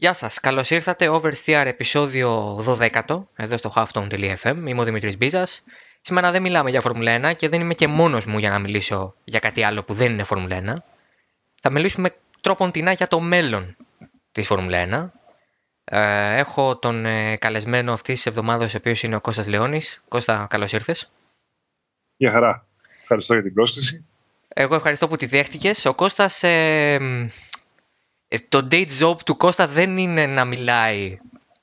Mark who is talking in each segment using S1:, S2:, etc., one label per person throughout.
S1: Γεια σας, καλώς ήρθατε Oversteer επεισόδιο 12 εδώ στο halftone.fm. Είμαι ο Δημήτρης Μπίζας. Σήμερα δεν μιλάμε για Φόρμουλα 1 και δεν είμαι και μόνος μου για να μιλήσω για κάτι άλλο που δεν είναι Φόρμουλα 1. Θα μιλήσουμε τρόπον τεινά για το μέλλον της Φόρμουλα 1. Ε, έχω τον ε, καλεσμένο αυτής της εβδομάδας, ο οποίος είναι ο Κώστας Λεώνης. Κώστα, καλώς ήρθες.
S2: Γεια χαρά. Ευχαριστώ για την πρόσκληση.
S1: Εγώ ευχαριστώ που τη δέχτηκες. Ο Κώστας ε, ε, το day job του Κώστα δεν είναι να μιλάει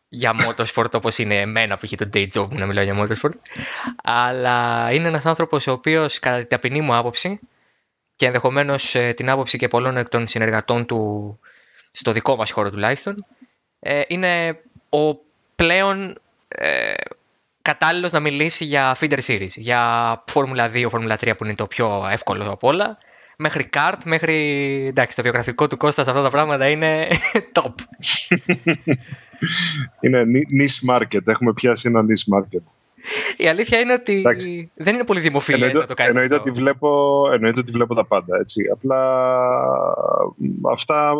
S1: για motorsport όπως είναι εμένα που έχει το day job να μιλάω για motorsport αλλά είναι ένας άνθρωπος ο οποίος κατά την ταπεινή μου άποψη και ενδεχομένως ε, την άποψη και πολλών εκ των συνεργατών του στο δικό μας χώρο τουλάχιστον ε, είναι ο πλέον ε, κατάλληλος να μιλήσει για feeder series, για Formula 2, Formula 3 που είναι το πιο εύκολο από όλα μέχρι καρτ, μέχρι. Εντάξει, το βιογραφικό του Κώστας σε αυτά τα πράγματα είναι top.
S2: είναι niche market. Έχουμε πιάσει ένα niche market.
S1: Η αλήθεια είναι ότι Εντάξει. δεν είναι πολύ δημοφιλή
S2: να
S1: το κάνεις
S2: εννοείται Ότι βλέπω, εννοείται ότι βλέπω τα πάντα. Έτσι. Απλά αυτά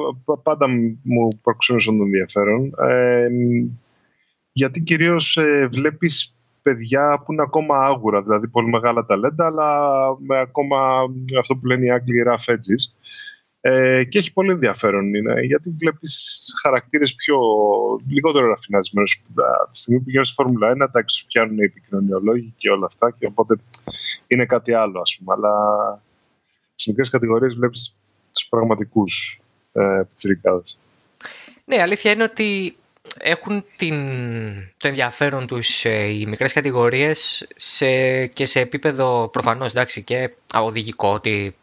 S2: πάντα μου προξενούσαν τον ενδιαφέρον. Ε, γιατί κυρίως ε, βλέπεις παιδιά που είναι ακόμα άγουρα, δηλαδή πολύ μεγάλα ταλέντα, αλλά με ακόμα αυτό που λένε οι Άγγλοι rough edges. Ε, και έχει πολύ ενδιαφέρον είναι, γιατί βλέπεις χαρακτήρες πιο λιγότερο ραφινασμένους. Τη στιγμή που πηγαίνουν στη Φόρμουλα 1, τα σου πιάνουν οι επικοινωνιολόγοι και όλα αυτά και οπότε είναι κάτι άλλο ας πούμε. Αλλά στις μικρές κατηγορίες βλέπεις τους πραγματικούς ε, πιτσιρικάδες.
S1: Ναι, η αλήθεια είναι ότι έχουν την, το ενδιαφέρον τους ε, οι μικρές κατηγορίες σε, και σε επίπεδο προφανώς εντάξει, και οδηγικό ότι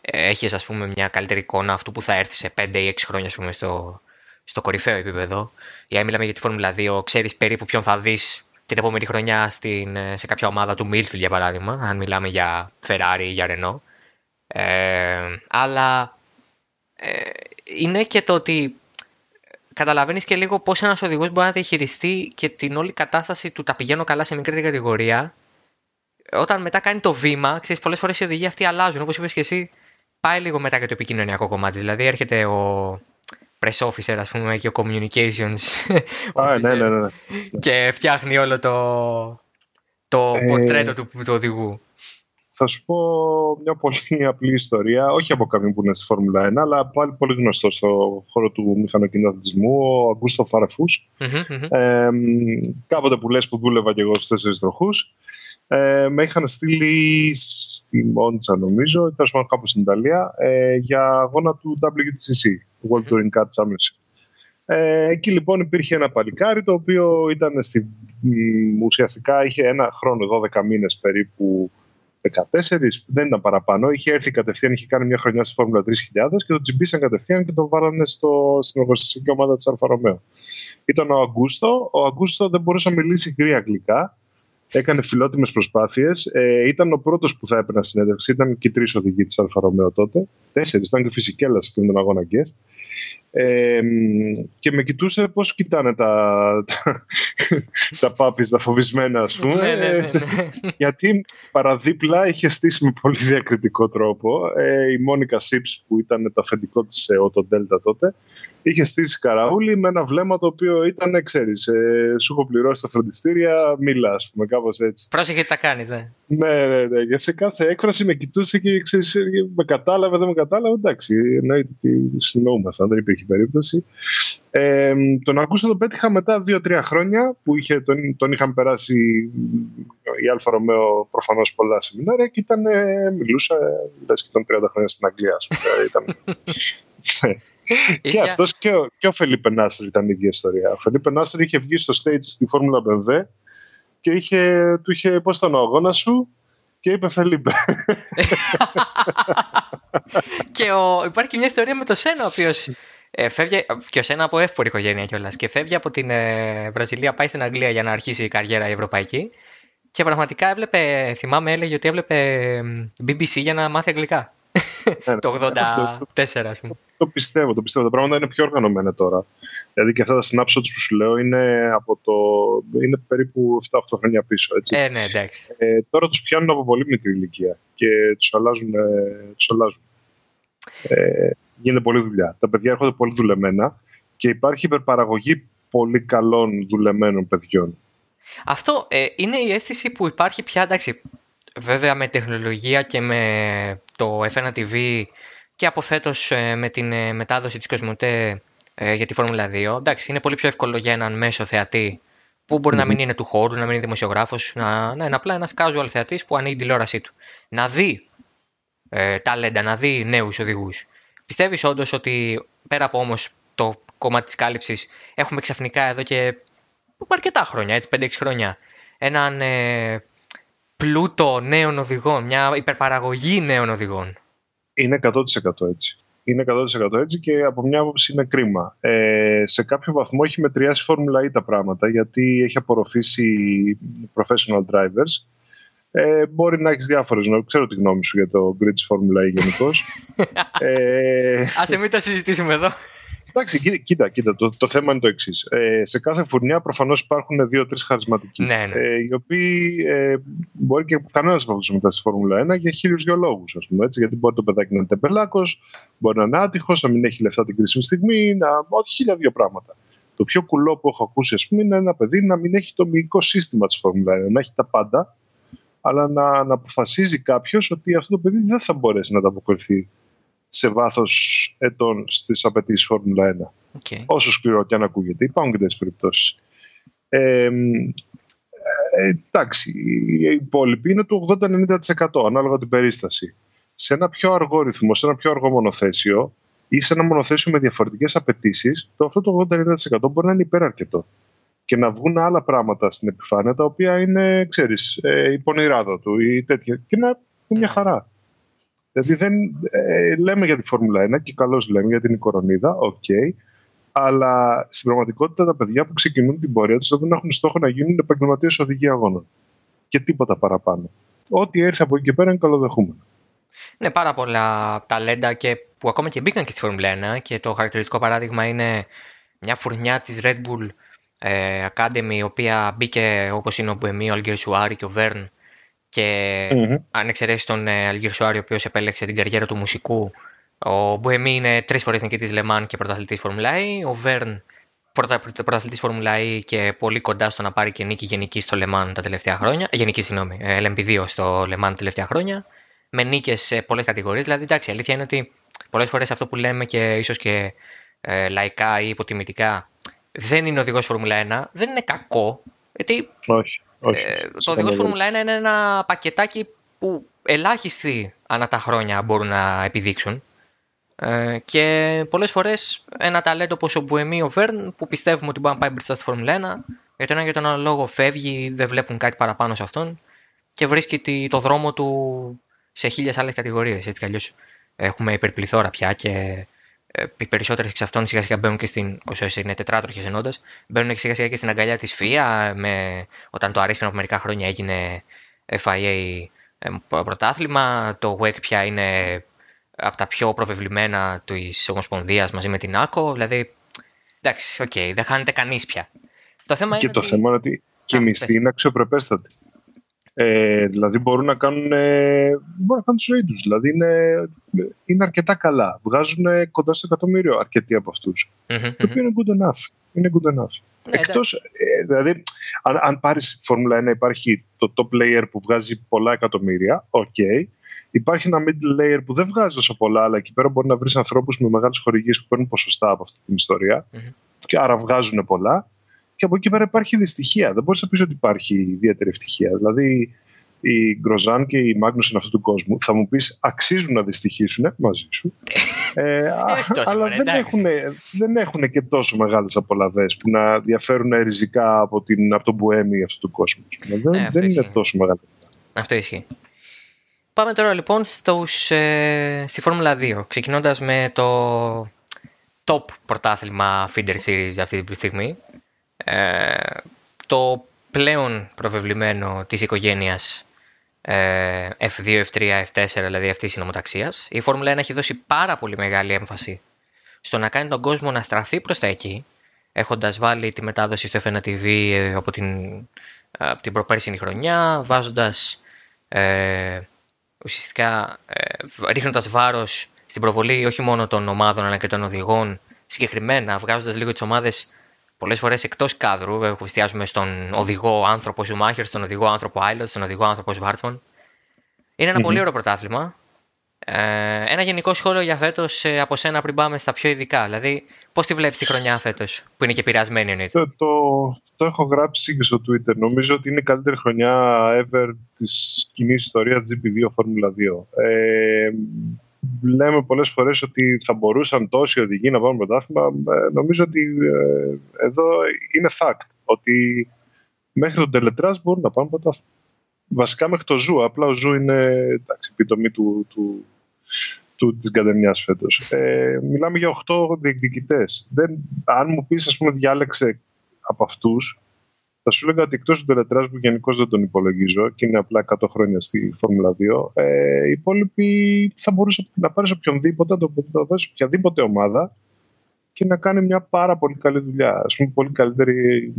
S1: ε, έχεις ας πούμε μια καλύτερη εικόνα αυτού που θα έρθει σε 5 ή 6 χρόνια ας πούμε, στο, στο κορυφαίο επίπεδο. Για να μιλάμε για τη Φόρμουλα 2, ξέρεις περίπου ποιον θα δεις την επόμενη χρονιά στην, ε, σε κάποια ομάδα του Μίλφιλ για παράδειγμα, αν μιλάμε για Ferrari ή για Renault. Ε, αλλά ε, είναι και το ότι καταλαβαίνεις και λίγο πώς ένας οδηγός μπορεί να διαχειριστεί και την όλη κατάσταση του τα πηγαίνω καλά σε μικρή κατηγορία. Όταν μετά κάνει το βήμα, ξέρεις, πολλές φορές οι οδηγοί αυτοί αλλάζουν. Όπως είπες και εσύ, πάει λίγο μετά και το επικοινωνιακό κομμάτι. Δηλαδή έρχεται ο press officer, ας πούμε, και ο communications.
S2: Α, ναι, ναι, ναι, ναι.
S1: Και φτιάχνει όλο το, το ε... πορτρέτο του, του οδηγού.
S2: Θα σου πω μια πολύ απλή ιστορία, όχι από κάποιον που είναι στη Φόρμουλα 1, αλλά πάλι πολύ γνωστό στο χώρο του μηχανοκινητισμού, ο Αγκούστο Ε, κάποτε που λες που δούλευα και εγώ στους τέσσερις τροχούς, ε, με είχαν στείλει στη Μόντσα νομίζω, ήταν πάντως κάπου στην Ιταλία, ε, για αγώνα του WTCC, World Touring Car Championship. Ε, εκεί λοιπόν υπήρχε ένα παλικάρι το οποίο ήταν στη, ουσιαστικά είχε ένα χρόνο, 12 μήνες περίπου 14, δεν ήταν παραπάνω. Είχε έρθει κατευθείαν, είχε κάνει μια χρονιά στη Φόρμουλα 3000 και το τσιμπήσαν κατευθείαν και τον βάλανε στο, στην εργοστασιακή ομάδα της Alfa Romeo. Ήταν ο Αγκούστο. Ο Αγκούστο δεν μπορούσε να μιλήσει γκρι αγγλικά. Έκανε φιλότιμες προσπάθειες. Ε, ήταν ο πρώτος που θα έπαιρνε συνέντευξη. Ήταν και τρεις οδηγοί της Αλφα Ρωμαίο τότε. Τέσσερις. Ήταν και ο Φυσικέλας και τον αγώνα guest. Ε, και με κοιτούσε πώς κοιτάνε τα, τα, τα πάπης, τα φοβισμένα ας πούμε.
S1: Ναι, ναι, ναι,
S2: γιατί παραδίπλα είχε στήσει με πολύ διακριτικό τρόπο ε, η Μόνικα Σίψ που ήταν το αφεντικό της σε Ότο Delta τότε είχε στήσει καραούλι με ένα βλέμμα το οποίο ήταν, ξέρεις, ε, σου έχω πληρώσει τα φροντιστήρια, μίλα, ας πούμε, κάπως έτσι.
S1: Πρόσεχε τι τα κάνεις, ναι.
S2: Ναι, ναι, ναι. Και σε κάθε έκφραση με κοιτούσε και ξέρεις, με κατάλαβε, δεν με κατάλαβε. Εντάξει, εννοείται ότι συνεννοούμασταν, δεν υπήρχε περίπτωση. Ε, τον ακούσα τον πέτυχα μετά δύο-τρία χρόνια που είχε, τον, τον είχαν περάσει η Αλφα Ρωμαίο προφανώς πολλά σεμινάρια και ήταν, μιλούσε, λες και ήταν 30 χρόνια στην Αγγλία, ας πούμε. ήταν, ναι και αυτός και, ο, και ο Φελίπε Νάστερ ήταν η ίδια ιστορία. Ο Φελίπε Νάστερ είχε βγει στο stage στη Φόρμουλα BMW και είχε, του είχε πώς ήταν ο αγώνας σου και είπε Φελίπε.
S1: και ο, υπάρχει και μια ιστορία με το Σένα, ο οποίος ε, φεύγει και ο Σένα από εύπορη οικογένεια κιόλας. Και φεύγει από την ε, Βραζιλία, πάει στην Αγγλία για να αρχίσει η καριέρα η ευρωπαϊκή. Και πραγματικά έβλεπε, θυμάμαι, έλεγε ότι έβλεπε BBC για να μάθει αγγλικά. Ναι, το 84, ας πούμε.
S2: Το πιστεύω, το πιστεύω. Τα πράγματα είναι πιο οργανωμένα τώρα. Δηλαδή και αυτά τα snapshots που σου λέω είναι, από το, είναι περίπου 7-8 χρόνια πίσω. Έτσι.
S1: Ε, ναι, εντάξει.
S2: Ε, τώρα τους πιάνουν από πολύ μικρή ηλικία και τους αλλάζουν. Ε, τους αλλάζουν. Ε, γίνεται πολλή δουλειά. Τα παιδιά έρχονται πολύ δουλεμένα και υπάρχει υπερπαραγωγή πολύ καλών δουλεμένων παιδιών.
S1: Αυτό ε, είναι η αίσθηση που υπάρχει πια, εντάξει, βέβαια με τεχνολογία και με το F1 TV και από φέτος ε, με την ε, μετάδοση της Κοσμοτέ για τη Φόρμουλα 2. Εντάξει, είναι πολύ πιο εύκολο για έναν μέσο θεατή που μπορει να μην είναι του χώρου, να μην είναι δημοσιογράφος, να, να είναι απλά ένας casual θεατής που ανοίγει την τηλεόρασή του. Να δει ε, ταλέντα, να δει νέους οδηγούς. Πιστεύεις όντως ότι πέρα από όμως το κομμάτι της κάλυψης, έχουμε ξαφνικά εδώ και αρκετά χρόνια, έτσι, 5-6 χρόνια, έναν ε, πλούτο νέων οδηγών, μια υπερπαραγωγή νέων οδηγών;
S2: Είναι 100% έτσι. Είναι 100% έτσι και από μια άποψη είναι κρίμα. Ε, σε κάποιο βαθμό έχει μετριάσει η Φόρμουλα E τα πράγματα γιατί έχει απορροφήσει professional drivers. Ε, μπορεί να έχεις διάφορες γνώμη. Ξέρω τη γνώμη σου για το grid της Φόρμουλα E γενικώς.
S1: ε, Α μην τα συζητήσουμε εδώ.
S2: Εντάξει, κοίτα, κοίτα, το, το θέμα είναι το εξής. Ε, σε κάθε φουρνιά προφανώς υπάρχουν δύο-τρεις χαρισματικοί.
S1: Ναι, ναι.
S2: Ε, οι οποίοι ε, μπορεί και κανένας από αυτού μετά στη Φόρμουλα 1 για χίλιους δύο λόγους. Γιατί μπορεί το παιδάκι να είναι τεμπελάκος, μπορεί να είναι άτυχος, να μην έχει λεφτά την κρίσιμη στιγμή, να. Όχι χίλια δύο πράγματα. Το πιο κουλό που έχω ακούσει, ας πούμε, είναι ένα παιδί να μην έχει το μυϊκό σύστημα της Φόρμουλα 1, να έχει τα πάντα, αλλά να, να αποφασίζει κάποιος ότι αυτό το παιδί δεν θα μπορέσει να ανταποκριθεί σε βάθος ετών στις απαιτήσεις Φόρμουλα 1. Okay. Όσο σκληρό και αν ακούγεται. Υπάρχουν και τέτοιες περιπτώσεις. Ε, εντάξει, οι υπόλοιποι είναι του 80-90% ανάλογα την περίσταση. Σε ένα πιο αργό ρυθμό, σε ένα πιο αργό μονοθέσιο ή σε ένα μονοθέσιο με διαφορετικές απαιτήσεις, το αυτό το 80-90% μπορεί να είναι υπεραρκετό. Και να βγουν άλλα πράγματα στην επιφάνεια τα οποία είναι, ξέρεις, ε, η πονηράδα του ή τέτοια. Και να είναι μια ναι. χαρά. Δηλαδή δεν, ε, λέμε για τη Φόρμουλα 1 και καλώς λέμε για την κορωνίδα, οκ. Okay, αλλά στην πραγματικότητα τα παιδιά που ξεκινούν την πορεία τους δεν έχουν στόχο να γίνουν επαγγελματίες οδηγοί αγώνων. Και τίποτα παραπάνω. Ό,τι έρθει από εκεί και πέρα είναι καλοδεχούμενο.
S1: Ναι, πάρα πολλά ταλέντα και που ακόμα και μπήκαν και στη Φόρμουλα 1 και το χαρακτηριστικό παράδειγμα είναι μια φουρνιά της Red Bull ε, Academy η οποία μπήκε όπως είναι ο Μπουεμί, ο Αλγκερσουάρη και ο Βέρν και mm-hmm. αν εξαιρέσεις τον ε, Αλγυρσουάριο, ο οποίος επέλεξε την καριέρα του μουσικού, ο Μπουεμί είναι τρεις φορές νικητής Λεμάν και πρωταθλητής Φόρμουλα E. Ο Βέρν πρωταθλητής Φόρμουλα E και πολύ κοντά στο να πάρει και νίκη γενική στο Λεμάν τα τελευταία χρόνια. Γενική, συγγνώμη, ε, LMP2 στο Λεμάν τα τελευταία χρόνια. Με νίκες σε πολλές κατηγορίες. Δηλαδή, εντάξει, η αλήθεια είναι ότι πολλές φορές αυτό που λέμε και ίσως και ε, λαϊκά ή υποτιμητικά δεν είναι οδηγός Φόρμουλα 1, δεν είναι κακό. Γιατί
S2: Όχι.
S1: Ε, το οδηγό Φόρμουλα 1 είναι ένα πακετάκι που ελάχιστοι ανά τα χρόνια μπορούν να επιδείξουν. Ε, και πολλές φορές ένα ταλέντο όπως ο Μπουεμί, ο Βέρν, που πιστεύουμε ότι μπορεί να πάει μπροστά στη Φόρμουλα 1, για τον ένα για τον άλλο λόγο φεύγει, δεν βλέπουν κάτι παραπάνω σε αυτόν και βρίσκει το δρόμο του σε χίλιες άλλες κατηγορίες. Έτσι κι αλλιώς έχουμε υπερπληθώρα πια και ε, οι περισσότερες εξ αυτών σιγά σιγά μπαίνουν και στην. όσο είναι τετράτροχες ενώντα, μπαίνουν σιγά σιγά και στην αγκαλιά της FIA. Με, όταν το αρέσει πριν από μερικά χρόνια έγινε FIA ε, πρωτάθλημα. Το WEC πια είναι από τα πιο προβεβλημένα της Ομοσπονδίας μαζί με την ΑΚΟ. Δηλαδή, εντάξει, οκ, okay, δεν χάνεται κανείς πια.
S2: Το θέμα και είναι το ότι... θέμα είναι ότι και η μισθή είναι αξιοπρεπέστατη. Ε, δηλαδή μπορούν να κάνουν, ε, μπορούν να κάνουν τη ζωή τους. Δηλαδή είναι, είναι αρκετά καλά. Βγάζουν κοντά στο εκατομμύριο αρκετοί από αυτούς. Mm-hmm, το οποίο είναι good enough. Είναι good enough. Ναι, Εκτός, ε, δηλαδή, αν, αν πάρεις Φόρμουλα 1, υπάρχει το top layer που βγάζει πολλά εκατομμύρια. Ok. Okay. Υπάρχει ένα middle layer που δεν βγάζει τόσο πολλά, αλλά εκεί πέρα μπορεί να βρεις ανθρώπους με μεγάλες χορηγίες που παίρνουν ποσοστά από αυτή την ιστορία. Mm-hmm. Και άρα βγάζουν πολλά και από εκεί πέρα υπάρχει δυστυχία. Δεν μπορείς να πεις ότι υπάρχει ιδιαίτερη ευτυχία. Δηλαδή, οι Γκροζάν και οι Μάγνουσεν αυτού του κόσμου θα μου πεις αξίζουν να δυστυχήσουν μαζί σου.
S1: ε,
S2: αλλά δεν έχουν, δεν έχουν και τόσο μεγάλες απολαυές που να διαφέρουν ριζικά από, την, από τον Μπουέμι αυτού του κόσμου. Δεν, ε, δεν είναι τόσο μεγάλα.
S1: Αυτό ισχύει. Πάμε τώρα λοιπόν στους, ε, στη Φόρμουλα 2, ξεκινώντας με το top πρωτάθλημα Feeder Series αυτή τη στιγμή. Ε, το πλέον προβεβλημένο της οικογένειας ε, F2, F3, F4, δηλαδή αυτή της συνομοταξίας. Η Φόρμουλα 1 έχει δώσει πάρα πολύ μεγάλη έμφαση στο να κάνει τον κόσμο να στραφεί προς τα εκεί, έχοντας βάλει τη μετάδοση στο F1 TV ε, από την, από την προπέρσινη χρονιά, βάζοντας ε, ουσιαστικά ε, ρίχνοντας βάρος στην προβολή όχι μόνο των ομάδων αλλά και των οδηγών συγκεκριμένα βγάζοντας λίγο τις ομάδες πολλές φορές εκτός κάδρου. Εστιάζουμε στον οδηγό άνθρωπο Σουμάχερ, στον οδηγό άνθρωπο Άιλοτ, στον οδηγό άνθρωπο Βάρτσμαν. Είναι ένα πολύ ωραίο πρωτάθλημα. Ε, ένα γενικό σχόλιο για φέτος ε, από σένα πριν πάμε στα πιο ειδικά. Δηλαδή, πώς τη βλέπεις τη χρονιά φέτος, που είναι και επηρεασμένη εννοείται;
S2: Το, το, το, έχω γράψει και στο Twitter. Νομίζω ότι είναι η καλύτερη χρονιά ever της κοινής ιστορίας GP2 Formula 2. Ε, λέμε πολλές φορές ότι θα μπορούσαν τόσοι οδηγοί να πάρουν πρωτάθλημα. Ε, νομίζω ότι ε, εδώ είναι fact. Ότι μέχρι τον Τίκτουμ μπορούν να πάρουν πρωτάθλημα. Βασικά μέχρι το Ζου. Απλά ο Ζου είναι εντάξει, επιτομή του, του, του, της γκαντεμιάς φέτος. Ε, μιλάμε για 8 διεκδικητές. Δεν, αν μου πεις, ας πούμε, διάλεξε από αυτούς, θα σου έλεγα ότι εκτός του Τελετράζ που γενικώς δεν τον υπολογίζω και είναι απλά 100 χρόνια στη Φόρμουλα 2, ε, οι υπόλοιποι θα μπορούσε να πάρεις οποιονδήποτε, το πάρεις οποιαδήποτε ομάδα και να κάνει μια πάρα πολύ καλή δουλειά. Α πούμε, πολύ καλύτερη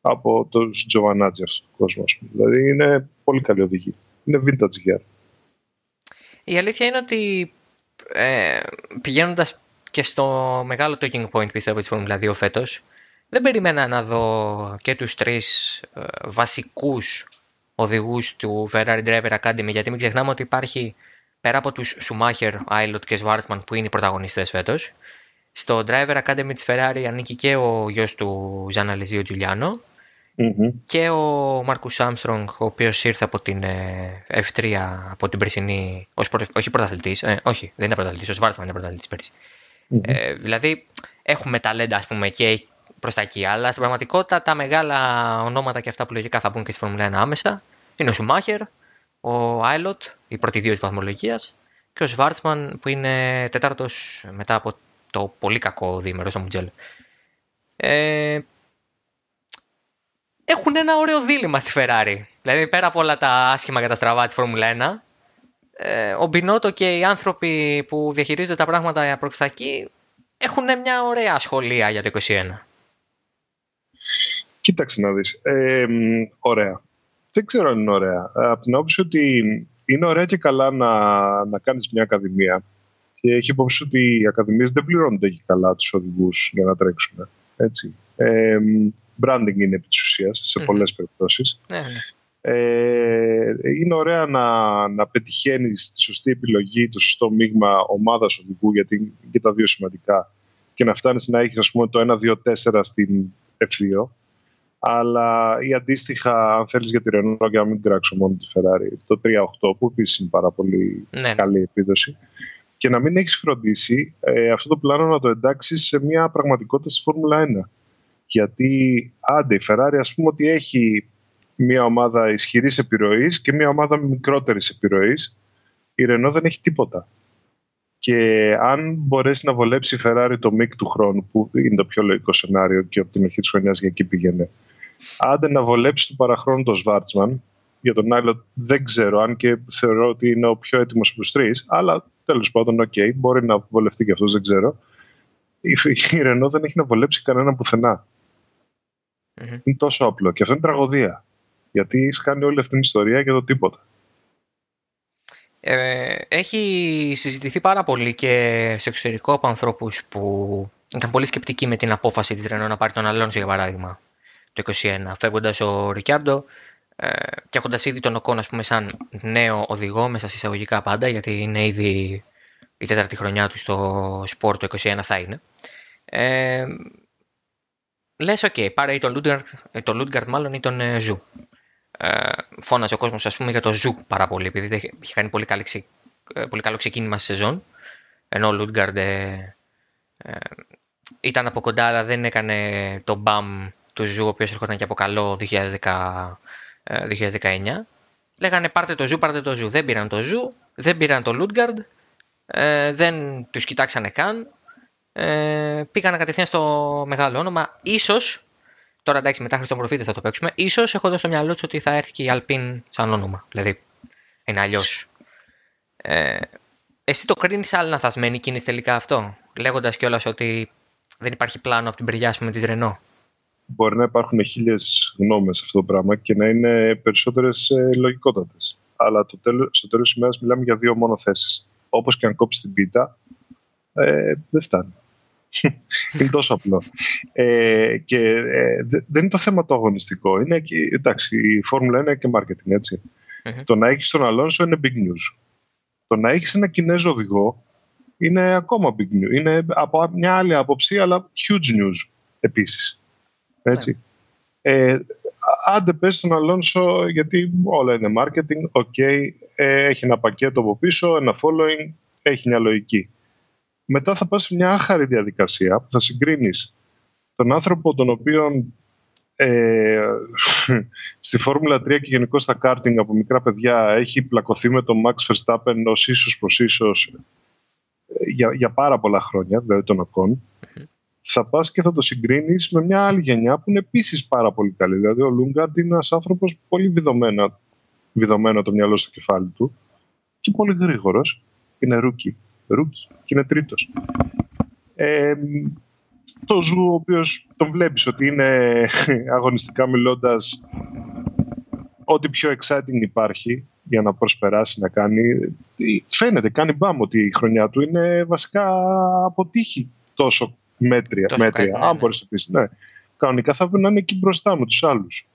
S2: από τους Τζοβανάτζερ στον κόσμο. Δηλαδή είναι πολύ καλή οδηγή. Είναι vintage gear.
S1: Η αλήθεια είναι ότι ε, πηγαίνοντας και στο μεγάλο talking point πιστεύω της Φόρμουλα 2 φέτος, δεν περιμένα να δω και τους τρεις ε, βασικούς οδηγούς του Ferrari Driver Academy γιατί μην ξεχνάμε ότι υπάρχει πέρα από τους Schumacher, Eilert και Schwarzman που είναι οι πρωταγωνιστές φέτος στο Driver Academy της Ferrari ανήκει και ο γιος του Ζαν Αλεζίου Τζουλιάνο και ο Μάρκους Άμστρονγκ ο οποίος ήρθε από την ε, F3 από την περσινή, ως όχι πρωταθλητής, ε, όχι δεν ήταν πρωταθλητής, ο Σβάρτσμαν ήταν πρωταθλητής πέρσι. Ε, δηλαδή έχουμε ταλέντα ας πούμε και προς τα εκεί. Αλλά στην πραγματικότητα τα μεγάλα ονόματα και αυτά που λογικά θα μπουν και στη Φόρμουλα 1 άμεσα είναι ο Σουμάχερ, ο Άιλοτ, η πρώτη δύο της βαθμολογίας, και ο Σβάρτσμαν που είναι τέταρτος μετά από το πολύ κακό διήμερο στο Μουτζέλ. Ε, έχουν ένα ωραίο δίλημα στη Ferrari. Δηλαδή πέρα από όλα τα άσχημα και τα στραβά της Φόρμουλα 1, ε, ο Μπινότο και οι άνθρωποι που διαχειρίζονται τα πράγματα προς τα εκεί έχουν μια ωραία σχολεία για το 2021.
S2: Κοίταξε να δεις. Ε, ωραία. Δεν ξέρω αν είναι ωραία. Από την άποψη ότι είναι ωραία και καλά να, να κάνεις μια ακαδημία και έχει υπόψη ότι οι ακαδημίες δεν πληρώνονται και καλά τους οδηγούς για να τρέξουν. Έτσι. Ε, branding είναι επί της ουσίας σε πολλές περιπτώσεις. Ναι, ναι. Ε, είναι ωραία να, να πετυχαίνεις τη σωστή επιλογή, το σωστό μείγμα ομάδας οδηγού, γιατί και τα δύο σημαντικά, και να φτάνεις να έχεις ας πούμε, το 1-2-4 στην F2 αλλά ή αντίστοιχα, αν θέλεις για τη Renault, για να μην κράξω μόνο τη Ferrari, το 3.8 που επίσης είναι πάρα πολύ ναι. καλή επίδοση. Και να μην έχεις φροντίσει ε, αυτό το πλάνο να το εντάξεις σε μια πραγματικότητα στη Φόρμουλα 1. Γιατί άντε, η Ferrari ας πούμε ότι έχει μια ομάδα ισχυρής επιρροής και μια ομάδα μικρότερης επιρροής. Η Renault δεν έχει τίποτα. Και αν μπορέσει να βολέψει η Ferrari το μικ του χρόνου, που είναι το πιο λογικό σενάριο και από την αρχή της χρονιάς για εκεί πήγαινε, άντε να βολέψει του παραχρόνου τον Σβάρτσμαν. Για τον άλλο δεν ξέρω, αν και θεωρώ ότι είναι ο πιο έτοιμος από τους τρεις, αλλά τέλος πάντων, ok, okay, μπορεί να βολευτεί και αυτός, δεν ξέρω. Η, η Ρενό δεν έχει να βολέψει κανένα Είναι τόσο απλό. Και αυτό είναι τραγωδία. Γιατί έχεις κάνει όλη αυτή την ιστορία για το τίποτα.
S1: Ε, έχει συζητηθεί πάρα πολύ και στο εξωτερικό από ανθρώπους που ήταν πολύ σκεπτικοί με την απόφαση της Ρενό να πάρει τον Αλόνσο για παράδειγμα το 2021, φεύγοντας ο Ρικιάρντο ε, και έχοντας ήδη τον Οκόν πούμε, σαν νέο οδηγό μέσα σε εισαγωγικά πάντα, γιατί είναι ήδη η τέταρτη χρονιά του στο σπορ το 2021 θα είναι. Ε, λες, οκ, okay, πάρε ή τον Λούντγκαρντ, μάλλον ή τον ε, Ζου. Ε, φώναζε ο κόσμος, ας πούμε, για τον Ζου πάρα πολύ, επειδή είχε κάνει πολύ, καλή, ε, πολύ καλό ξεκίνημα στη σεζόν, ενώ ο Λούντγκαρντ ε, ε, ήταν από κοντά, αλλά δεν έκανε το μπαμ του Ζου, ο οποίος έρχονταν και από καλό 2010, 2019. Λέγανε πάρτε το Ζου, πάρτε το Ζου. Δεν πήραν το Ζου, δεν πήραν το Λούντγκαρντ, ε, δεν τους κοιτάξανε καν. Ε, πήγαν κατευθείαν στο μεγάλο όνομα. Ίσως, τώρα εντάξει μετά Χριστόν θα το παίξουμε, ίσως έχουν στο μυαλό τους ότι θα έρθει και η Αλπίν σαν όνομα. Δηλαδή, είναι αλλιώς. Ε, εσύ το κρίνεις άλλη λανθασμένη κίνηση τελικά αυτό, λέγοντας κιόλας ότι δεν υπάρχει πλάνο από την περιά με τη Ρενό
S2: μπορεί να υπάρχουν χίλιες γνώμες σε αυτό το πράγμα και να είναι περισσότερες ε, λογικότατες. Αλλά το τέλος, στο τέλος της ημέρας μιλάμε για δύο μόνο θέσεις. Όπως και αν κόψεις την πίτα, ε, δεν φτάνει. είναι τόσο απλό. Ε, και ε, δεν είναι το θέμα το αγωνιστικό. Είναι, εντάξει, η Φόρμουλα είναι και marketing, ετσι Το να έχεις τον Αλόνσο είναι big news. Το να έχεις ένα Κινέζο οδηγό είναι ακόμα big news. Είναι από μια άλλη άποψη, αλλά huge news επίσης. Έτσι. Ναι. Ε, άντε πες τον Αλόνσο γιατί όλα είναι marketing, ok, ε, έχει ένα πακέτο από πίσω, ένα following, έχει μια λογική. Μετά θα πας σε μια άχαρη διαδικασία που θα συγκρίνεις τον άνθρωπο τον οποίο ε, στη Φόρμουλα 3 και γενικώς στα κάρτινγκ από μικρά παιδιά έχει πλακωθεί με τον Max Verstappen ως ίσος προς ίσο ε, για, για πάρα πολλά χρόνια, δηλαδή τον Οκόν θα πας και θα το συγκρίνεις με μια άλλη γενιά που είναι επίσης πάρα πολύ καλή. Δηλαδή, ο Λούντγκαρντ είναι ένας άνθρωπος πολύ βιδωμένο, βιδωμένο το μυαλό στο κεφάλι του και πολύ γρήγορος. Είναι rookie. Rookie και είναι τρίτος. Ε, το Ζου, ο οποίος τον βλέπεις ότι είναι αγωνιστικά μιλώντας ό,τι πιο exciting υπάρχει για να προσπεράσει να κάνει. Φαίνεται, κάνει μπάμ ότι η χρονιά του είναι βασικά από τύχη τόσο μέτρια. μέτρια. Αν ναι. μπορείς να πεις, ναι. Κανονικά θα να είναι εκεί μπροστά με τους άλλους.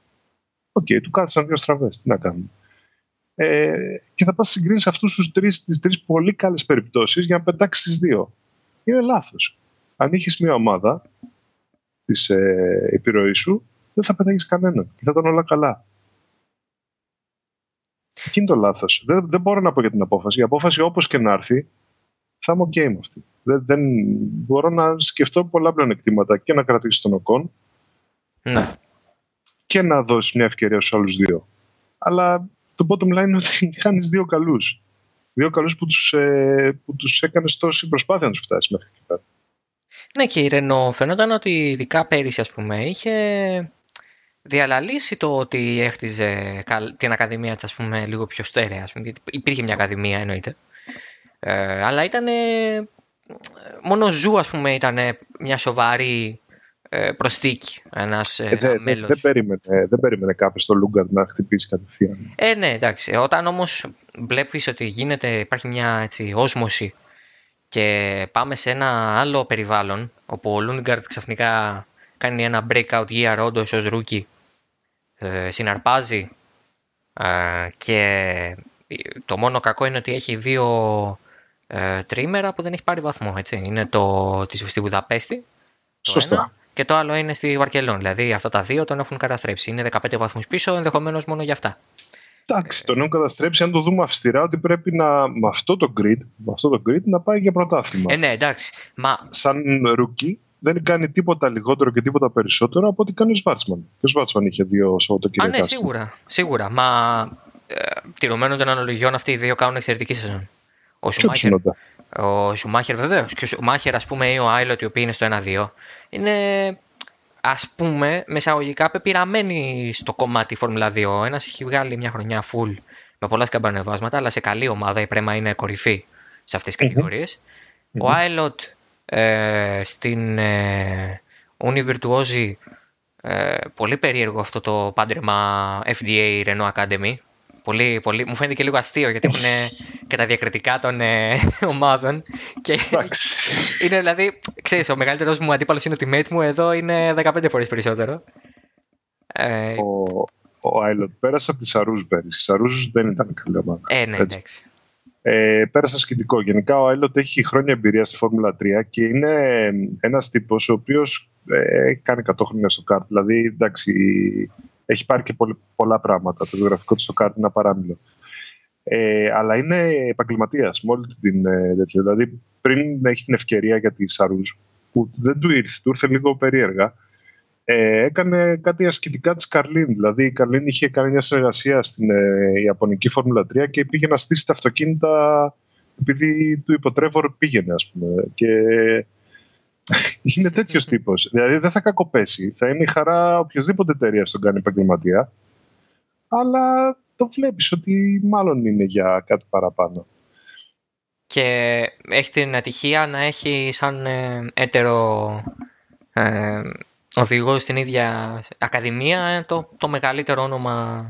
S2: Ok, okay, του κάθισαν δύο στραβές. Τι να κάνουμε. Ε, και θα πας συγκρίνεις αυτούς τους τρεις, τις τρεις πολύ καλές περιπτώσεις για να πετάξεις τις δύο. Είναι λάθος. Αν είχες μια ομάδα της ε, επιρροής σου, δεν θα πετάγεις κανέναν και θα ήταν όλα καλά. Εκεί είναι το λάθος. Δεν, δεν μπορώ να πω για την απόφαση. Η απόφαση όπως και να έρθει θα είμαι OK με αυτή. Δεν, δεν μπορώ να σκεφτώ πολλά πλεονεκτήματα και να κρατήσει τον ΟΚΟΝ
S1: ναι.
S2: και να δώσει μια ευκαιρία στους άλλους δύο. Αλλά το bottom line είναι ότι χάνεις δύο καλούς. Δύο καλούς που τους, ε, που τους έκανες τόση προσπάθεια να τους φτάσεις μέχρι εκεί πέρα.
S1: Ναι και η Ρενό φαινόταν ότι ειδικά πέρυσι ας πούμε είχε διαλαλήσει το ότι έχτιζε την ακαδημία της ας πούμε λίγο πιο στέρεα. Ας πούμε, υπήρχε μια ακαδημία εννοείται. Ε, αλλά ήταν μόνο Ζου ας πούμε ήταν μια σοβαρή ε, προσθήκη ένας ε,
S2: ε μέλος. Δεν περίμενε, δεν περίμενε κάποιος το Λούντγκαρντ να χτυπήσει κατευθείαν.
S1: Ε, ναι, εντάξει. Όταν όμως βλέπεις ότι γίνεται, υπάρχει μια έτσι, όσμωση και πάμε σε ένα άλλο περιβάλλον όπου ο Λούγκαρντ ξαφνικά κάνει ένα breakout year όντως ως rookie ε, συναρπάζει ε, και το μόνο κακό είναι ότι έχει δύο ε, τρίμερα που δεν έχει πάρει βαθμό. Έτσι. Είναι το της, στη Βουδαπέστη.
S2: Σωστά.
S1: και το άλλο είναι στη Βαρκελόνη. Δηλαδή αυτά τα δύο τον έχουν καταστρέψει. Είναι 15 βαθμούς πίσω, ενδεχομένως μόνο για αυτά.
S2: Εντάξει, τον έχουν καταστρέψει. Αν το δούμε αυστηρά, ότι πρέπει να, με αυτό το grid, με αυτό το grid να πάει για πρωτάθλημα.
S1: Ε, ναι, εντάξει. Μα...
S2: Σαν rookie δεν κάνει τίποτα λιγότερο και τίποτα περισσότερο από ό,τι κάνει ο Σβάτσμαν. Και ο Σβάτσμαν είχε δύο Σαββατοκύριακα.
S1: Α, ναι, σίγουρα. σίγουρα. Μα ε, τηρουμένων των αναλογιών αυτοί οι δύο κάνουν εξαιρετική σεζόν. Ο Σουμάχερ, ο Σουμάχερ βεβαίως. Και ο Σουμάχερ, ας πούμε, ή ο Άιλοτ, οι οποίοι είναι στο 1-2, είναι ας πούμε μεσαγωγικά πεπειραμένοι στο κομμάτι Φόρμουλα 2. Ένας έχει βγάλει μια χρονιά full με πολλά σκαμπανεβάσματα, αλλά σε καλή ομάδα η Πρέμα είναι κορυφή σε αυτές τις κατηγοριε Ο Άιλοτ ε, στην ε, Uni ε, πολύ περίεργο αυτό το πάντρεμα FDA Renault Academy Πολύ, πολύ. Μου φαίνεται και λίγο αστείο γιατί έχουν και τα διακριτικά των ε, ομάδων. Και είναι δηλαδή, ξέρεις, ο μεγαλύτερος μου αντίπαλος είναι ο teammate μου, εδώ είναι 15 φορές περισσότερο.
S2: Ε, ο, ο Άιλοτ πέρασε από τη Σαρούζ πέρυσι. Η Σαρούζ δεν ήταν καλή ομάδα.
S1: Ε, ναι, εντάξει.
S2: Ε, πέρασε ασκητικό. Γενικά ο Άιλοτ έχει χρόνια εμπειρία στη Φόρμουλα 3 και είναι ένας τύπος ο οποίος ε, κάνει 100 χρόνια στο καρτ. Δηλαδή, εντάξει, έχει πάρει και πολλά πράγματα. Το βιογραφικό του στο καρτ είναι απαράμιλλο. Ε, αλλά είναι επαγγελματίας με όλη την ε, τέτοια. Δηλαδή, πριν έχει την ευκαιρία για τη Σαρούζ, που δεν του ήρθε, του ήρθε λίγο περίεργα, ε, έκανε κάτι ασκητικά της Καρλίν. Δηλαδή, η Καρλίν είχε κάνει μια συνεργασία στην ε, Ιαπωνική Φόρμουλα 3 και πήγε να στήσει τα αυτοκίνητα επειδή του υποτρέβορ πήγαινε, ας πούμε. Και είναι τέτοιος τύπος. Δηλαδή δεν θα κακοπέσει. Θα είναι η χαρά οποιοδήποτε εταιρεία τον κάνει επαγγελματία. Αλλά το βλέπεις ότι μάλλον είναι για κάτι παραπάνω.
S1: Και έχει την ατυχία να έχει σαν ε, έτερο ε, οδηγό στην ίδια ακαδημία το, το μεγαλύτερο όνομα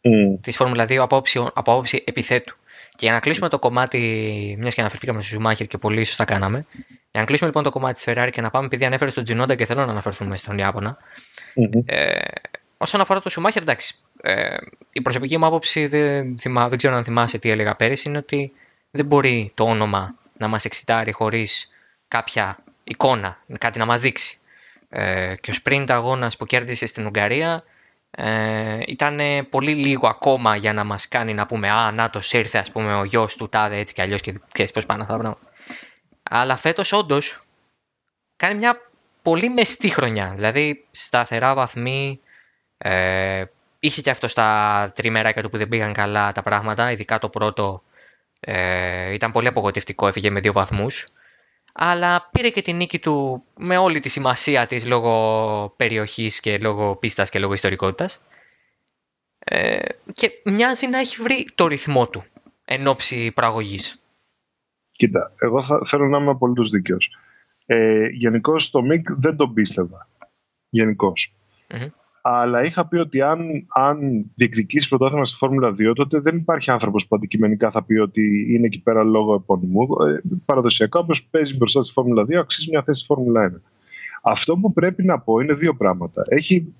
S1: mm. της Φόρμουλα 2 από άποψη, επιθέτου. Και για να κλείσουμε το κομμάτι, μιας και αναφερθήκαμε στο Σουμάχερ και πολύ σωστά κάναμε, Για να κλείσουμε λοιπόν το κομμάτι της Ferrari και να πάμε, επειδή ανέφερε στον Τζινόντα και θέλω να αναφερθούμε στον ιαπωνα Ε, όσον αφορά το Schumacher, εντάξει. Ε, η προσωπική μου άποψη, δεν, θυμά, δεν ξέρω αν θυμάσαι τι έλεγα πέρυσι, είναι ότι δεν μπορεί το όνομα να μας εξητάρει χωρίς κάποια εικόνα, κάτι να μας δείξει. Ε, και ο sprint αγώνας που κέρδισε στην Ουγγαρία ε, ήταν πολύ λίγο ακόμα για να μας κάνει να πούμε «Α, να το ήρθε ας πούμε ο γιος του τάδε έτσι και αλλιώς και ξέρεις πώς πάνε αυτά τα πράγματα». Αλλά φέτος όντως κάνει μια πολύ μεστή χρονιά, δηλαδή σταθερά βαθμοί, ε, είχε και αυτό στα τριμεράκια του που δεν πήγαν καλά τα πράγματα, ειδικά το πρώτο ε, ήταν πολύ απογοητευτικό, έφυγε με δύο βαθμούς. Αλλά πήρε και την νίκη του με όλη τη σημασία της λόγω περιοχής και λόγω πίστας και λόγω ιστορικότητας. Ε, και μοιάζει να έχει βρει το ρυθμό του εν ώψη πραγωγής.
S2: Κοίτα, εγώ θα, θέλω να είμαι απολύτως δίκαιος. Ε, Γενικώς το ΜΙΚ δεν τον πίστευα. Γενικώς αλλά είχα πει ότι αν, αν διεκδικήσει πρωτάθλημα στη Φόρμουλα 2, τότε δεν υπάρχει άνθρωπος που αντικειμενικά θα πει ότι είναι εκεί πέρα λόγω επώνυμου. Ε, παραδοσιακά, όπω παίζει μπροστά στη Φόρμουλα 2, αξίζει μια θέση στη Φόρμουλα 1. Αυτό που πρέπει να πω είναι δύο πράγματα. Έχει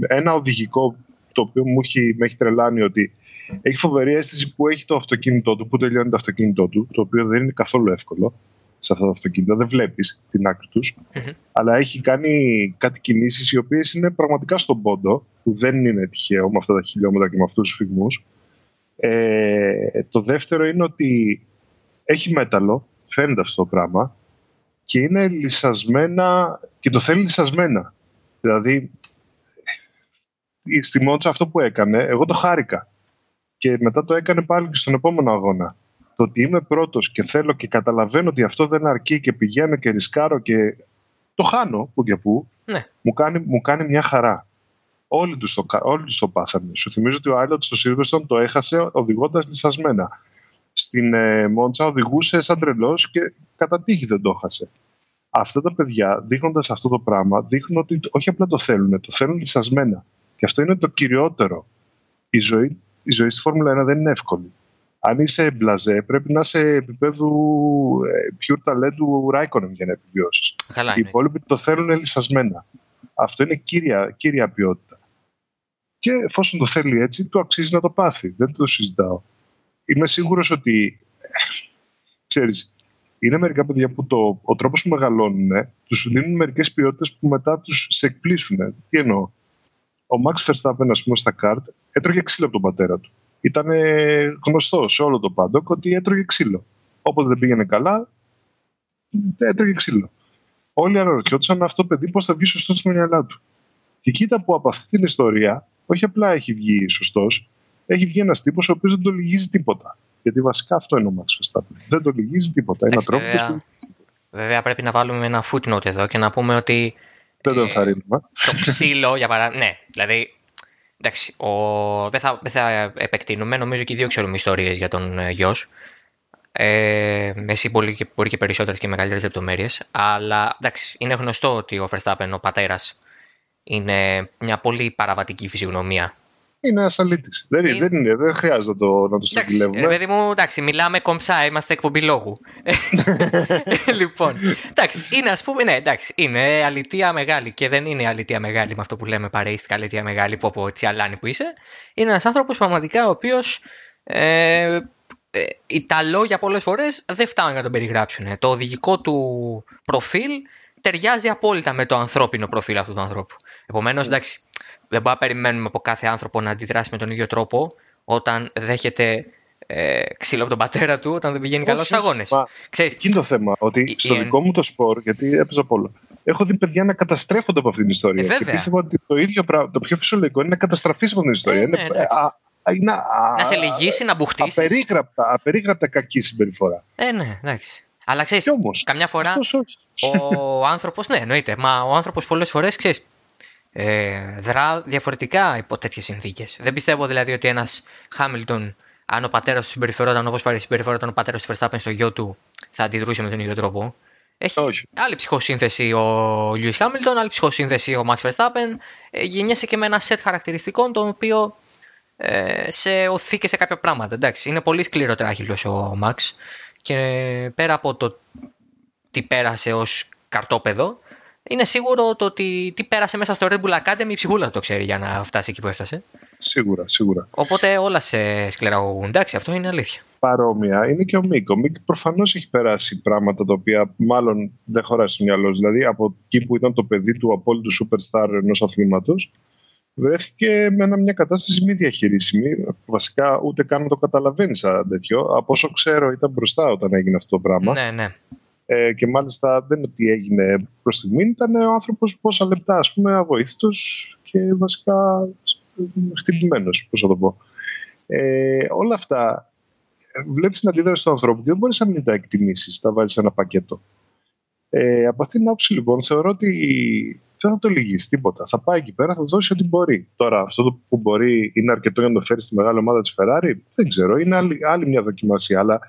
S2: ένα οδηγικό το οποίο μου έχει, με έχει τρελάνει ότι έχει φοβερή αίσθηση που έχει το αυτοκίνητό του, που τελειώνει το αυτοκίνητό του, το οποίο δεν είναι καθόλου εύκολο σε αυτά τα αυτοκίνητα. Δεν βλέπεις την άκρη τους. Αλλά έχει κάνει κάτι κινήσεις οι οποίες είναι πραγματικά στον πόντο, που δεν είναι τυχαίο με αυτά τα χιλιόμετρα και με αυτούς τους φυγμούς. Ε, το δεύτερο είναι ότι έχει μέταλλο, φαίνεται αυτό το πράγμα, και είναι λυσασμένα και το θέλει λυσασμένα. Δηλαδή, στη Μόντσα αυτό που έκανε, εγώ το χάρηκα. Και μετά το έκανε πάλι και στον επόμενο αγώνα το ότι είμαι πρώτος και θέλω και καταλαβαίνω ότι αυτό δεν αρκεί και πηγαίνω και ρισκάρω και το χάνω που και που, ναι. μου, κάνει, μου κάνει μια χαρά. Όλοι τους το, όλοι τους το πάθανε. Σου θυμίζω ότι ο Άιλοντ στο Σίλβερστον το έχασε οδηγώντας λυσασμένα. Στην ε, Μόντσα οδηγούσε σαν τρελός και κατά τύχη δεν το έχασε. Αυτά τα παιδιά, δείχνοντας αυτό το πράγμα, δείχνουν ότι όχι απλά το θέλουν, το θέλουν λυσασμένα. Και αυτό είναι το κυριότερο. Η ζωή, η ζωή στη Φόρμουλα 1 δεν είναι εύκολη αν είσαι μπλαζέ, πρέπει να είσαι επίπεδου ε, pure ταλέντου Ράικονεν για να επιβιώσεις. Οι υπόλοιποι το θέλουν λυσασμένα. Αυτό είναι κύρια, κύρια ποιότητα. Και εφόσον το θέλει έτσι, του αξίζει να το πάθει. Δεν το συζητάω. Είμαι σίγουρος ότι. ξέρεις, είναι μερικά παιδιά που το, ο τρόπος που μεγαλώνουν τους δίνουν μερικές ποιότητες που μετά τους σε εκπλήσουν. Τι εννοώ; Ο Max Verstappen, ας πούμε, στα καρτ έτρωγε ξύλο από τον πατέρα του ήταν γνωστό σε όλο το πάντοκ ότι έτρωγε ξύλο. Όποτε δεν πήγαινε καλά, έτρωγε ξύλο. Όλοι αναρωτιόντουσαν αυτό το παιδί πώς θα βγει σωστός στο μυαλά του. Και κοίτα που από αυτή την ιστορία, όχι απλά έχει βγει σωστός, έχει βγει ένας τύπος ο οποίος δεν το λυγίζει τίποτα. Γιατί βασικά αυτό είναι ο Max Verstappen. Δεν το λυγίζει τίποτα. Ένα τρόπο
S1: βέβαια, βέβαια πρέπει να βάλουμε ένα footnote εδώ και να πούμε ότι.
S2: Δεν το ενθαρρύνουμε.
S1: το ξύλο, για παράδειγμα. Ναι, δηλαδή Εντάξει, ο... δεν, θα, δεν θα επεκτείνουμε. Νομίζω και οι δύο ξέρουμε ιστορίες για τον ε, γιος. Ε, εσύ μπορεί και, μπορεί και περισσότερες και μεγαλύτερες λεπτομέρειες. Αλλά εντάξει, είναι γνωστό ότι ο Verstappen, ο πατέρας, είναι μια πολύ παραβατική φυσιογνωμία
S2: είναι ένα αλήτη. Δεν, είναι, δεν, είναι, δεν χρειάζεται να το, να το στρογγυλεύουμε.
S1: Παιδί μου, εντάξει, μιλάμε κομψά, είμαστε εκπομπή λόγου. λοιπόν, εντάξει, είναι ας πούμε, ναι, εντάξει, είναι αλητία μεγάλη και δεν είναι αλητία μεγάλη με αυτό που λέμε παρέστηκα αλητία μεγάλη που από τσιαλάνη που είσαι. Είναι ένας άνθρωπος πραγματικά ο οποίος ε, ε, τα λόγια πολλές φορές δεν φτάνουν να τον περιγράψουν. Το οδηγικό του προφίλ ταιριάζει απόλυτα με το ανθρώπινο προφίλ αυτού του ανθρώπου. Επομένως, εντάξει, δεν μπορούμε να περιμένουμε από κάθε άνθρωπο να αντιδράσει με τον ίδιο τρόπο όταν δέχεται ε, ξύλο από τον πατέρα του όταν δεν πηγαίνει καλό αγώνες.
S2: Ξέρεις... είναι το θέμα. Ότι στο δικό μου το σπορ, γιατί έπαιζα από έχω δει παιδιά να καταστρέφονται από αυτήν την ιστορία. Ε, και πίστευα ότι το ίδιο πράγμα, το πιο φυσιολογικό είναι να καταστραφείς από την ιστορία. Ε,
S1: είναι, ναι, α, είναι, α, να σε λυγίσει, να μπουχτίσεις.
S2: Απερίγραπτα, απερίγραπτα κακή συμπεριφορά.
S1: Ε, ναι, εντάξει. Αλλά ξέρεις, καμιά φορά ο άνθρωπο, ναι, εννοείται. Μα ο άνθρωπος πολλές φορές ξέρεις, ε, δρά διαφορετικά υπό τέτοιες συνθήκες. Δεν πιστεύω δηλαδή ότι ένας Χάμιλτον, αν ο πατέρας του συμπεριφερόταν όπως συμπεριφερόταν ο πατέρας του Verstappen στο γιο του, θα αντιδρούσε με τον ίδιο τρόπο. Έχει Όχι. άλλη ψυχοσύνθεση ο Λιούι Χάμιλτον, άλλη ψυχοσύνθεση ο Max Verstappen. Ε, γεννιέσαι και με ένα σετ χαρακτηριστικών το οποίο ε, σε οθεί και σε κάποια πράγματα. Εντάξει, είναι πολύ σκληρό τράχυλος ο Max και πέρα από το τι πέρασε ως καρτόπεδο, είναι σίγουρο το ότι τι πέρασε μέσα στο Red Bull Academy η ψυχούλα το ξέρει για να φτάσει εκεί που έφτασε.
S2: Σίγουρα, σίγουρα.
S1: Οπότε όλα σε σκληραγωγούν. Εντάξει, αυτό είναι αλήθεια.
S2: Παρόμοια είναι και ο Μίκ. Ο Μίκ προφανώς έχει περάσει πράγματα τα οποία μάλλον δεν χωράει στο μυαλό. Δηλαδή από εκεί που ήταν το παιδί του απόλυτου superstar ενός αθλήματος, βρέθηκε με μια κατάσταση μη διαχειρίσιμη. Βασικά ούτε καν να το καταλαβαίνεις σαν τέτοιο. Από όσο ξέρω, ήταν μπροστά όταν έγινε αυτό το πράγμα.
S1: Ναι, ναι.
S2: Ε, και μάλιστα δεν είναι ότι έγινε προς στιγμή, ήταν ο άνθρωπος πόσα λεπτά, ας πούμε, αβοήθητος και βασικά χτυπημένος, πώς θα το πω. Ε, όλα αυτά βλέπεις την αντίδραση του ανθρώπου και δεν μπορείς να μην τα εκτιμήσεις, τα βάλεις σε ένα πακέτο. Ε, από αυτήν την άποψη λοιπόν θεωρώ ότι δεν θα το λυγίσει τίποτα. Θα πάει εκεί πέρα, θα δώσει ό,τι μπορεί. Τώρα, αυτό που μπορεί είναι αρκετό για να το φέρει στη μεγάλη ομάδα της Ferrari, δεν ξέρω. Είναι άλλη, άλλη μια δοκιμασία. Αλλά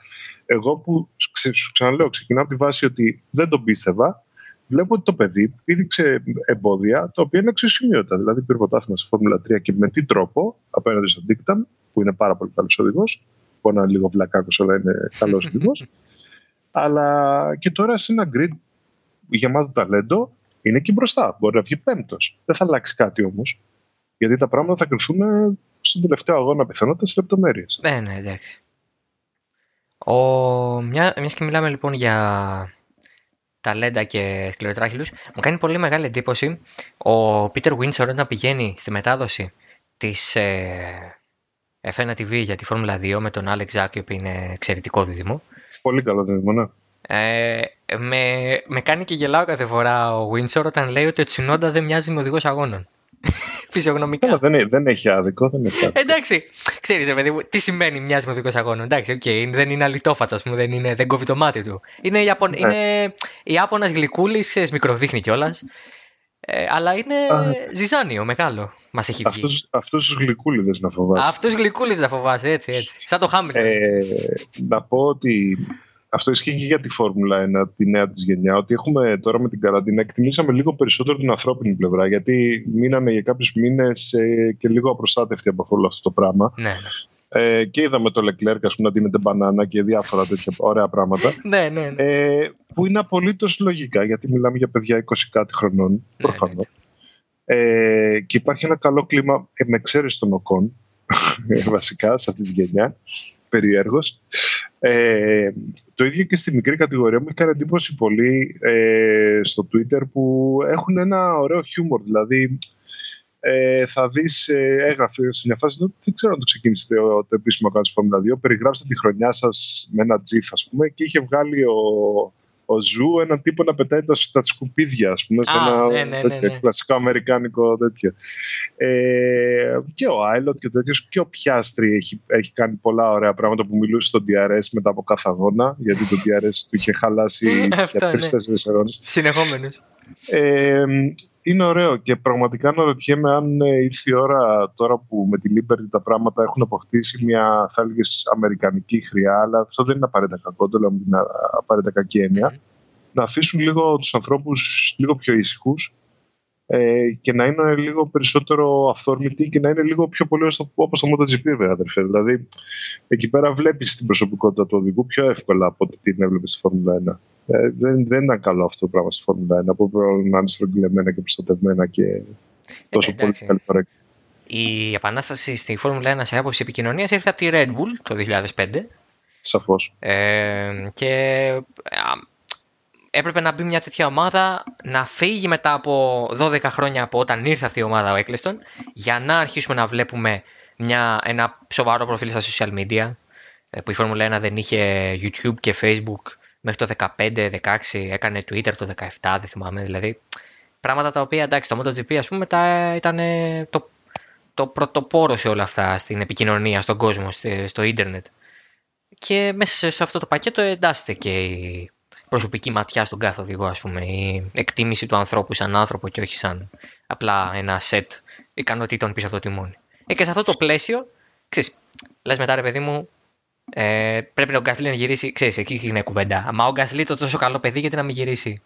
S2: εγώ που σου ξαναλέω, ξεκινάω από τη βάση ότι δεν τον πίστευα, βλέπω ότι το παιδί πήδηξε εμπόδια τα οποία είναι αξιοσημείωτα. Δηλαδή, πήρε πρωτάθλημα στη Φόρμουλα 3 και με τι τρόπο απέναντι στον Δίκταμ, που είναι πάρα πολύ καλός οδηγός. Μπορεί να είναι λίγο βλακάκος, αλλά είναι καλός οδηγός. αλλά και τώρα σε ένα grid γεμάτο ταλέντο είναι εκεί μπροστά. Μπορεί να βγει πέμπτος. Δεν θα αλλάξει κάτι όμως. Γιατί τα πράγματα θα κρυφθούν στον τελευταίο αγώνα πιθανότητας σε λεπτομέρειες.
S1: Ναι, ναι, εντάξει. Ο... Μια... Μιας και μιλάμε λοιπόν για ταλέντα και σκληροτράχυλους, μου κάνει πολύ μεγάλη εντύπωση ο Πίτερ Windsor όταν πηγαίνει στη μετάδοση της ε... F1 TV για τη Φόρμουλα 2 με τον Alex Zaki που είναι εξαιρετικό δίδυμο.
S2: Πολύ καλό δίδυμο, ναι.
S1: Ε, με, με κάνει και γελάω κάθε φορά ο Windsor όταν λέει ότι ο Τσινόντα δεν μοιάζει με οδηγός αγώνων. Φυσιογνωμικά.
S2: δεν, δεν έχει άδικο. Δεν έχει άδικο.
S1: Εντάξει, ξέρεις, παιδί μου, τι σημαίνει μοιάζει με οδηγό αγώνων. Εντάξει, okay, δεν είναι αλυτόφατσα, ας πούμε, δεν, είναι, δεν κόβει το μάτι του. Είναι, Ιαπων, ναι. είναι Ιάπωνας γλυκούλη, μικροδείχνει κιόλας. Ε, αλλά είναι Α, ζυζάνιο, μεγάλο. Μας έχει βγει.
S2: Αυτού τους γλυκούλιδες να φοβάσαι.
S1: Αυτούς του γλυκούλιδες να φοβάσαι, έτσι, έτσι. Σαν το Χάμιλτον. Ε,
S2: να πω ότι αυτό ισχύει και για τη Φόρμουλα 1, τη νέα της γενιά, ότι έχουμε τώρα με την καραντίνα εκτιμήσαμε λίγο περισσότερο την ανθρώπινη πλευρά, γιατί μείναμε για κάποιους μήνες ε, και λίγο απροστάτευτοι από όλο αυτό το πράγμα.
S1: Ναι.
S2: Ε, και είδαμε το Leclerc ας πούμε, να δίνεται μπανάνα και διάφορα τέτοια ωραία πράγματα.
S1: ναι, ναι, ναι.
S2: Ε, που είναι απολύτως λογικά, γιατί μιλάμε για παιδιά 20 κάτι χρονών, ναι, προφανώς. Ναι. Ε, και υπάρχει ένα καλό κλίμα ε, με εξαίρεση των οκών, βασικά, σε αυτή τη γενιά περίεργος. Ε, το ίδιο και στη μικρή κατηγορία μου έχει κάνει εντύπωση πολύ ε, στο Twitter που έχουν ένα ωραίο χιούμορ. Δηλαδή ε, θα δεις, ε, έγραφε σε μια φάση, δεν ξέρω αν το ξεκίνησε το, το επίσημο account της Formula 2, περιγράψτε τη χρονιά σας με ένα τζιφ ας πούμε και είχε βγάλει ο, ο Ζου έναν τύπο να πετάει τα, τα σκουπίδια, ας πούμε, σε ένα
S1: ναι, ναι, ναι, ναι,
S2: κλασικό αμερικάνικο τέτοιο. Ε, και ο Άιλοτ και ο τέτοιος και ο Πιάστρη έχει, έχει κάνει πολλά ωραία πράγματα που μιλούσε στο DRS μετά από κάθε αγώνα, γιατί το DRS του είχε χαλάσει για τρει-τέσσερι ώρε.
S1: Συνεχόμενος.
S2: Ε, είναι ωραίο και πραγματικά αναρωτιέμαι αν ε, ήρθε η ώρα τώρα που με τη Liberty τα πράγματα έχουν αποκτήσει μια θα έλεγες αμερικανική χρειά αλλά αυτό δεν είναι απαραίτητα κακό, το λέω με την απαραίτητα κακή έννοια να αφήσουν λίγο τους ανθρώπους λίγο πιο ήσυχους ε, και να είναι λίγο περισσότερο αυθόρμητοι και να είναι λίγο πιο πολύ όπως το MotoGP βέβαια αδερφέ. Δηλαδή εκεί πέρα βλέπεις την προσωπικότητα του οδηγού πιο εύκολα από ό,τι την έβλεπες στη Φόρμουλα 1. Ε, δεν, δεν ήταν καλό αυτό το πράγμα στη Φόρμουλα 1 που πρέπει να είναι στρογγυλεμένα και προστατευμένα και τόσο πολύ καλή φορά.
S1: Η επανάσταση στη Φόρμουλα 1 σε άποψη επικοινωνίας ήρθε από τη Red Bull το 2005.
S2: Σαφώς.
S1: Ε, και έπρεπε να μπει μια τέτοια ομάδα να φύγει μετά από 12 χρόνια από όταν ήρθε αυτή η ομάδα ο Έκλειστον για να αρχίσουμε να βλέπουμε μια, ένα σοβαρό προφίλ στα social media ε, που η Φόρμουλα 1 δεν είχε YouTube και Facebook μέχρι το 15-16 έκανε Twitter το 17 δεν θυμάμαι δηλαδή πράγματα τα οποία εντάξει το MotoGP ας πούμε τα, ήταν το, το πρωτοπόρο σε όλα αυτά στην επικοινωνία, στον κόσμο, στο ίντερνετ. Και μέσα σε αυτό το πακέτο εντάσσεται και η προσωπική ματιά στον κάθε οδηγό ας πούμε η εκτίμηση του ανθρώπου σαν άνθρωπο και όχι σαν απλά ένα σετ ικανοτήτων πίσω από το τιμόνι. Ε, και σε αυτό το πλαίσιο ξέρεις, λες μετά ρε παιδί μου ε, πρέπει ο Γκάσλι να γυρίσει. Ξέρεις, εκεί είναι κουβέντα. Μα ο Γκάσλι το τόσο καλό παιδί, γιατί να μην γυρίσει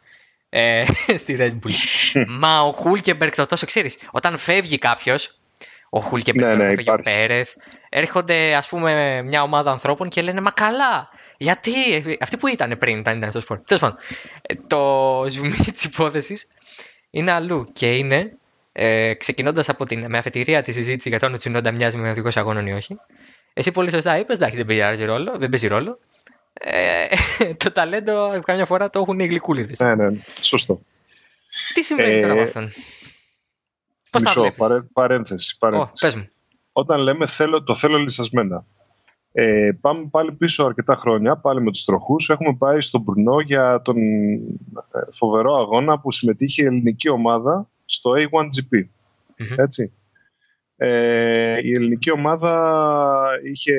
S1: ε, στη Red Bull. Μα ο Χούλκεμπερκ το τόσο ξέρεις. Όταν φεύγει κάποιος, ο Χούλκεμπερ, ναι, ναι, ο Πέρεθ. Έρχονται, ας πούμε, μια ομάδα ανθρώπων και λένε Μα καλά, γιατί, αυτοί που ήταν πριν, όταν ήταν στο σπορ. Τέλος πάντων, ε, το ζουμί της υπόθεσης είναι αλλού και είναι, ε, ξεκινώντας από την με αφετηρία τη συζήτηση για το αν ο Τσινόντα μοιάζει με οδηγός αγώνων ή όχι. Εσύ πολύ σωστά είπες, εντάξει, δεν παίζει ρόλο. Δεν παίζει ρόλο. Ε, το ταλέντο καμιά φορά το έχουν οι γλυκούλιδες.
S2: Ναι, ναι, σωστό.
S1: Τι συμβαίνει ε, τώρα με αυτόν;
S2: Πώς μισό, τα παρέ, παρένθεση. παρένθεση.
S1: πες μου.
S2: Όταν λέμε θέλω, το θέλω λυσασμένα. Ε, πάμε πάλι πίσω αρκετά χρόνια, πάλι με τους τροχούς. Έχουμε πάει στον Μπρουνό για τον ε, φοβερό αγώνα που συμμετείχε η ελληνική ομάδα στο A1GP. mm Έτσι. Ε, η ελληνική ομάδα είχε,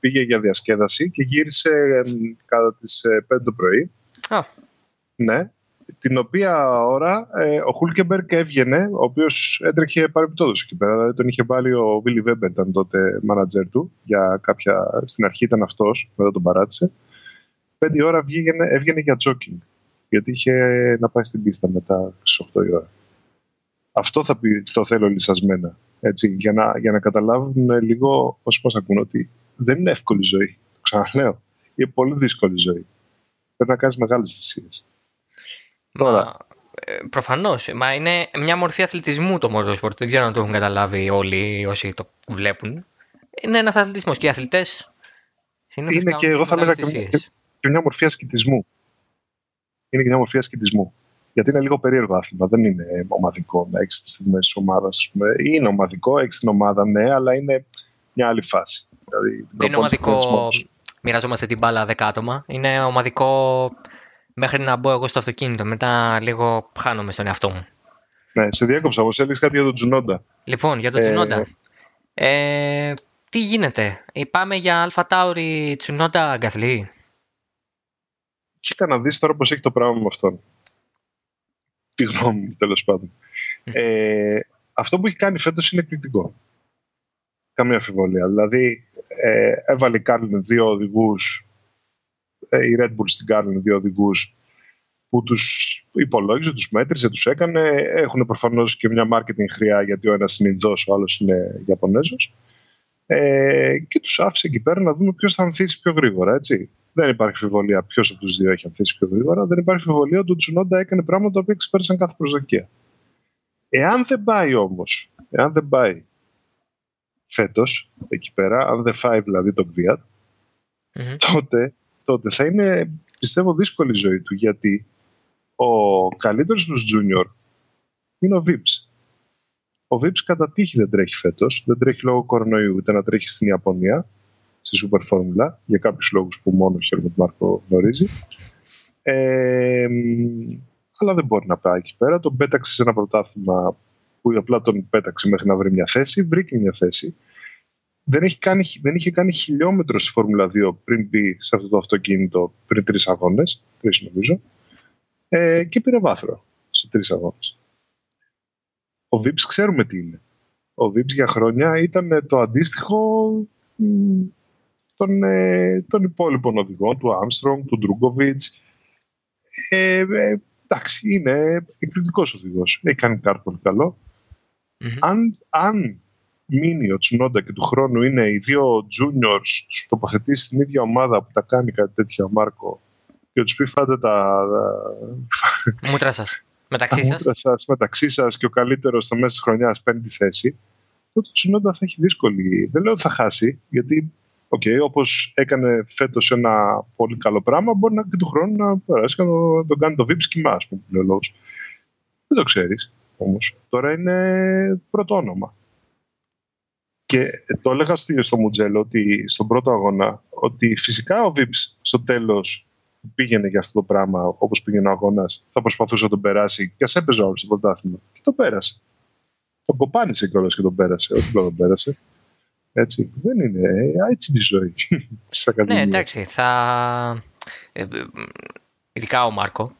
S2: πήγε για διασκέδαση και γύρισε ε, κατά τις 5 το πρωί.
S1: Ah.
S2: Ναι, την οποία ώρα ε, ο Χούλκεμπερκ έβγαινε, ο οποίος έτρεχε παρεμπιπτόντως εκεί πέρα. Δηλαδή τον είχε βάλει ο Βίλι Βέμπερ, ήταν τότε μάνατζερ του. Για κάποια... Στην αρχή ήταν αυτός, μετά τον παράτησε. Πέντε ώρα βγήκε, έβγαινε για τζόκινγκ. Γιατί είχε να πάει στην πίστα μετά στις 8 η ώρα. Αυτό θα πει το θέλω λυσασμένα. Έτσι, για, να, για να καταλάβουν λίγο όσοι μα ακούν ότι δεν είναι εύκολη ζωή. Το ξαναλέω. Είναι πολύ δύσκολη ζωή. Πρέπει να κάνεις μεγάλες θυσίες.
S1: Τώρα. Ε, Προφανώς. Μα είναι μια μορφή αθλητισμού το motorsport. Δεν ξέρω αν το έχουν καταλάβει όλοι όσοι το βλέπουν. Είναι ένας αθλητισμός και οι αθλητές.
S2: Είναι και εγώ θα έλεγα και μια, και μια μορφή ασκητισμού. Είναι και μια μορφή ασκητισμού. Γιατί είναι λίγο περίεργο άθλημα. Δεν είναι ομαδικό να έχεις τις στιγμές της ομάδας. Είναι ομαδικό, έχεις την ομάδα, ναι, αλλά είναι μια άλλη φάση.
S1: Δηλαδή, δεν είναι ομαδικό. Μοιραζόμαστε την μπάλα δεκάτομα. Είναι ομαδικό μέχρι να μπω εγώ στο αυτοκίνητο. Μετά λίγο χάνομαι στον εαυτό μου.
S2: Ναι, σε διέκοψα όμω. Έλεγες κάτι για τον Τζουνόντα.
S1: Λοιπόν, για τον ε... Τζουνόντα. Ε, τι γίνεται, ε, πάμε για Αλφα Τάουρι Τσουνόντα Γκασλή.
S2: Κοίτα να δεις τώρα πώς έχει το πράγμα με αυτόν. Τι γνώμη μου, τέλος πάντων. Ε, αυτό που έχει κάνει φέτος είναι εκπληκτικό. Καμία αμφιβολία. Δηλαδή, ε, έβαλε Κάρλιν δύο οδηγούς ε, η Red Bull στην Κάρλιν δύο οδηγούς που τους υπολόγιζε, τους μέτρησε, τους έκανε. Έχουν προφανώς και μια marketing χροιά γιατί ο ένας είναι Ινδός, ο άλλος είναι Ιαπωνέζος. Ε, και τους άφησε εκεί πέρα να δούμε ποιος θα ανθίσει πιο γρήγορα. Έτσι. Δεν υπάρχει αμφιβολία ποιος από τους δύο έχει ανθίσει πιο γρήγορα. Δεν υπάρχει αμφιβολία ότι ο Τσουνόντα έκανε πράγματα που εξυπέρασαν κάθε προσδοκία. Εάν δεν πάει όμως, εάν δεν πάει φέτος εκεί πέρα, αν δεν φάει δηλαδή τον Fiat, τότε τότε θα είναι πιστεύω δύσκολη η ζωή του γιατί ο καλύτερος του junior είναι ο Vips. Ο Vips κατά τύχη δεν τρέχει φέτος, δεν τρέχει λόγω κορονοϊού, ούτε να τρέχει στην Ιαπωνία, στη Super Formula, για κάποιους λόγους που μόνο ο Χέρμοντ Μάρκο γνωρίζει. Ε, αλλά δεν μπορεί να πάει εκεί πέρα. Τον πέταξε σε ένα πρωτάθλημα που απλά τον πέταξε μέχρι να βρει μια θέση. Βρήκε μια θέση δεν, έχει κάνει, δεν είχε κάνει χιλιόμετρο στη Φόρμουλα 2 πριν μπει σε αυτό το αυτοκίνητο πριν τρεις αγώνες, τρεις νομίζω, ε, και πήρε βάθρο σε τρεις αγώνες. Ο Vips ξέρουμε τι είναι. Ο Vips για χρόνια ήταν το αντίστοιχο των, ε, των υπόλοιπων οδηγών, του Armstrong, του Ντρούγκοβιτ. Ε, ε, εντάξει, είναι εκπληκτικός οδηγός. Έχει κάνει κάτι πολύ Αν, αν μείνει ο Τσουνόντα και του χρόνου είναι οι δύο juniors, τους τοποθετήσει στην ίδια ομάδα που τα κάνει κάτι τέτοιο ο Μάρκο και τους πει φάτε τα.
S1: Μούτρα σας. Μεταξύ σας.
S2: Μούτρα σας, μεταξύ σας και ο καλύτερος στα μέσα της χρονιάς παίρνει τη θέση. Τότε ο Τσουνόντα θα έχει δύσκολη. Δεν λέω ότι θα χάσει, γιατί okay, όπως έκανε φέτος ένα πολύ καλό πράγμα, μπορεί να και του χρόνου να περάσει και να τον κάνει το VIP σκημά, ας πούμε, Δεν το ξέρεις όμως. Τώρα είναι πρώτο όνομα. Και το έλεγα στο Μουτζέλο ότι στον πρώτο αγώνα ότι φυσικά ο Βίπς στο τέλος πήγαινε για αυτό το πράγμα όπως πήγαινε ο αγώνας, θα προσπαθούσε να τον περάσει και ας έπαιζε όλο στο πρωτάθλημα. Και το πέρασε. Τον κοπάνισε κιόλας και τον πέρασε. Όχι τον πέρασε. Έτσι. Δεν είναι. Έτσι είναι η ζωή
S1: τη Ναι, εντάξει. Θα. Ε, ειδικά ο Μάρκο.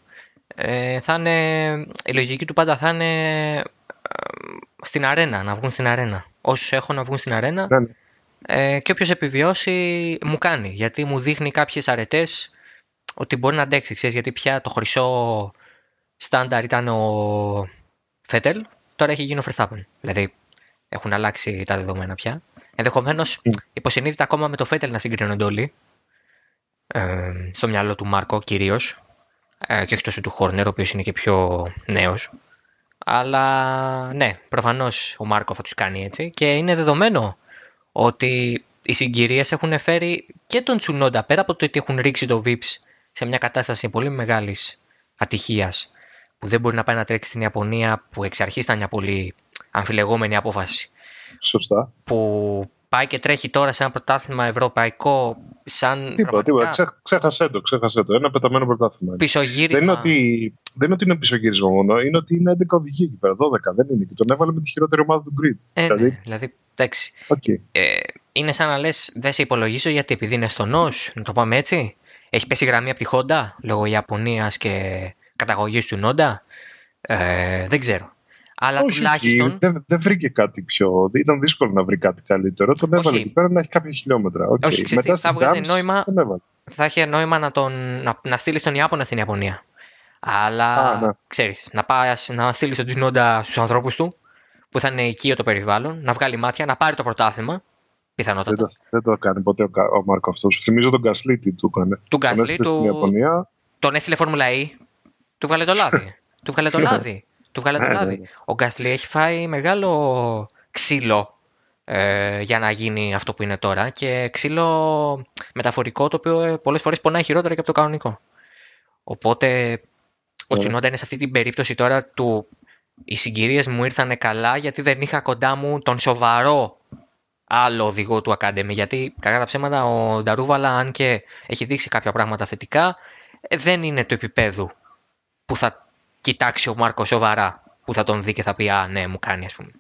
S1: Ε, θα είναι... Η λογική του πάντα θα είναι στην αρένα, να βγουν στην αρένα. Όσους έχω να βγουν στην αρένα. Ναι, ναι. Ε, και όποιος επιβιώσει μου κάνει. Γιατί μου δείχνει κάποιες αρετές ότι μπορεί να αντέξει. Ξέρεις, γιατί πια το χρυσό στάνταρ ήταν ο Φέτελ, τώρα έχει γίνει ο Verstappen. Δηλαδή έχουν αλλάξει τα δεδομένα πια. Ενδεχομένως mm. υποσυνείδητα ακόμα με το Φέτελ να συγκρίνονται όλοι. Ε, στο μυαλό του Μάρκο κυρίως. Ε, και όχι τόσο του Χόρνερ, ο οποίος είναι και πιο νέος. Αλλά ναι, προφανώς ο Μάρκο θα τους κάνει έτσι. Και είναι δεδομένο ότι οι συγκυρίες έχουν φέρει και τον Τσουνόντα πέρα από το ότι έχουν ρίξει το Vips σε μια κατάσταση πολύ μεγάλης ατυχίας που δεν μπορεί να πάει να τρέξει στην Ιαπωνία, που εξ αρχής ήταν μια πολύ αμφιλεγόμενη απόφαση.
S2: Σωστά.
S1: Που πάει και τρέχει τώρα σε ένα πρωτάθλημα ευρωπαϊκό σαν.
S2: Τίποτα, πραγματικά... τίποτα. Ξέχασέ το, ξέχασέ το. Ένα πεταμένο πρωτάθλημα.
S1: Πισωγύρισμα.
S2: Δεν είναι, ότι, δεν είναι ότι είναι πισωγύρισμα μόνο, είναι ότι είναι 11 οδηγοί εκεί πέρα. 12 δεν είναι. Και τον έβαλε με τη χειρότερη ομάδα του Grid.
S1: Ε, ναι, δηλαδή, δηλαδή εντάξει.
S2: Okay.
S1: Ε, είναι σαν να λες, δεν σε υπολογίζω γιατί επειδή είναι στο νος, να το πάμε έτσι. Έχει πέσει γραμμή από τη Honda λόγω Ιαπωνίας και καταγωγής του Νόντα. Ε, δεν ξέρω. Αλλά
S2: Όχι,
S1: τουλάχιστον.
S2: Δεν, δεν βρήκε κάτι πιο. Ήταν δύσκολο να βρει κάτι καλύτερο. Τον έβαλε εκεί πέρα να έχει κάποια χιλιόμετρα. Okay.
S1: Όχι, Μετά θα βγάζει νόημα. Θα είχε νόημα να, τον, να, να στείλει τον Ιάπωνα στην Ιαπωνία. Αλλά Α, ναι. ξέρεις, να, πας, να στείλει τον Τζινόντα στους ανθρώπους του, που θα είναι οικείο το περιβάλλον, να βγάλει μάτια, να πάρει το πρωτάθλημα. Πιθανότατα.
S2: Δεν το, δεν το κάνει ποτέ ο, ο Μάρκο αυτός. Θυμίζω τον Γκασλί τι του έκανε.
S1: Του Γκασλί του.
S2: Στην Ιαπωνία.
S1: Τον έστειλε Φόρμουλα E. Του βγάλε το λάδι. του βγάλε το λάδι. Του βγάλε το ναι, λάδι. Ναι, ναι. Ο Γκάσλι έχει φάει μεγάλο ξύλο ε, για να γίνει αυτό που είναι τώρα και ξύλο μεταφορικό το οποίο ε, πολλές φορές πονάει χειρότερα και από το κανονικό. Οπότε ο Τσινόντα είναι σε αυτή την περίπτωση τώρα του οι συγκυρίες μου ήρθαν καλά γιατί δεν είχα κοντά μου τον σοβαρό άλλο οδηγό του Academy. Γιατί κατά τα ψέματα ο Νταρούβαλα, αν και έχει δείξει κάποια πράγματα θετικά, ε, δεν είναι του επίπεδου που θα κοιτάξει ο Μάρκος σοβαρά, που θα τον δει και θα πει Α, ναι, μου κάνει, ας πούμε.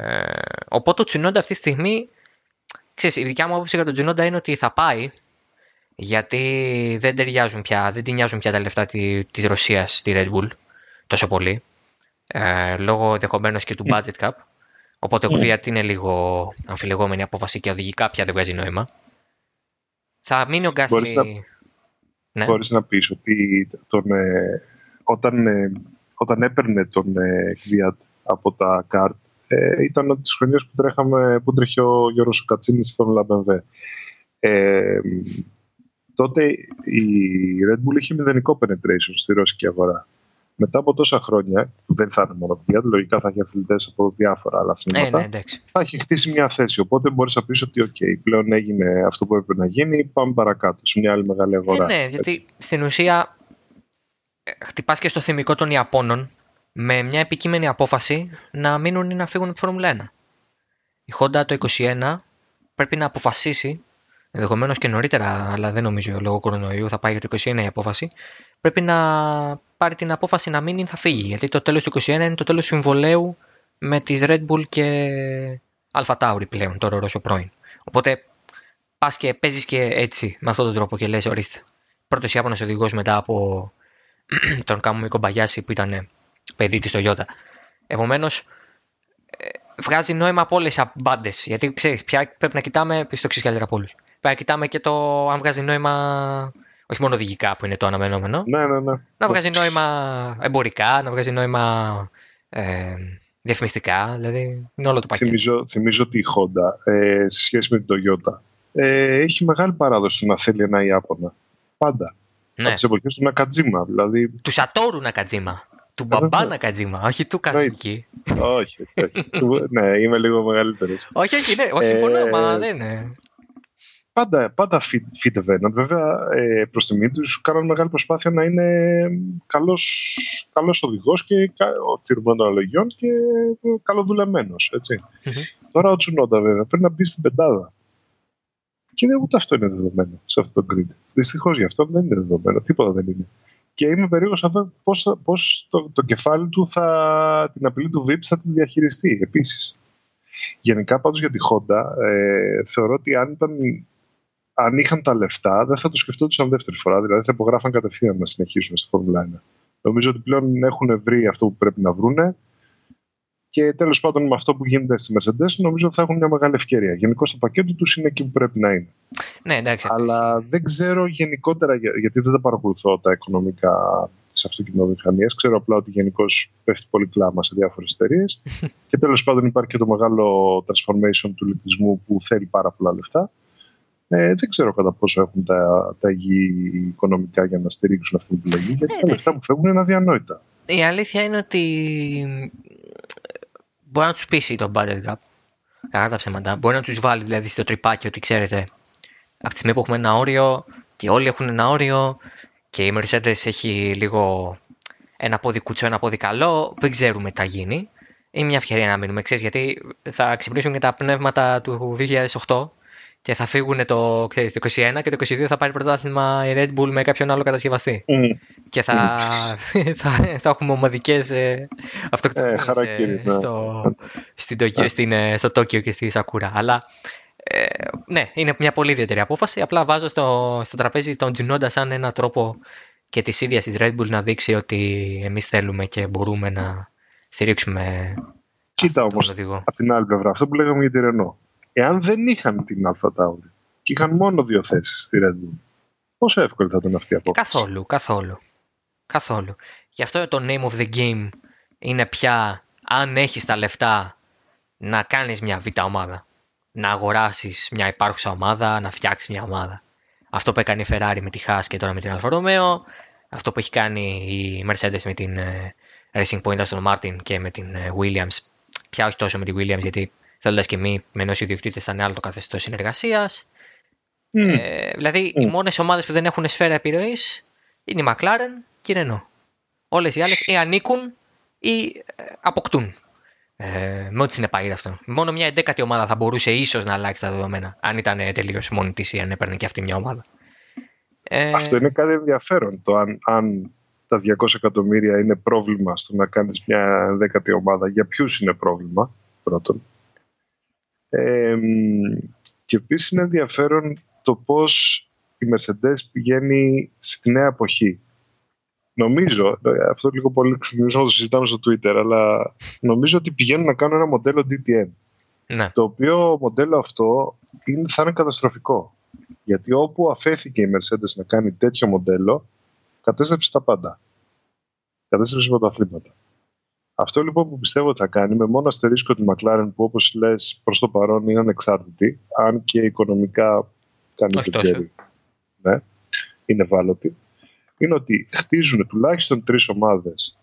S1: Ε, οπότε ο Τσινόντα αυτή τη στιγμή, ξέρεις, η δικιά μου άποψη για τον Τσινόντα είναι ότι θα πάει, γιατί δεν ταιριάζουν πια, δεν την νοιάζουν πια τα λεφτά τη της Ρωσίας στη Red Bull τόσο πολύ, ε, λόγω ενδεχομένως και του budget cap. Οπότε ο Κβίατ είναι λίγο αμφιλεγόμενη απόφαση και οδηγικά πια δεν βγάζει νόημα. Θα μείνει ο Γκάσλι.
S2: Ναι. Μπορείς να πεις ότι τον, ε, όταν, ε, όταν έπαιρνε τον ε, από τα καρτ ε, ήταν από τις χρονιές που, τρέχαμε, που τρέχει ο Γιώργος Κατσίνης στη Φόρμουλα BMW. Ε, τότε η Red Bull είχε μηδενικό penetration στη ρώσικη αγορά. Μετά από τόσα χρόνια, που δεν θα είναι μόνο Fiat, λογικά θα έχει αθλητές από διάφορα άλλα αθλήματα,
S1: ε, ναι,
S2: θα έχει χτίσει μια θέση. Οπότε μπορείς να πεις ότι, OK, πλέον έγινε αυτό που έπρεπε να γίνει, πάμε παρακάτω σε μια άλλη μεγάλη αγορά.
S1: Ε, ναι, γιατί στην ουσία ε, χτυπάς και στο θυμικό των Ιαπώνων με μια επικείμενη απόφαση να μείνουν ή να φύγουν από τη Φόρμουλα 1. Η Honda το 2021 πρέπει να αποφασίσει, ενδεχομένως και νωρίτερα, αλλά δεν νομίζω λόγω κορονοϊού θα πάει για το 2021 η απόφαση, πρέπει να πάρει την απόφαση να μείνει ή θα φύγει. Γιατί το τέλος του 2021 είναι το τέλος συμβολέου με τις Red Bull και Alpha Tauri πλέον, τώρα Ρώσο πρώην. Οπότε πας και παίζεις και έτσι, με αυτόν τον τρόπο και λες: Ορίστε. Πρώτος Ιάπωνος οδηγός μετά από τον Κάμου Κομπαγιάση που ήταν παιδί της Toyota. Επομένως, ε, βγάζει νόημα από όλες τις μπάντες. Γιατί ξέρεις, πια πρέπει να κοιτάμε, πει το ξέρει καλύτερα από όλου. Πρέπει να κοιτάμε και το αν βγάζει νόημα, όχι μόνο οδηγικά που είναι το αναμενόμενο.
S2: Ναι, ναι, ναι.
S1: Να βγάζει νόημα εμπορικά, να βγάζει νόημα ε, διαφημιστικά. Δηλαδή, είναι όλο το πακέτο.
S2: Θυμίζω, θυμίζω ότι η Honda ε, σε σχέση με την Toyota ε, έχει μεγάλη παράδοση να θέλει ένα Ιάπωνα. Πάντα. Ναι. Από τις εποχές του Νακατζίμα. Δηλαδή...
S1: Του Σατόρου Νακατζίμα. Του μπαμπά Νακατζίμα, όχι του Καζούκι.
S2: όχι, όχι. ναι, είμαι λίγο μεγαλύτερος.
S1: όχι, όχι, ναι, όχι, συμφωνώ, μα δεν είναι.
S2: Πάντα, πάντα fit Venom. Βέβαια, ε, προς τιμή τους, κάναν μεγάλη προσπάθεια να είναι καλός καλός οδηγός και τηρουμένο των αλλογιών και καλοδουλεμένος. Τώρα ο Τσουνόντα, βέβαια, πρέπει να μπει στην πεντάδα. Και ούτε αυτό είναι δεδομένο σε αυτό το grid. Δυστυχώς γι' αυτό δεν είναι δεδομένο. Τίποτα δεν είναι. Και είμαι περίεργος να δω πώς το, το κεφάλι του θα, την απειλή του VIPs θα την διαχειριστεί επίσης. Γενικά πάντως για τη Honda ε, θεωρώ ότι αν, ήταν, αν είχαν τα λεφτά δεν θα το σκεφτόντουσαν δεύτερη φορά. Δηλαδή θα υπογράφαν κατευθείαν να συνεχίσουν στη Φόρμουλα 1. Νομίζω ότι πλέον έχουν βρει αυτό που πρέπει να βρούνε και τέλος πάντων με αυτό που γίνεται στη Mercedes, νομίζω ότι θα έχουν μια μεγάλη ευκαιρία. Γενικώς το πακέτο τους είναι εκεί που πρέπει να είναι.
S1: Ναι, εντάξει.
S2: Αλλά δεν ξέρω γενικότερα, γιατί δεν τα παρακολουθώ τα οικονομικά της αυτοκινητοβιομηχανίας. Ξέρω απλά ότι γενικώς πέφτει πολύ κλάμα σε διάφορες εταιρείες. και τέλος πάντων υπάρχει και το μεγάλο transformation του λιτισμού που θέλει πάρα πολλά λεφτά. Ε, δεν ξέρω κατά πόσο έχουν τα, τα υγιή οικονομικά για να στηρίξουν αυτή την επιλογή, γιατί ε, τα λεφτά που φεύγουν είναι αδιανόητα.
S1: Η αλήθεια είναι ότι μπορεί να τους πείσει το budget gap. Κατά τα ψέματα. Μπορεί να τους βάλει δηλαδή στο τρυπάκι ότι ξέρετε, αυτή τη στιγμή που έχουμε ένα όριο και όλοι έχουν ένα όριο και η Mercedes έχει λίγο ένα πόδι κουτσό, ένα πόδι καλό, δεν ξέρουμε τι θα γίνει. Είναι μια ευκαιρία να μείνουμε, ξέρεις, γιατί θα ξυπνήσουν και τα πνεύματα του 2008 και θα φύγουν το, ξέρεις, το 21 και το 22 θα πάρει πρωτάθλημα η Red Bull με κάποιον άλλο κατασκευαστή. Mm. Και θα, mm. θα, θα έχουμε ομαδικές ε, αυτοκτονίες ε, ναι. στο, στην, yeah. στην, ε, στο Τόκιο και στη Σακούρα. Αλλά ε, ναι, είναι μια πολύ ιδιαίτερη απόφαση. Απλά βάζω στο, στο τραπέζι τον Τζινόντα σαν ένα τρόπο και της ίδιας της Red Bull να δείξει ότι εμείς θέλουμε και μπορούμε να στηρίξουμε.
S2: Κοίτα όμως, από την άλλη πλευρά, αυτό που λέγαμε για τη Renault. Εάν δεν είχαν την Alpha Tauri και είχαν μόνο δύο θέσεις στη Red Bull, πόσο εύκολη θα ήταν αυτή η απόφαση.
S1: Καθόλου, καθόλου. Καθόλου. Γι' αυτό το name of the game είναι πια αν έχεις τα λεφτά να κάνεις μια β' ομάδα να αγοράσεις μια υπάρχουσα ομάδα, να φτιάξεις μια ομάδα. Αυτό που έκανε η Ferrari με τη Haas και τώρα με την Alfa Romeo, αυτό που έχει κάνει η Mercedes με την ε, Racing Point Aston Martin και με την ε, Williams, πια όχι τόσο με την Williams γιατί θέλοντα και εμεί με ενός ιδιοκτήτη θα είναι άλλο το καθεστώς συνεργασίας. Ε, δηλαδή mm. οι μόνες ομάδες που δεν έχουν σφαίρα επιρροής είναι η McLaren και η Renault. Όλες οι άλλες ή ανήκουν ή ε, αποκτούν ε, με ό,τι συνεπάγεται αυτό. Μόνο μια εντέκατη ομάδα θα μπορούσε ίσως να αλλάξει τα δεδομένα. Αν ήταν τελείως μόνη της ή αν έπαιρνε και αυτή μια ομάδα.
S2: Ε... Αυτό είναι κάτι ενδιαφέρον. Το αν, αν τα 200 εκατομμύρια είναι πρόβλημα στο να κάνεις μια εντέκατη ομάδα. Για ποιους είναι πρόβλημα, πρώτον. Ε, και επίση είναι ενδιαφέρον το πώς η Mercedes πηγαίνει στη νέα εποχή. Νομίζω, αυτό λίγο πολύ ξυπνίζω να το συζητάμε στο Twitter, αλλά νομίζω ότι πηγαίνουν να κάνουν ένα μοντέλο DTM. Ναι. Το οποίο μοντέλο αυτό είναι, θα είναι καταστροφικό. Γιατί όπου αφέθηκε η Mercedes να κάνει τέτοιο μοντέλο, κατέστρεψε τα πάντα. Κατέστρεψε πρωταθλήματα. Αυτό λοιπόν που πιστεύω ότι θα κάνει, με μόνο αστερίσκο τη McLaren που όπως λες προς το παρόν είναι ανεξάρτητη, αν και οικονομικά κάνει δεν ξέρει. Ναι, είναι ευάλωτη είναι ότι χτίζουν τουλάχιστον τρεις ομάδες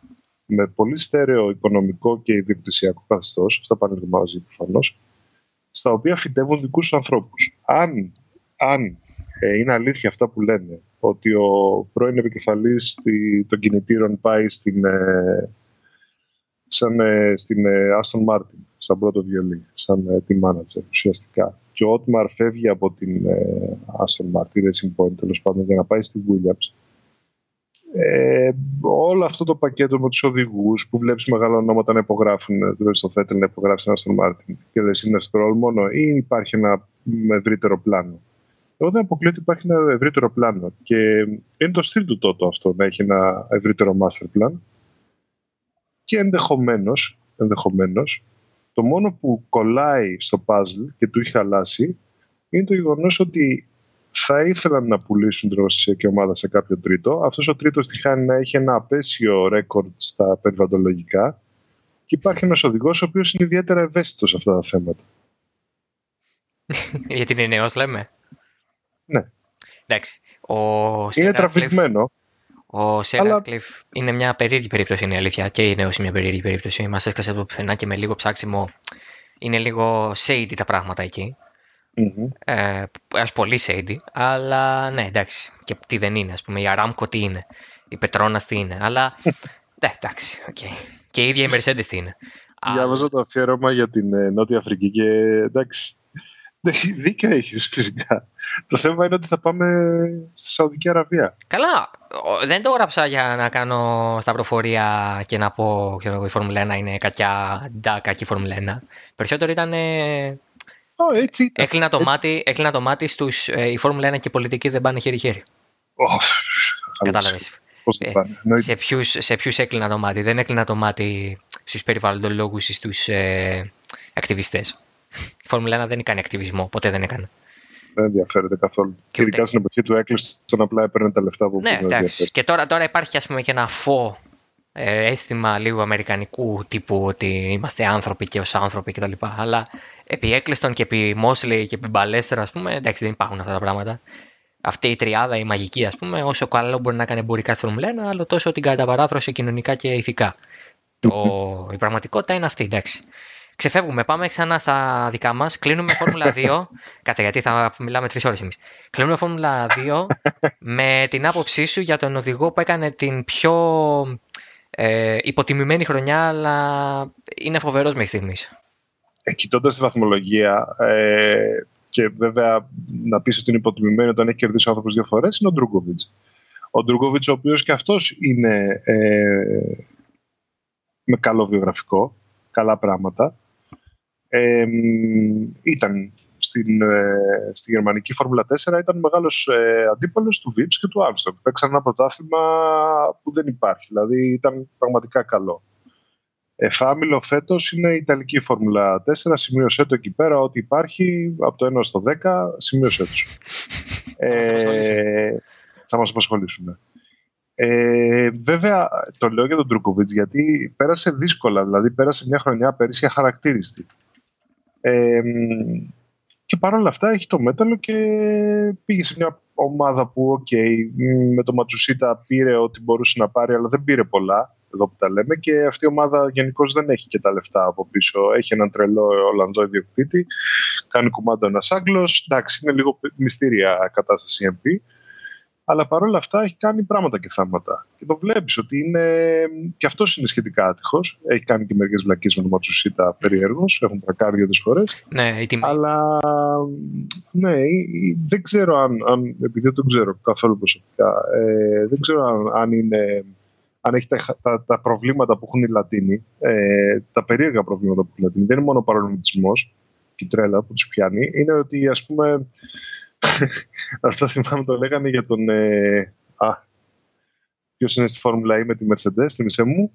S2: με πολύ στέρεο οικονομικό και ιδιοκτησιακό καθεστώς, αυτά πάνε μαζί προφανώς, στα οποία φυτεύουν δικούς τους ανθρώπους. Αν, αν ε, είναι αλήθεια αυτά που λένε, ότι ο πρώην επικεφαλής των κινητήρων πάει στην, ε, σαν, ε, στην ε, Aston Martin, σαν πρώτο βιολί, σαν ε, team manager ουσιαστικά. Και ο Ότμαρ φεύγει από την ε, Aston Martin, Racing Point, τέλος πάντων, για να πάει στη Williams ε, όλο αυτό το πακέτο με τους οδηγούς που βλέπεις μεγάλα ονόματα να υπογράφουν, δηλαδή στο Φέτελ να υπογράψει ένα Στον Μάρτιν και δεν είναι Στρόλ μόνο, ή υπάρχει ένα ευρύτερο πλάνο. Εγώ δεν αποκλείω ότι υπάρχει ένα ευρύτερο πλάνο και είναι το στυλ του τότε αυτό να έχει ένα ευρύτερο master plan και ενδεχομένως, ενδεχομένως, το μόνο που κολλάει στο puzzle και του έχει χαλάσει είναι το γεγονός ότι θα ήθελαν να πουλήσουν την εργοστασιακή ομάδα σε κάποιο τρίτο. Αυτός ο τρίτος τυχάνει να έχει ένα απέσιο ρέκορντ στα περιβαλλοντολογικά και υπάρχει ένας οδηγός ο οποίος είναι ιδιαίτερα ευαίσθητος σε αυτά τα θέματα.
S1: Γιατί είναι νέος, λέμε.
S2: Ναι.
S1: Εντάξει. Ο
S2: είναι τραβηγμένο.
S1: Ο Σέρα είναι μια περίεργη περίπτωση, είναι η αλήθεια. Και η νέος είναι μια περίεργη περίπτωση. Μας έσκασε από πουθενά και με λίγο ψάξιμο. Είναι λίγο shady τα πράγματα εκεί. Mm-hmm. Ε, πολύ shady, αλλά ναι, εντάξει. Και τι δεν είναι, ας πούμε. Η Aramco τι είναι, η Petronas τι είναι. Αλλά ναι, εντάξει, okay. Και η ίδια η Mercedes τι είναι.
S2: Διάβαζα το αφιέρωμα για την ε, Νότια Αφρική και εντάξει. Δίκιο έχεις φυσικά. Το θέμα είναι ότι θα πάμε στη Σαουδική Αραβία.
S1: Καλά. Δεν το έγραψα για να κάνω σταυροφορία και να πω ότι η Φόρμουλα 1 είναι κακιά, ντά, κακή Φόρμουλα 1. Περισσότερο ήταν
S2: Oh, έτσι
S1: Έκλεινα το, μάτι, έκλεινα το μάτι στους, ε, η Φόρμουλα 1 και η πολιτική δεν πάνε χέρι-χέρι.
S2: Oh,
S1: Κατάλαβες. Ε, σε, ποιους, σε ποιους έκλεινα το μάτι. Δεν έκλεινα το μάτι στους περιβαλλοντολόγους ή στους ε, ακτιβιστές. Η Φόρμουλα 1 δεν έκανε ακτιβισμό, ποτέ δεν έκανε.
S2: Δεν ενδιαφέρεται καθόλου. Και ειδικά στην εποχή του έκλειστον απλά έπαιρνε τα λεφτά που
S1: Ναι, εντάξει. Και τώρα, τώρα υπάρχει ας πούμε και ένα φω ε, αίσθημα λίγο αμερικανικού τύπου ότι είμαστε άνθρωποι και ως άνθρωποι κτλ. Αλλά επί Έκλειστον και επί Μόσλey και επί Μπαλέστερ, ας πούμε, εντάξει, δεν υπάρχουν αυτά τα πράγματα. Αυτή η τριάδα, η μαγική, ας πούμε, όσο καλό μπορεί να κάνει εμπορικά στη Φόρμουλα 1, αλλά τόσο την καταπαράθρωσε κοινωνικά και ηθικά. Το, η πραγματικότητα είναι αυτή, εντάξει. Ξεφεύγουμε, πάμε ξανά στα δικά μας. Κλείνουμε Φόρμουλα 2. Κάτσε, γιατί θα μιλάμε τρεις ώρες εμείς. Κλείνουμε Φόρμουλα 2 με την άποψή σου για τον οδηγό που έκανε την πιο ε, υποτιμημένη χρονιά, αλλά είναι φοβερός μέχρι στιγμής.
S2: Ε, Κοιτώντας τη βαθμολογία, ε, και βέβαια να πεις ότι είναι υποτιμημένη όταν έχει κερδίσει ο άνθρωπος δύο φορές, είναι ο Ντρούγκοβιτς. Ο Ντρούγκοβιτς, ο οποίος και αυτός είναι ε, με καλό βιογραφικό, καλά πράγματα. Ε, ήταν στην, ε, στη γερμανική Φόρμουλα 4 ήταν μεγάλος ε, αντίπαλος του Vips και του Armstrong. Παίξαν ένα πρωτάθλημα που δεν υπάρχει, δηλαδή ήταν πραγματικά καλό. Εφάμιλο φέτος είναι η Ιταλική Φόρμουλα 4. Σημείωσέ το εκεί πέρα ότι υπάρχει από το 1 στο 10. Σημείωσέ του. ε, θα μας απασχολήσουν. Ε, βέβαια, το λέω για τον Ντρούγκοβιτς γιατί πέρασε δύσκολα. Δηλαδή, πέρασε μια χρονιά πέρυσι αχαρακτήριστη. Ε, και παρόλα αυτά έχει το μέταλλο και πήγε σε μια ομάδα που, οκ, με το Ματσουσίτα πήρε ό,τι μπορούσε να πάρει, αλλά δεν πήρε πολλά, εδώ που τα λέμε. Και αυτή η ομάδα γενικώς δεν έχει και τα λεφτά από πίσω. Έχει έναν τρελό Ολλανδό ιδιοκτήτη, κάνει κουμάντο ένας Άγγλος. Εντάξει, είναι λίγο μυστήρια κατάσταση MP αλλά παρόλα αυτά έχει κάνει πράγματα και θάματα. Και το βλέπεις ότι είναι. και αυτός είναι σχετικά άτυχος. Έχει κάνει και μερικές βλακίες με τον Ματσουσίτα περίεργο. Έχουν τρακάρει δύο φορές.
S1: Ναι, η τιμή.
S2: Αλλά ναι, δεν ξέρω αν. αν επειδή δεν το ξέρω καθόλου προσωπικά, ε, δεν ξέρω αν, αν είναι. Αν έχει τα, τα, τα, προβλήματα που έχουν οι Λατίνοι, ε, τα περίεργα προβλήματα που έχουν οι Λατίνοι, δεν είναι μόνο ο παρονομισμός και η τρέλα που τους πιάνει, είναι ότι ας πούμε Αυτό θυμάμαι το λέγανε για τον. Ε, α, Ποιος είναι στη Φόρμουλα E με τη Mercedes, θυμίσαι μου;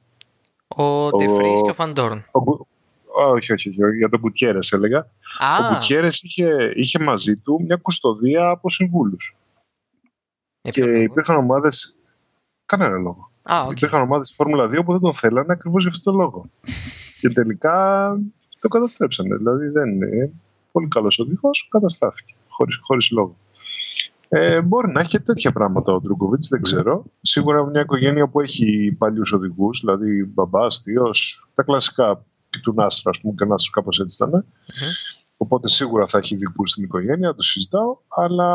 S1: Ο Τεφρή και ο Φαντόρν.
S2: Όχι, όχι, όχι, για τον Κουτιέρε έλεγα.
S1: Α.
S2: Ο Κουτιέρε είχε, είχε μαζί του μια κουστοδία από συμβούλους. Και υπήρχαν ομάδες. Κανένα λόγο.
S1: Α, okay.
S2: Υπήρχαν ομάδες στη Φόρμουλα 2 που δεν τον θέλανε ακριβώς για αυτόν τον λόγο. και τελικά το καταστρέψανε. Δηλαδή δεν είναι πολύ καλός οδηγός, καταστράφηκε χωρίς, χωρίς λόγο. Ε, μπορεί να έχει τέτοια πράγματα ο Ντρούκοβιτ, δεν ξέρω. Σίγουρα μια οικογένεια που έχει παλιούς οδηγούς, δηλαδή μπαμπάς, θείος, τα κλασικά του Νάστρα, ας πούμε, και ο Νάστρα κάπως έτσι ήταν. Οπότε σίγουρα θα έχει ειδικού στην οικογένεια, το συζητάω. Αλλά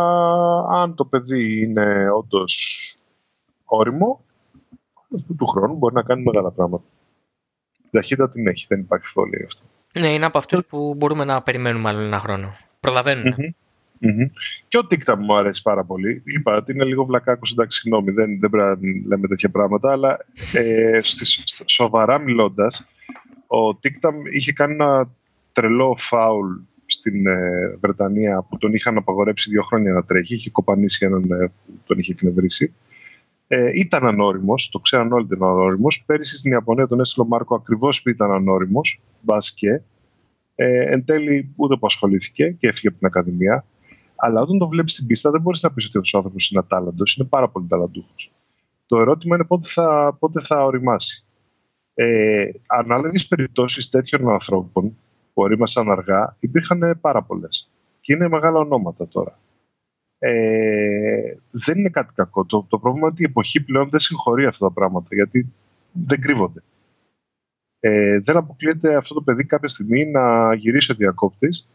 S2: αν το παιδί είναι όντως όριμο, του χρόνου μπορεί να κάνει μεγάλα πράγματα. Η ταχύτητα την έχει, δεν υπάρχει φόλια γι' αυτό.
S1: Ναι, είναι από αυτούς που μπορούμε να περιμένουμε άλλο ένα χρόνο. Προλαβαίνουν.
S2: Mm-hmm. Και ο TikTok μου αρέσει πάρα πολύ. Είπα ότι είναι λίγο βλακάκος, εντάξει, συγγνώμη, δεν, δεν πρέπει να λέμε τέτοια πράγματα, αλλά ε, στις, σοβαρά μιλώντας, ο TikTok είχε κάνει ένα τρελό φάουλ στην ε, Βρετανία που τον είχαν απαγορέψει δύο χρόνια να τρέχει. Είχε κοπανίσει έναν ε, που τον είχε εκνευρίσει. Ε, ήταν ανώριμος, το ξέραν όλοι ότι ήταν ανώριμος. Πέρυσι στην Ιαπωνία τον έστειλε ο Μάρκο ακριβώς που ήταν ανώριμος, μπα και. Ε, εν τέλει ούτε που ασχολήθηκε και έφυγε από την Ακαδημία. Αλλά όταν το βλέπεις στην πίστα, δεν μπορείς να πεις ότι ο άνθρωπος είναι ατάλλαντος. Είναι πάρα πολύ ταλαντούχος. Το ερώτημα είναι πότε θα, πότε θα οριμάσει. Ε, Ανάλογε περιπτώσεις τέτοιων ανθρώπων που ορίμασαν αργά υπήρχαν πάρα πολλές. Και είναι μεγάλα ονόματα τώρα. Ε, δεν είναι κάτι κακό. Το, το πρόβλημα είναι ότι η εποχή πλέον δεν συγχωρεί αυτά τα πράγματα γιατί δεν κρύβονται. Ε, δεν αποκλείεται αυτό το παιδί κάποια στιγμή να γυρίσει ο διακόπτης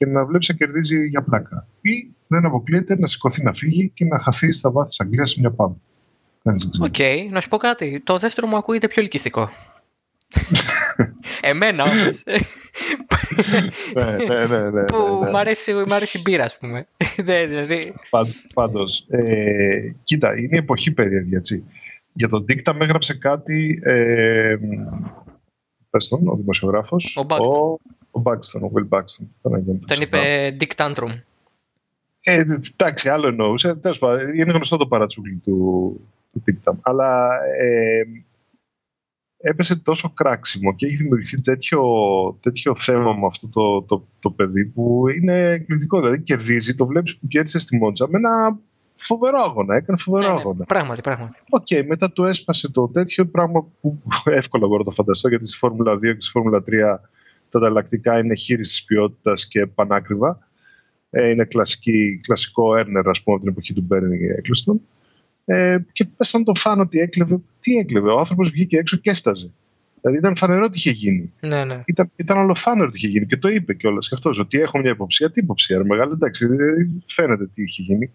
S2: και να βλέπει να κερδίζει για πλάκα. Ή δεν αποκλείεται να σηκωθεί να φύγει και να χαθεί στα βάθη της Αγγλίας σε μια παμπ.
S1: Ok, okay, να σου πω κάτι. Το δεύτερο μου ακούγεται πιο ελκυστικό. Εμένα όμως.
S2: ναι, ναι, ναι, ναι,
S1: Που μ' αρέσει, μ αρέσει η μπύρα, ας πούμε. δηλαδή...
S2: Πάντως, ε, κοίτα, είναι η εποχή περίεργη, έτσι. Για τον Δίκτα με έγραψε κάτι. Ε, πες τον, ο δημοσιογράφος.
S1: Ο Μπάξτον.
S2: Ο Μπάξτον, ο Will Baxton.
S1: Τον είπε Dick Tantrum.
S2: Ε, εντάξει, άλλο εννοούσε. Τέλος πάντων, είναι γνωστό το παρατσούκλι του, του Αλλά ε, έπεσε τόσο κράξιμο και έχει δημιουργηθεί τέτοιο, τέτοιο θέμα με αυτό το, το, το παιδί που είναι εκπληκτικό. Δηλαδή κερδίζει, το βλέπεις που κέρδισε στη Μόντζα με ένα φοβερό αγώνα. Έκανε φοβερό ναι, ναι, αγώνα.
S1: Πράγματι, πράγματι.
S2: Ok, okay, μετά του έσπασε το τέτοιο πράγμα που εύκολα μπορώ να το φανταστώ γιατί στη Φόρμουλα 2 και στη Φόρμουλα 3 τα ανταλλακτικά είναι χείριστης ποιότητας και πανάκριβα. Ε, είναι κλασική, κλασικό earner, ας πούμε, από την εποχή του Μπέρνι Έκλεστον. Ε, και πέσαν τον φαν ότι έκλεβε. Τι έκλεβε, ο άνθρωπος βγήκε έξω και έσταζε. Δηλαδή ήταν φανερό τι είχε γίνει.
S1: Ναι, ναι.
S2: Ήταν, ήταν ολοφάνερο τι είχε γίνει και το είπε κιόλας και αυτός. Ότι έχω μια υποψία. Τι υποψία, ρε μεγάλη, εντάξει, ε, φαίνεται τι είχε γίνει.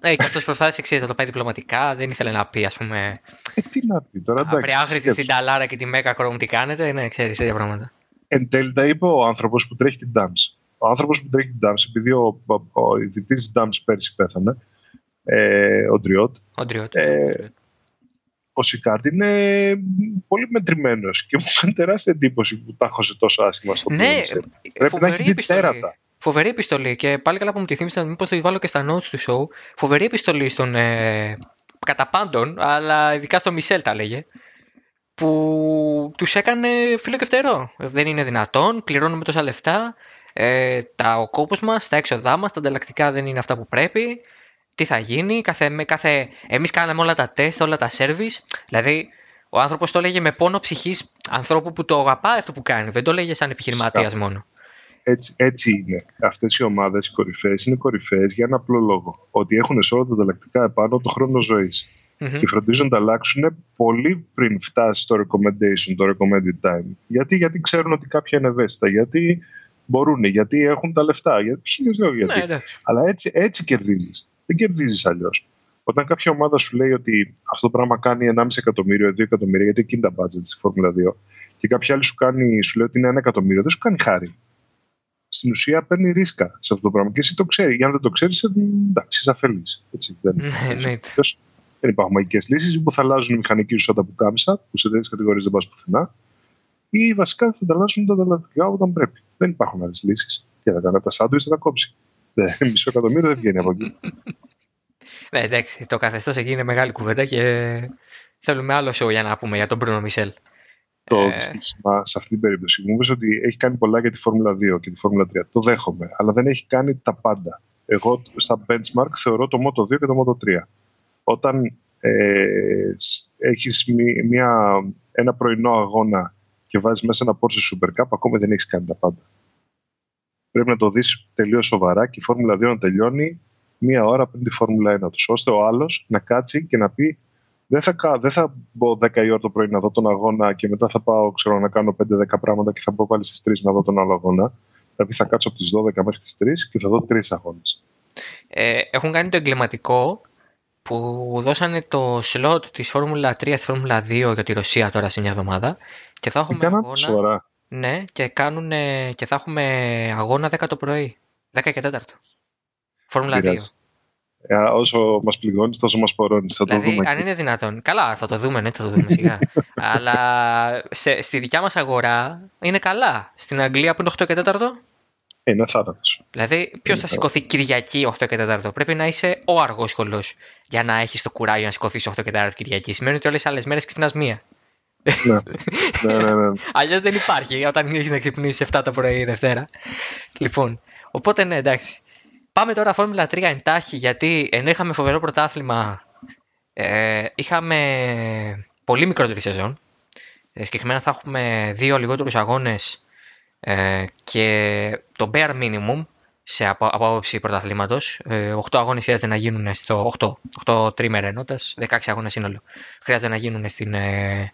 S1: Ε, και αυτός προσπάθησε ξέρεις, να το πάει διπλωματικά, δεν ήθελε να πει, ας πούμε.
S2: Ε, τι να πει τώρα, εντάξει.
S1: Απριάχρηση στην Ταλάρα και τη Μέκα Κρόμ, τι κάνετε, ναι, ξέρεις τέτοια πράγματα.
S2: Εν τέλει τα είπε ο άνθρωπος που τρέχει την Dams. Ο άνθρωπος που τρέχει την Dams, επειδή ο, ο, ο ιδρυτή της Dams πέρσι πέθανε, ε, ο Ντριότ.
S1: Ο Ντριότ. Ε,
S2: ο Σικάρτ είναι πολύ μετρημένος και μου έκανε τεράστια εντύπωση που τα έχωσε τόσο άσχημα στο
S1: Ναι,
S2: Πρέπει να έχει δει τέρατα.
S1: Φοβερή επιστολή και πάλι καλά που μου τη θύμισαν, μήπως το βάλω και στα notes του show. Φοβερή επιστολή στον ε, κατά πάντων, αλλά ειδικά στο Μισελ τα λέγε, που τους έκανε φίλο και φτερό. Δεν είναι δυνατόν, πληρώνουμε τόσα λεφτά, ε, τα, ο κόπος μας, τα έξοδά μας, τα ανταλλακτικά δεν είναι αυτά που πρέπει, τι θα γίνει, κάθε, με κάθε... εμείς κάναμε όλα τα τεστ, όλα τα service, δηλαδή ο άνθρωπος το έλεγε με πόνο ψυχής ανθρώπου που το αγαπάει αυτό που κάνει, δεν το λέγε σαν επιχειρηματίας μόνο.
S2: Έτσι, έτσι είναι. Αυτές οι ομάδες, οι κορυφαίες, είναι κορυφαίες για ένα απλό λόγο. Ότι έχουν σε όλα τα ανταλλακτικά επάνω το χρόνο ζωής. Mm-hmm. Και φροντίζουν να τα αλλάξουν πολύ πριν φτάσει στο recommendation, το recommended time. Γιατί, γιατί ξέρουν ότι κάποια είναι ευαίσθητα. Γιατί μπορούν, γιατί έχουν τα λεφτά. Γιατί, γιατί. Ναι, Αλλά έτσι, έτσι κερδίζεις. Δεν κερδίζεις αλλιώς. Όταν κάποια ομάδα σου λέει ότι αυτό το πράγμα κάνει 1,5 εκατομμύριο, 2 εκατομμύρια, γιατί εκεί είναι τα budget στη Φόρμουλα 2, και κάποια άλλη σου, κάνει, σου λέει ότι είναι 1 εκατομμύριο, δεν σου κάνει χάρη στην ουσία παίρνει ρίσκα σε αυτό το πράγμα. Και εσύ το ξέρεις. Για αν δεν το ξέρεις, ε, εντάξει, είσαι αφελής. Δεν,
S1: ναι,
S2: δεν υπάρχουν μαγικέ λύσεις που θα αλλάζουν οι μηχανικοί σου όταν που κάμισα, που σε τέτοιες κατηγορίες δεν πας πουθενά, ή βασικά θα τα αλλάζουν τα ανταλλακτικά όταν πρέπει. Δεν υπάρχουν άλλες λύσεις. Και θα κάνει τα σάντουιτς θα τα κόψει. Μισό εκατομμύριο δεν βγαίνει από εκεί.
S1: Ναι, εντάξει, το καθεστώς εκεί είναι μεγάλη κουβέντα και θέλουμε άλλο show για να πούμε για τον Μπρούνο Μισελ
S2: το ε... στοίχημα σε αυτή την περίπτωση. Μου είπες ότι έχει κάνει πολλά για τη Φόρμουλα 2 και τη Φόρμουλα 3. Το δέχομαι, αλλά δεν έχει κάνει τα πάντα. Εγώ στα benchmark θεωρώ το Moto 2 και το Moto 3. Όταν ε, έχεις μια, ένα πρωινό αγώνα και βάζεις μέσα ένα Porsche Super Cup, ακόμη δεν έχεις κάνει τα πάντα. Πρέπει να το δεις τελείως σοβαρά και η Φόρμουλα 2 να τελειώνει μία ώρα πριν τη Φόρμουλα 1 τους, ώστε ο άλλος να κάτσει και να πει δεν θα, δεν θα μπω 10 η ώρα το πρωί να δω τον αγώνα και μετά θα πάω ξέρω, να κάνω 5-10 πράγματα και θα μπω πάλι στις 3 να δω τον άλλο αγώνα. Δηλαδή θα κάτσω από τις 12 μέχρι τις 3 και θα δω τρεις αγώνες.
S1: Ε, έχουν κάνει το εγκληματικό που δώσανε το slot της Φόρμουλα 3 στη Φόρμουλα 2 για τη Ρωσία τώρα σε μια εβδομάδα. Και θα έχουμε αγώνα.
S2: Σωρά.
S1: Ναι, και, κάνουν, και θα έχουμε αγώνα 10 το πρωί. 10 και 4. Φόρμουλα 2.
S2: Ε, όσο μας πληγώνεις, τόσο μας πορώνεις. Θα
S1: δηλαδή,
S2: το δούμε.
S1: Αν είναι δυνατόν. Καλά, θα το δούμε, ναι, θα το δούμε σιγά. Αλλά σε, στη δικιά μας αγορά είναι καλά. Στην Αγγλία που είναι 8 και 4.
S2: Είναι θάνατο.
S1: Δηλαδή, ποιος θα σηκωθεί Κυριακή 8 και 4. Πρέπει να είσαι ο αργός σχολό για να έχεις το κουράγιο να σηκωθείς 8 και 4 Κυριακή. Σημαίνει ότι όλες τι άλλες μέρες ξυπνάς μία.
S2: ναι, ναι, ναι. ναι.
S1: Αλλιώς δεν υπάρχει όταν έχεις να ξυπνήσεις 7 το πρωί Δευτέρα. Λοιπόν, οπότε ναι, εντάξει. Πάμε τώρα Φόρμουλα 3 εντάχει, γιατί ενώ είχαμε φοβερό πρωτάθλημα, ε, είχαμε πολύ μικρότερη σεζόν. Ε, συγκεκριμένα θα έχουμε δύο λιγότερους αγώνες ε, και το bare minimum σε από, άποψη πρωταθλήματος. Ε, 8 αγώνες χρειάζεται να γίνουν στο 8, 8 τρίμερα ενώντα, 16 αγώνες σύνολο. Χρειάζεται να γίνουν στην ε,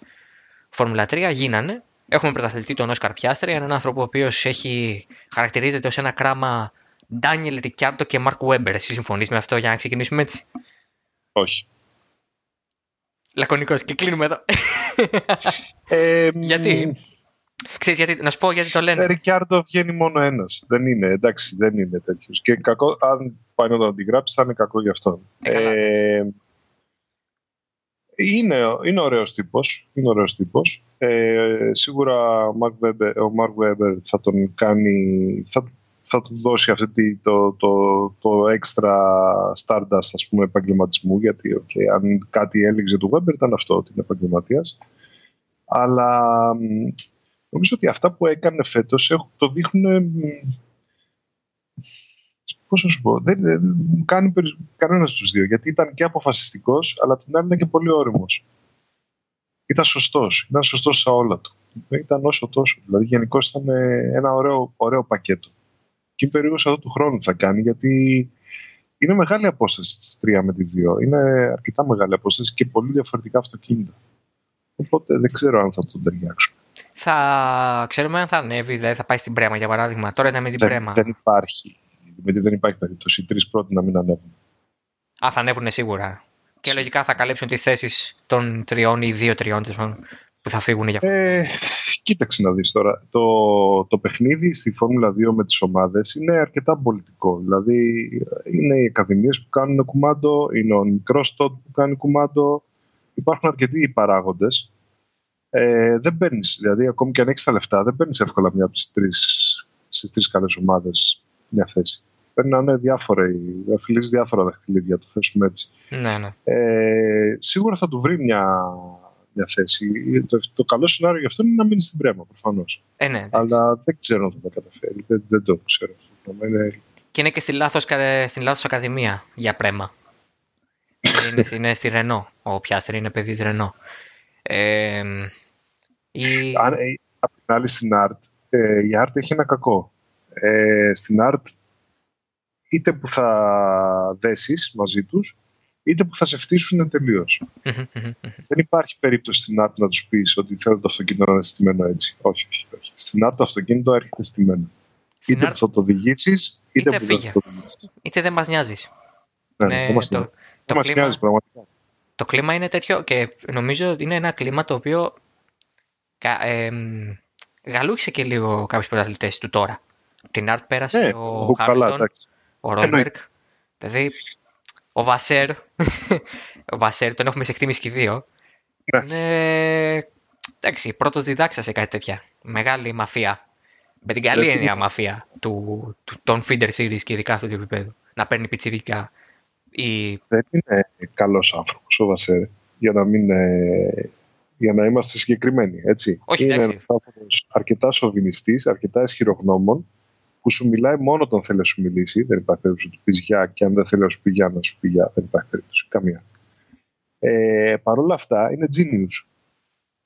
S1: Φόρμουλα 3. Γίνανε. Έχουμε πρωταθλητή τον Όσκαρ Πιάστρη, έναν άνθρωπο ο οποίος χαρακτηρίζεται ως ένα κράμα Ντάνιελ Ρικιάρντο και Μαρκ Βέμπερ. Εσύ συμφωνείς με αυτό για να ξεκινήσουμε έτσι;
S2: Όχι.
S1: Λακωνικός και κλείνουμε εδώ.
S2: Ε,
S1: γιατί; Ξέρεις, γιατί, να σου πω γιατί το λένε.
S2: Ρικιάρντο βγαίνει μόνο ένας. Δεν είναι, εντάξει, δεν είναι τέτοιος. Και κακό, αν πάει να το αντιγράψει, θα είναι κακό για αυτόν.
S1: Ε, ε,
S2: είναι, είναι ωραίος τύπος, είναι ωραίος τύπος. Ε, σίγουρα ο Μαρκ Βέμπερ θα τον κάνει, θα, θα του δώσει αυτή το, το, το έξτρα stardust ας πούμε επαγγελματισμού γιατί okay, αν κάτι έλεγε του Weber ήταν αυτό ότι είναι επαγγελματίας. Αλλά νομίζω ότι αυτά που έκανε φέτος το δείχνουν πώς να σου πω, δεν, δεν μου κάνει κανένας από τους δύο. Γιατί ήταν και αποφασιστικός, αλλά απ' την άλλη ήταν και πολύ όριμο. Ήταν σωστός. Ήταν σωστός σε όλα του. Ήταν όσο τόσο. Δηλαδή, γενικώ ήταν ένα ωραίο, ωραίο πακέτο. Και είμαι περίεργος εδώ του χρόνου θα κάνει, γιατί είναι μεγάλη απόσταση της 3 με τη 2. Είναι αρκετά μεγάλη απόσταση και πολύ διαφορετικά αυτοκίνητα. Οπότε δεν ξέρω αν θα τον ταιριάξουν.
S1: Θα ξέρουμε αν θα ανέβει, δεν θα πάει στην Πρέμα για παράδειγμα. Τώρα είναι με την
S2: δεν,
S1: Πρέμα.
S2: Δεν υπάρχει γιατί δεν υπάρχει περίπτωση οι τρεις πρώτοι να μην ανέβουν.
S1: Α, θα ανέβουν σίγουρα. Και λογικά θα καλύψουν τις θέσεις των τριών ή δύο τριών που θα φύγουν για αυτό.
S2: Ε, κοίταξε να δεις τώρα. Το, το παιχνίδι στη Φόρμουλα 2 με τις ομάδες είναι αρκετά πολιτικό. Δηλαδή είναι οι ακαδημίες που κάνουν κουμάντο, είναι ο μικρός τότ που κάνει κουμάντο. Υπάρχουν αρκετοί παράγοντες. Ε, δεν παίρνεις, δηλαδή ακόμη και αν έχεις τα λεφτά, δεν παίρνεις εύκολα μια από τις τρεις στις τρεις καλές ομάδες μια θέση. Πρέπει να είναι διάφοροι, αφιλείς διάφορα δαχτυλίδια, το θέσουμε έτσι.
S1: Ναι, ναι.
S2: Ε, σίγουρα θα του βρει μια, μια θέση. Το, το καλό σενάριο για αυτό είναι να μείνει στην πρέμα, προφανώς.
S1: Ε, ναι,
S2: Αλλά δεν ξέρω αν θα τα καταφέρει. Δεν, δεν το ξέρω.
S1: Είναι... Και είναι και στη λάθος, στην λάθος ακαδημία για πρέμα. είναι, είναι στη Ρενό. Ο Πιάστερ είναι παιδί της Ρενό. Ε,
S2: η... Αν, ε, απ' την άλλη στην Art, ε, η Art έχει ένα κακό ε, στην art είτε που θα δέσεις μαζί τους είτε που θα σε φτύσουν τελείως. Δεν υπάρχει περίπτωση στην art να τους πεις ότι θέλω το αυτοκίνητο να είναι στημένο έτσι. Όχι, όχι, όχι. Στην art το αυτοκίνητο έρχεται στημένο. Στην είτε art... που θα το οδηγήσει, είτε, είτε, που φύγε. θα το οδηγήσει.
S1: Είτε δεν μας νοιάζεις.
S2: Ναι, ναι, δεν το, το, το, μας κλίμα, νοιάζει πραγματικά.
S1: Το κλίμα είναι τέτοιο και νομίζω ότι είναι ένα κλίμα το οποίο ε, γαλούχησε και λίγο κάποιους πρωταθλητές του τώρα. Την Αρτ πέρασε ναι, ο Χάμιλτον, ο Ρόμπερκ. Δηλαδή, ο Βασέρ, ο Βασέρ τον έχουμε σε εκτίμηση και δύο. Ναι. Είναι, εντάξει, πρώτος διδάξα σε κάτι τέτοια. Μεγάλη μαφία. Με την καλή έννοια μαφία του, του, των feeder series και ειδικά αυτού του επίπεδου. Να παίρνει πιτσιρίκα. Ή...
S2: Δεν είναι καλός άνθρωπος ο Βασέρ. Για να μην για να είμαστε συγκεκριμένοι. Έτσι.
S1: Όχι,
S2: είναι
S1: ένας
S2: αρκετά σοβινιστής, αρκετά ισχυρογνώμων που σου μιλάει μόνο όταν θέλει να σου μιλήσει. Δεν υπάρχει περίπτωση να του πεις γεια και αν δεν θέλει να σου πει γεια, να σου πει γεια. Δεν υπάρχει περίπτωση. Καμία. Ε, Παρ' όλα αυτά είναι genius.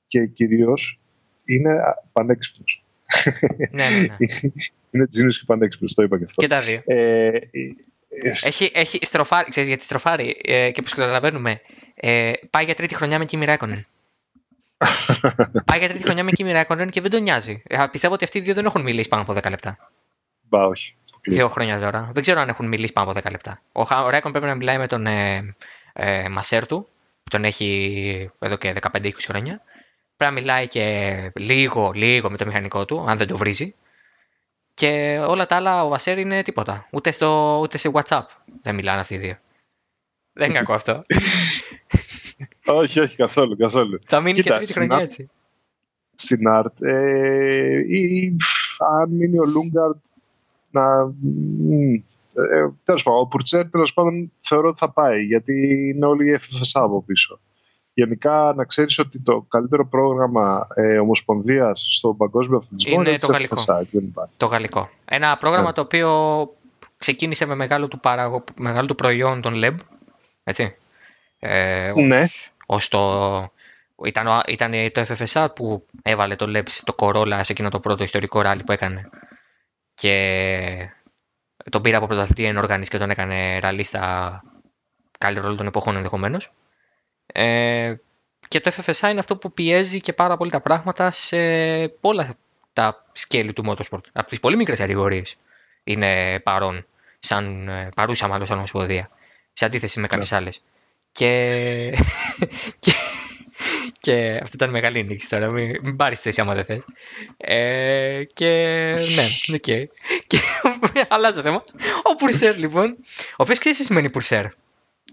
S2: Και κυρίως είναι πανέξυπνος.
S1: Ναι, ναι, ναι.
S2: είναι genius και πανέξυπνος, το είπα και αυτό.
S1: Και τα δύο. Ε, ε, έχει, έχει στροφάρει, ξέρεις γιατί στροφάρει ε, και όπως καταλαβαίνουμε, ε, πάει για τρίτη χρονιά με Kimi Räikkönen. πάει για τρίτη χρονιά με Kimi Räikkönen και δεν τον νοιάζει. Ε, πιστεύω ότι αυτοί οι δύο δεν έχουν μιλήσει πάνω από 10 λεπτά.
S2: Μπα, όχι.
S1: Δύο χρόνια τώρα. Δεν ξέρω αν έχουν μιλήσει πάνω από 10 λεπτά. Ο Ράικον πρέπει να μιλάει με τον ε, ε, Μασέρ του, που τον έχει εδώ και 15-20 χρόνια. Πρέπει να μιλάει και λίγο, λίγο με το μηχανικό του, αν δεν το βρίζει. Και όλα τα άλλα ο Μασέρ είναι τίποτα. Ούτε, στο, ούτε σε WhatsApp δεν μιλάνε αυτοί οι δύο. Δεν είναι κακό αυτό.
S2: όχι, όχι, καθόλου, καθόλου.
S1: Θα μείνει Κοίτα, και τρίτη χρονιά έτσι.
S2: Στην ΑΡΤ. Ε, ή, αν μείνει ο Λούγκαρτ να. Ε, τέλος πάντων, ο Πουρτσέρ τέλος πάντων θεωρώ ότι θα πάει γιατί είναι όλοι οι FFSA από πίσω. Γενικά να ξέρεις ότι το καλύτερο πρόγραμμα ε, ομοσπονδίας στον παγκόσμιο αθλητισμό είναι,
S1: είναι το γαλλικό. FSA, έτσι, δεν υπάρχει. Το γαλλικό. Ένα πρόγραμμα ναι. το οποίο ξεκίνησε με μεγάλο του, παραγω... μεγάλο του προϊόν τον LEB, έτσι. Ε, ως,
S2: ναι.
S1: Ως το... Ήταν, ήταν το FFSA που έβαλε το LEB το Corolla σε εκείνο το πρώτο ιστορικό ράλι που έκανε και τον πήρε από πρωταθλητή εν και τον έκανε ραλί στα καλύτερο όλων των εποχών ενδεχομένως. Ε, και το FFSA είναι αυτό που πιέζει και πάρα πολύ τα πράγματα σε όλα τα σκέλη του motorsport. Από τις πολύ μικρές κατηγορίες είναι παρόν, σαν ε, παρούσα μάλλον σαν ομοσπονδία, σε αντίθεση με κάποιες yeah. άλλες. Και, και και αυτή ήταν μεγάλη νίκη τώρα. Μην, μην πάρεις θέση άμα δεν θες. Ε, και ναι, ok. Okay. Και αλλάζω θέμα. Ο Πουρσέρ λοιπόν. Ο οποίος ξέρεις τι σημαίνει Πουρσέρ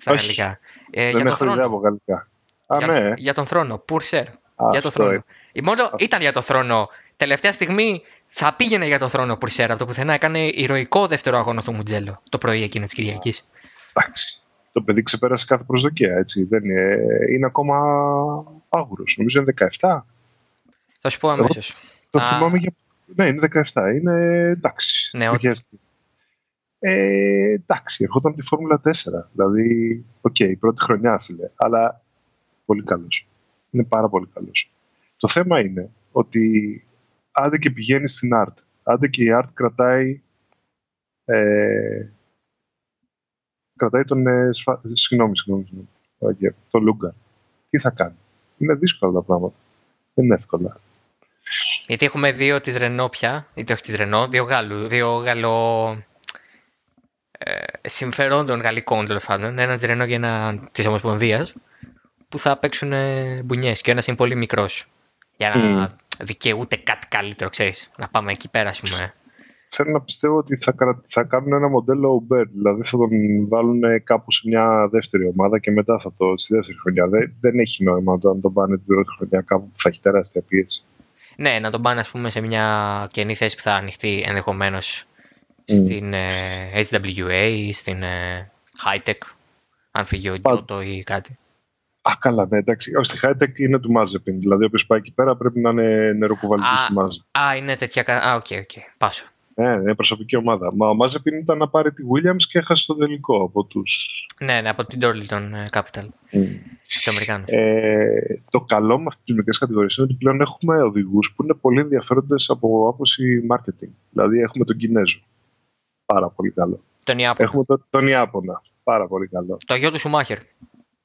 S1: στα γαλλικά;
S2: Ε, δεν για τον θρόνο. από γαλλικά. Α,
S1: για,
S2: ναι.
S1: για τον θρόνο. Πουρσέρ. Για τον θρόνο. Μόνο ήταν για τον θρόνο. Τελευταία στιγμή θα πήγαινε για τον θρόνο Πουρσέρ από το πουθενά. Έκανε ηρωικό δεύτερο αγώνα στο Μουτζέλο το πρωί εκείνο της Κυριακής.
S2: Εντάξει το παιδί ξεπέρασε κάθε προσδοκία. Έτσι. Δεν είναι, είναι ακόμα άγουρος. Νομίζω είναι 17.
S1: Θα σου πω αμέσως.
S2: Το θυμάμαι για. Ναι, είναι 17. Είναι εντάξει.
S1: Ναι, όχι.
S2: Ε, εντάξει, ερχόταν από τη Φόρμουλα 4. Δηλαδή, ok, okay, πρώτη χρονιά, φίλε. Αλλά πολύ καλός. Είναι πάρα πολύ καλός. Το θέμα είναι ότι άντε και πηγαίνει στην art, άντε και η art κρατάει ε, κρατάει τον ε, συγγνώμη, συγγνώμη, συγγνώμη, τον Λούγκα. Τι θα κάνει; Είναι δύσκολα τα πράγματα. Δεν είναι εύκολα.
S1: Γιατί έχουμε δύο της Ρενό πια, είτε όχι της Ρενό, δύο Γάλλου, δύο Γαλλο ε, συμφερόντων γαλλικών τέλος πάντων, ένα της Ρενό και ένα της Ομοσπονδίας, που θα παίξουν μπουνιές και ένας είναι πολύ μικρός για να mm. δικαιούται κάτι καλύτερο, ξέρεις, να πάμε εκεί πέρα, ας πούμε.
S2: Θέλω να πιστεύω ότι θα, θα κάνουν ένα μοντέλο Uber, δηλαδή θα τον βάλουν κάπου σε μια δεύτερη ομάδα και μετά θα το στη δεύτερη χρονιά. Δεν, δεν έχει νόημα να τον πάνε την πρώτη χρονιά κάπου που θα έχει τεράστια πίεση.
S1: Ναι, να τον πάνε ας πούμε σε μια καινή θέση που θα ανοιχτεί ενδεχομένως mm. Στην ε, HWA ή στην ε, Hitech, αν φύγει ο Γιώτο ή κάτι.
S2: Α, καλά, ναι, εντάξει. Όχι, στη Hitech είναι του Mazepin. Δηλαδή, όποιος πάει εκεί πέρα πρέπει να είναι νεροκουβαλητής του Mazepin.
S1: Α, είναι τέτοια. Α, ok, okay, ok. Okay. Πάσο.
S2: Ναι, είναι προσωπική ομάδα. Μα ο Mazepin ήταν να πάρει τη Williams και έχασε το τελικό από του.
S1: Ναι, ναι, από την Dorilton ε, Capital. Mm. Τους Αμερικάνους.
S2: Ε, το καλό με αυτές τις μικρές κατηγορίες είναι ότι πλέον έχουμε οδηγούς που είναι πολύ ενδιαφέροντες από άποψη marketing. Δηλαδή, έχουμε τον Κινέζο. Πάρα πολύ καλό.
S1: Τον Ιάπωνα.
S2: Έχουμε το, τον Ιάπωνα. Πάρα πολύ καλό.
S1: Το γιο του Σουμάχερ.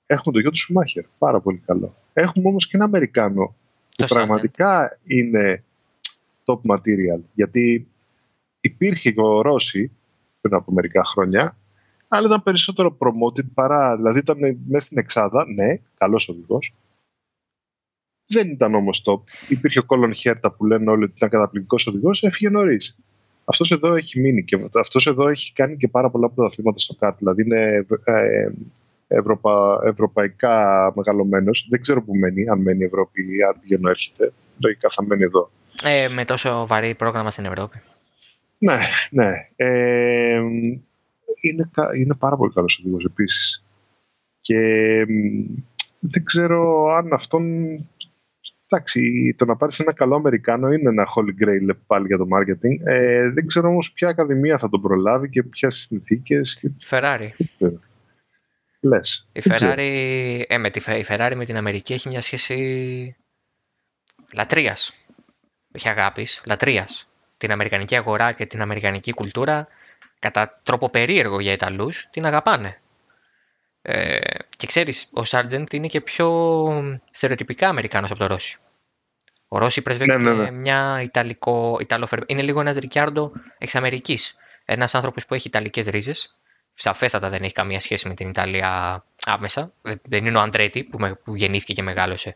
S2: Έχουμε το γιο του Σουμάχερ. Πάρα πολύ καλό. Έχουμε όμως και ένα Αμερικάνο που πραγματικά είναι top material. Γιατί υπήρχε και ο Ρώση πριν από μερικά χρόνια, αλλά ήταν περισσότερο promoted παρά. Δηλαδή ήταν μέσα στην Εξάδα, ναι, καλός οδηγός. Δεν ήταν όμως top. Υπήρχε ο Κόλλον Χέρτα που λένε όλοι ότι ήταν καταπληκτικός οδηγός, έφυγε νωρίς. Αυτός εδώ έχει μείνει και αυτός εδώ έχει κάνει και πάρα πολλά πρωταθλήματα στο κάρτ. Δηλαδή είναι ε, ευρωπα, ευρωπαϊκά μεγαλωμένος. Δεν ξέρω που μένει, αν μένει η Ευρώπη ή αν πηγαίνω έρχεται. Λογικά θα μένει εδώ.
S1: Ε, με τόσο βαρύ πρόγραμμα στην Ευρώπη.
S2: Ναι, ναι. Ε, είναι, είναι πάρα πολύ καλός οδηγός επίσης. Και δεν ξέρω αν αυτόν... Εντάξει, το να πάρεις ένα καλό Αμερικάνο είναι ένα holy grail πάλι για το marketing. Ε, δεν ξέρω όμως ποια ακαδημία θα τον προλάβει και ποιες συνθήκες.
S1: Ferrari.
S2: Λες.
S1: Η Ferrari, ε, με τη, η Ferrari με την Αμερική έχει μια σχέση λατρείας. Όχι αγάπης, λατρείας την αμερικανική αγορά και την αμερικανική κουλτούρα κατά τρόπο περίεργο για Ιταλούς την αγαπάνε. Ε, και ξέρεις, ο Σάρτζεντ είναι και πιο στερεοτυπικά Αμερικάνος από τον Ρώση. Ο Ρώση πρεσβεύει ναι, ναι, ναι. μια Ιταλικό, Ιταλο, είναι λίγο ένας Ρικιάρντο εξ Αμερικής. Ένας άνθρωπος που έχει Ιταλικές ρίζες. Σαφέστατα δεν έχει καμία σχέση με την Ιταλία άμεσα. Δεν είναι ο Αντρέτη που, που γεννήθηκε και μεγάλωσε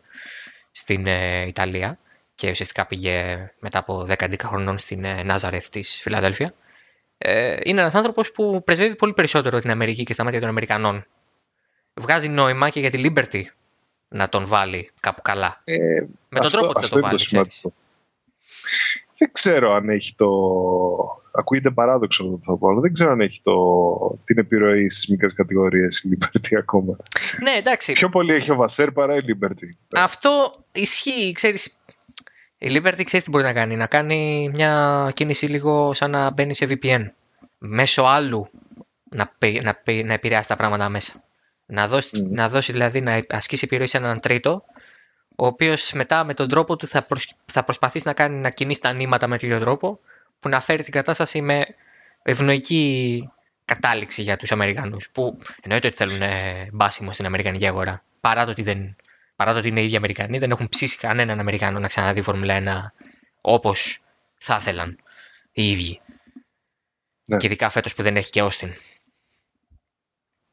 S1: στην ε, Ιταλία και ουσιαστικά πήγε μετά από 10-11 χρονών στην ε, Νάζαρεθ της Φιλαδέλφια. Ε, είναι ένας άνθρωπος που πρεσβεύει πολύ περισσότερο την Αμερική και στα μάτια των Αμερικανών. Βγάζει νόημα και για τη Liberty να τον βάλει κάπου καλά.
S2: Ε, με τον τρόπο που θα τον βάλει. Δεν ξέρω αν έχει το. Ακούγεται παράδοξο αυτό που θα πω, δεν ξέρω αν έχει το... την επιρροή στις μικρές κατηγορίες η Liberty ακόμα.
S1: Ναι, εντάξει.
S2: Πιο πολύ έχει ο Βασέρ παρά η Liberty.
S1: Αυτό ισχύει, ξέρεις. Η Liberty ξέρεις τι μπορεί να κάνει. Να κάνει μια κίνηση λίγο σαν να μπαίνει σε VPN. Μέσω άλλου να, να, να επηρεάσει τα πράγματα μέσα. Να δώσει, mm. να δώσει δηλαδή να ασκήσει επιρροή σε έναν τρίτο, ο οποίος μετά με τον τρόπο του θα, θα προσπαθήσει να κάνει να κινήσει τα νήματα με τέτοιο τρόπο, που να φέρει την κατάσταση με ευνοϊκή κατάληξη για τους Αμερικανούς. Που εννοείται ότι θέλουν μπάσιμο στην Αμερικανική αγορά. Παρά το ότι δεν παρά το ότι είναι οι ίδιοι Αμερικανοί, δεν έχουν ψήσει κανέναν Αμερικανό να ξαναδεί Φόρμουλα 1 όπως θα ήθελαν οι ίδιοι. Ναι. Και ειδικά φέτος που δεν έχει και Όστιν.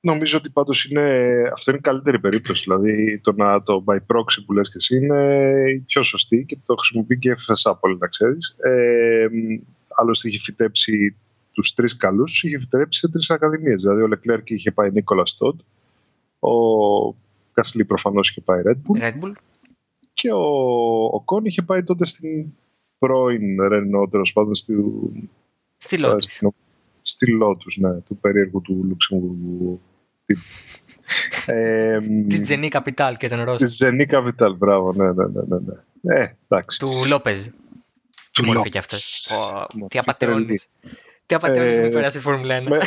S2: Νομίζω ότι πάντως είναι, αυτό είναι η καλύτερη περίπτωση. Δηλαδή το, να, το by proxy που λες και εσύ είναι η πιο σωστή και το χρησιμοποιεί και η FSA πολύ να ξέρεις. Ε, άλλωστε είχε φυτέψει τους τρεις καλούς, είχε φυτέψει σε τρεις ακαδημίες. Δηλαδή ο Λεκλέρκ είχε πάει Νίκολα Στόντ, ο Κασλή προφανώς είχε πάει Red Bull.
S1: Red Bull.
S2: Και ο, ο Κόν είχε πάει τότε στην πρώην Renault, τέλος πάντων στη,
S1: στη Lotus.
S2: Στη Lotus, ναι, του περίεργου του Λουξεμβούργου.
S1: Ε, τη Ζενή Capital και τον Ρώσο.
S2: Τη Ζενή Capital, μπράβο, ναι, ναι, ναι. ναι. ναι. Ε, εντάξει.
S1: Του Λόπεζ. Τι μορφή κι αυτός. Τι απαταιώνεις. Τι απαταιώνεις ε, πέρασε η Φόρμουλα 1. Με,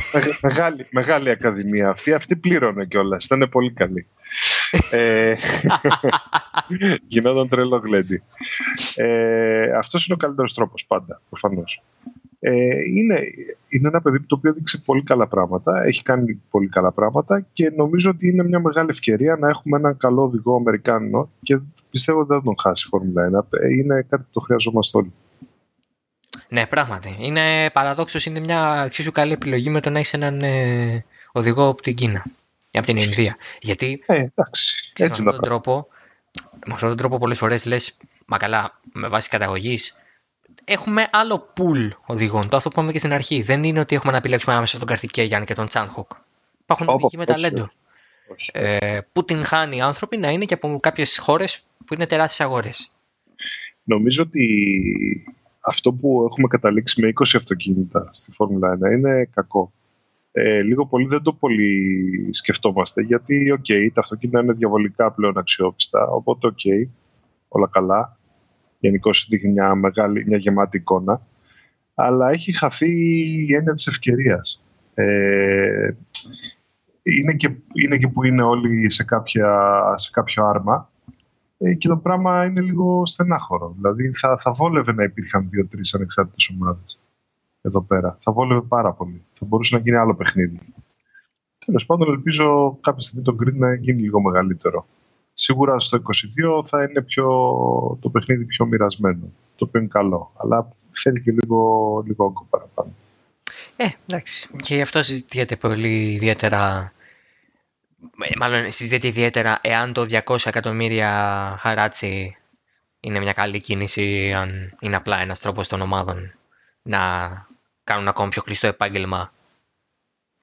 S2: μεγάλη, μεγάλη ακαδημία αυτή. Αυτή πλήρωνε κιόλας. Ήταν πολύ καλή. ε, γινόταν τρελό γλέντι. Ε, Αυτός είναι ο καλύτερος τρόπος πάντα, προφανώς. Ε, είναι, είναι ένα παιδί το οποίο δείξει πολύ καλά πράγματα, έχει κάνει πολύ καλά πράγματα και νομίζω ότι είναι μια μεγάλη ευκαιρία να έχουμε έναν καλό οδηγό Αμερικάνο και πιστεύω ότι δεν θα τον χάσει η Φόρμουλα 1. Ε, είναι κάτι που το χρειαζόμαστε όλοι.
S1: Ναι, πράγματι. Είναι παραδόξως, είναι μια εξίσου καλή επιλογή με το να έχεις έναν ε, οδηγό από την Κίνα ή από την Ινδία. Γιατί
S2: ε, εντάξει, έτσι
S1: με, αυτόν τον τρόπο, με αυτόν τον τρόπο πολλές φορές λες, μα καλά, με βάση καταγωγής, έχουμε άλλο pool οδηγών. Το αυτό που είπαμε και στην αρχή. Δεν είναι ότι έχουμε να επιλέξουμε άμεσα τον Καρθικέγιαν και τον Τσάνχοκ. Υπάρχουν οδηγοί με ταλέντο. Ε, που την χάνει οι άνθρωποι να είναι και από κάποιες χώρες που είναι τεράστιες αγορές.
S2: Νομίζω ότι αυτό που έχουμε καταλήξει με 20 αυτοκίνητα στη Φόρμουλα 1 είναι κακό. Ε, λίγο πολύ δεν το πολύ σκεφτόμαστε γιατί, ok, okay, τα αυτοκίνητα είναι διαβολικά πλέον αξιόπιστα, οπότε, ok, okay, όλα καλά. Γενικώς δείχνει μια, μεγάλη, μια γεμάτη εικόνα. Αλλά έχει χαθεί η έννοια της ευκαιρίας. Ε, είναι, και, είναι και που είναι όλοι σε, κάποια, σε κάποιο άρμα ε, και το πράγμα είναι λίγο στενάχωρο. Δηλαδή θα, θα βόλευε να υπήρχαν δύο-τρεις ανεξάρτητες ομάδες εδώ πέρα. Θα βόλευε πάρα πολύ. Θα μπορούσε να γίνει άλλο παιχνίδι. Τέλος πάντων, ελπίζω κάποια στιγμή το Green να γίνει λίγο μεγαλύτερο. Σίγουρα στο 22 θα είναι πιο, το παιχνίδι πιο μοιρασμένο. Το οποίο είναι καλό. Αλλά θέλει και λίγο, λίγο όγκο παραπάνω.
S1: Ε, εντάξει. Και γι' αυτό συζητιέται πολύ ιδιαίτερα ε, μάλλον συζητείται ιδιαίτερα εάν το 200 εκατομμύρια χαράτσι είναι μια καλή κίνηση, αν είναι απλά ένας τρόπος των ομάδων να κάνουν ακόμα πιο κλειστό επάγγελμα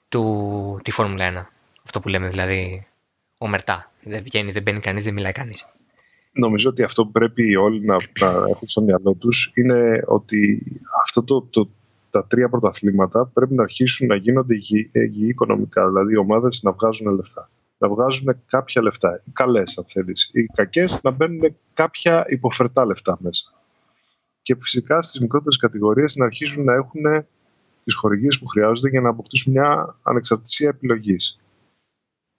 S1: του, τη Φόρμουλα 1. Αυτό που λέμε δηλαδή ο Μερτά. Δεν βγαίνει, δεν μπαίνει κανείς, δεν μιλάει κανείς.
S2: Νομίζω ότι αυτό που πρέπει όλοι να, να έχουν στο μυαλό τους είναι ότι αυτό το, το, τα τρία πρωταθλήματα πρέπει να αρχίσουν να γίνονται υγιεί οικονομικά. Δηλαδή οι ομάδες να βγάζουν λεφτά. Να βγάζουν κάποια λεφτά. Οι καλές, αν θέλεις. Οι κακές να μπαίνουν κάποια υποφερτά λεφτά μέσα. Και φυσικά στις μικρότερες κατηγορίες να αρχίσουν να έχουν τις χορηγίες που χρειάζονται για να αποκτήσουν μια ανεξαρτησία επιλογής.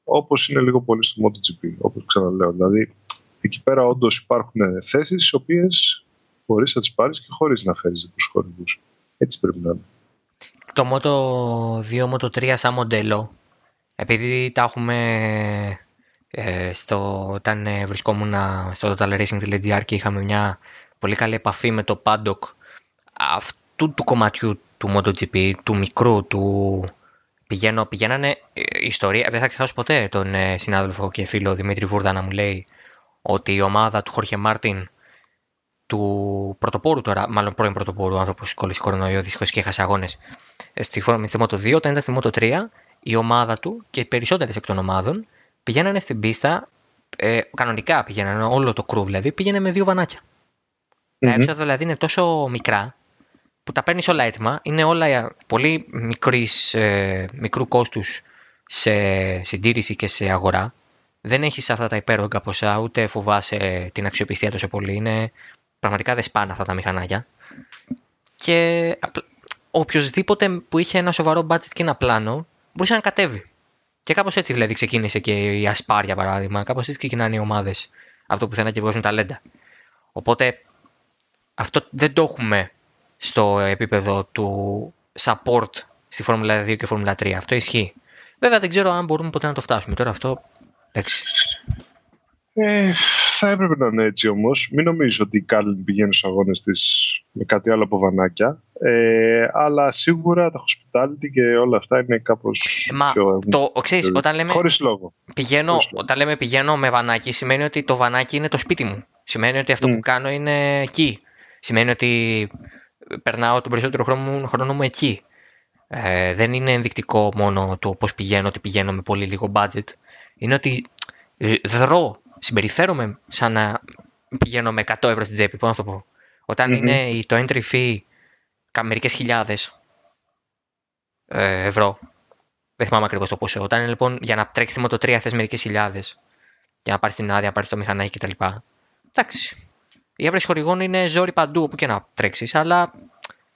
S2: Όπως είναι λίγο πολύ στο MotoGP, όπως ξαναλέω. Δηλαδή, εκεί πέρα όντως υπάρχουν θέσεις, τι οποίες μπορείς να τις πάρεις και χωρίς να φέρεις τους χορηγούς. Έτσι πρέπει να είναι.
S1: Το Moto 2, Moto 3 σαν μοντέλο, επειδή τα έχουμε ε, στο, όταν ε, βρισκόμουν στο totalracing.gr και είχαμε μια πολύ καλή επαφή με το paddock αυτού του κομματιού του MotoGP, του μικρού, του πηγαίνω, πηγαίνανε ε, ιστορία, δεν θα ξεχάσω ποτέ τον ε, συνάδελφο και φίλο Δημήτρη Βούρδα να μου λέει ότι η ομάδα του Χόρχε Μάρτιν του πρωτοπόρου τώρα, μάλλον πρώην πρωτοπόρου άνθρωπος κόλλησε κορονοϊό, δυστυχώς και έχασε αγώνες στη, στη Moto 2. Όταν ήταν στη Moto 3, η ομάδα του και οι περισσότερες εκ των ομάδων πηγαίνανε στην πίστα, ε, κανονικά πηγαίνανε, όλο το κρούβ δηλαδή, πήγαινε με δύο βανάκια. Mm-hmm. Τα έξοδα δηλαδή είναι τόσο μικρά που τα παίρνεις όλα έτοιμα, είναι όλα πολύ μικρής, ε, μικρού κόστους σε συντήρηση και σε αγορά. Δεν έχεις αυτά τα υπέρογκα ποσά, ούτε φοβάσαι την αξιοπιστία τόσο πολύ. Είναι Πραγματικά δεν σπάνε αυτά τα μηχανάκια. Και οποιοδήποτε που είχε ένα σοβαρό budget και ένα πλάνο μπορούσε να κατέβει. Και κάπως έτσι δηλαδή ξεκίνησε και η Ασπάρια παράδειγμα. Κάπως έτσι ξεκινάνε οι ομάδες. Αυτό που θέλουν να και βγάζουν ταλέντα. Οπότε αυτό δεν το έχουμε στο επίπεδο του support στη Φόρμουλα 2 και Φόρμουλα 3. Αυτό ισχύει. Βέβαια δεν ξέρω αν μπορούμε ποτέ να το φτάσουμε. Τώρα αυτό. Εντάξει.
S2: Ε, θα έπρεπε να είναι έτσι όμως. Μην νομίζω ότι η Κάρλιν πηγαίνει στους αγώνες της με κάτι άλλο από βανάκια. Ε, αλλά σίγουρα τα hospitality και όλα αυτά είναι κάπως.
S1: Μα πιο... το ξέρεις, όταν λέμε.
S2: Χωρίς λόγο.
S1: Πηγαίνω, Χωρίς λόγο. Όταν λέμε πηγαίνω με βανάκι, σημαίνει ότι το βανάκι είναι το σπίτι μου. Σημαίνει ότι αυτό mm. που κάνω είναι εκεί. Σημαίνει ότι περνάω τον περισσότερο χρόνο, χρόνο μου εκεί. Ε, δεν είναι ενδεικτικό μόνο το πώς πηγαίνω, ότι πηγαίνω με πολύ λίγο budget. Είναι ότι ε, δρώ συμπεριφέρομαι σαν να πηγαίνω με 100 ευρώ στην τσέπη. Πώς να το πω. Οταν είναι το entry fee μερικές χιλιάδες ε, ευρώ. Δεν θυμάμαι ακριβώς το πόσο. Όταν είναι λοιπόν για να τρέξεις τη Moto 3 θες μερικές χιλιάδες για να πάρεις την άδεια, να πάρεις το μηχανάκι κτλ. Εντάξει. Η έβρεση χορηγών είναι ζόρι παντού όπου και να τρέξεις, αλλά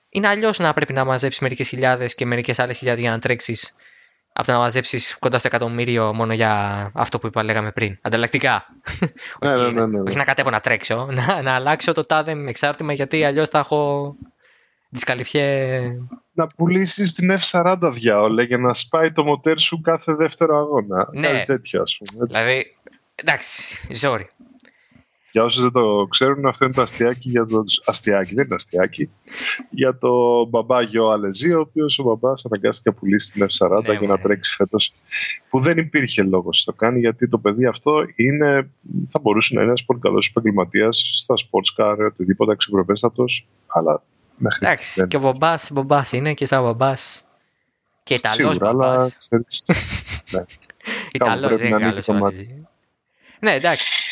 S1: είναι αλλιώς να πρέπει να μαζέψεις μερικές χιλιάδες και μερικές άλλες χιλιάδες για να τρέξεις από το να μαζέψεις κοντά στο εκατομμύριο μόνο για αυτό που είπα, λέγαμε πριν. Ανταλλακτικά.
S2: Ναι, ναι, ναι, ναι,
S1: όχι να κατέβω να τρέξω, να, να αλλάξω το τάδε εξάρτημα γιατί αλλιώς θα έχω δυσκαλυφιέ.
S2: Να πουλήσεις την F40 διάολε για να σπάει το μοτέρ σου κάθε δεύτερο αγώνα. Ναι. Κάτι τέτοιο, ας πούμε.
S1: Δηλαδή, εντάξει, ζόρι.
S2: Για όσους δεν το ξέρουν, αυτό είναι το αστιάκι για το. Αστιάκι, δεν είναι αστιάκι. Για το μπαμπά Γιο Αλεζή, ο οποίος ο μπαμπάς αναγκάστηκε να πουλήσει την F40 ναι, για να τρέξει φέτος. Που δεν υπήρχε λόγος να το κάνει, γιατί το παιδί αυτό είναι, θα μπορούσε να είναι ένας πολύ καλός επαγγελματίας στα sports car, οτιδήποτε αξιοπρεπέστατος, αλλά μέχρι.
S1: Εντάξει, και ο μπαμπάς, μπαμπάς είναι και σαν μπαμπάς. Και Ιταλός μπαμπά. Αλλά ξέρεις, ναι. Ιταλός δεν είναι καλός. Ναι, εντάξει.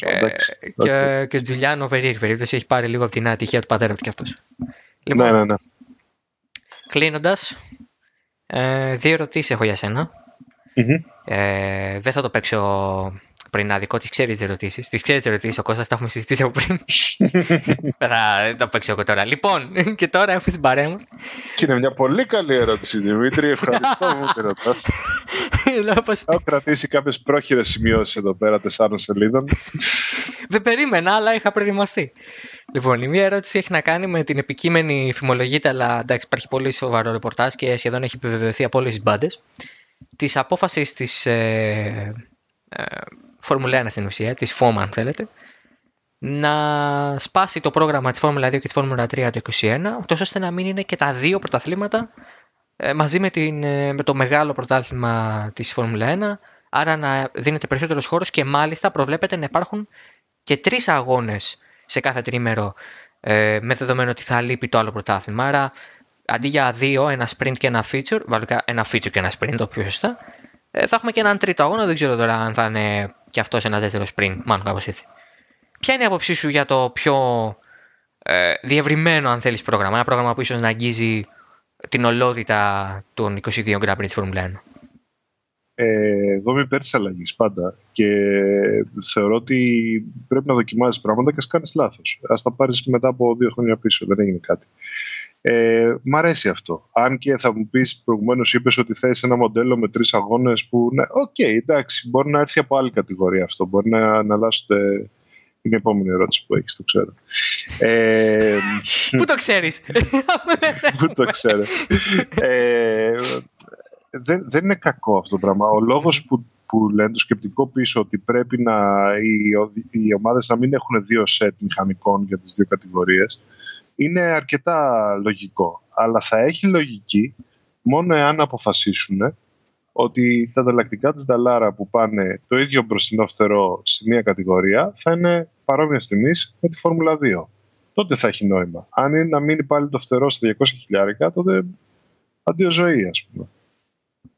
S1: Ε, και, και ο Τζουλιάνο περίεργη περίπτωση έχει πάρει λίγο από την ατυχία του πατέρα του κι αυτός.
S2: Λοιπόν, ναι, ναι, ναι.
S1: Κλείνοντας, ε, δύο ερωτήσεις έχω για σένα. Ε, δεν θα το παίξω πριν άδικο, τις ξέρεις τι ερωτήσεις. Τις ξέρεις τι ερωτήσεις, ο Κώστας τα έχουμε συζητήσει από πριν. δεν το παίξω εγώ τώρα. Λοιπόν, και τώρα έχουμε την παρέα
S2: Και είναι μια πολύ καλή ερώτηση, Δημήτρη. Ευχαριστώ που με ρωτάς. Έχω κρατήσει κάποιες πρόχειρες σημειώσεις εδώ πέρα τεσσάρων σελίδων.
S1: δεν περίμενα, αλλά είχα προετοιμαστεί. Λοιπόν, η μία ερώτηση έχει να κάνει με την επικείμενη φημολογία, αλλά εντάξει, υπάρχει πολύ σοβαρό ρεπορτάζ και σχεδόν έχει επιβεβαιωθεί από όλες τις μπάντες. Της απόφασης της ε, ε, Φόρμουλα 1 στην ουσία, της FOMA αν θέλετε, να σπάσει το πρόγραμμα της Φόρμουλα 2 και της Φόρμουλα 3 το 2021, ώστε να μην είναι και τα δύο πρωταθλήματα ε, μαζί με, την, ε, με το μεγάλο πρωτάθλημα της Φόρμουλα 1, άρα να δίνεται περισσότερος χώρος και μάλιστα προβλέπεται να υπάρχουν και τρεις αγώνες σε κάθε τρίμερο ε, με δεδομένο ότι θα λείπει το άλλο πρωτάθλημα. Άρα αντί για δύο, ένα sprint και ένα feature, βάλουμε ένα feature και ένα sprint, το πιο σωστά, ε, θα έχουμε και έναν τρίτο αγώνα. Δεν ξέρω τώρα αν θα είναι και αυτός ένας δεύτερος sprint. Μάλλον κάπως έτσι. Ποια είναι η άποψή σου για το πιο ε, διευρυμένο, αν θέλεις, πρόγραμμα; Ένα πρόγραμμα που ίσως να αγγίζει την ολότητα των 22 Grand Prix της Φόρμουλα 1.
S2: Ε, εγώ είμαι υπέρ της αλλαγής πάντα και θεωρώ ότι πρέπει να δοκιμάζει πράγματα και ας κάνεις λάθος. Ας τα πάρεις μετά από δύο χρόνια πίσω, δεν έγινε κάτι. Ε, μ' αρέσει αυτό. Αν και θα μου πεις προηγουμένως, είπες ότι θες ένα μοντέλο με τρεις αγώνες που. Ναι, ok, okay, εντάξει, μπορεί να έρθει από άλλη κατηγορία αυτό. Μπορεί να εναλλάσσονται την επόμενη ερώτηση που έχεις, το ξέρω.
S1: Ε, Πού το ξέρεις,
S2: Πού το ξέρω. Ε, δεν, δεν είναι κακό αυτό το πράγμα. Ο λόγος που, που λένε το σκεπτικό πίσω ότι πρέπει να, οι, οι ομάδες να μην έχουν δύο σετ μηχανικών για τις δύο κατηγορίες είναι αρκετά λογικό. Αλλά θα έχει λογική μόνο εάν αποφασίσουν ότι τα ανταλλακτικά της Δαλάρα που πάνε το ίδιο μπροστινό φτερό σε μια κατηγορία θα είναι παρόμοια τιμή με τη Φόρμουλα 2. Τότε θα έχει νόημα. Αν είναι να μείνει πάλι το φτερό στα 200 χιλιάρικα, τότε αντίο ζωή, ας πούμε.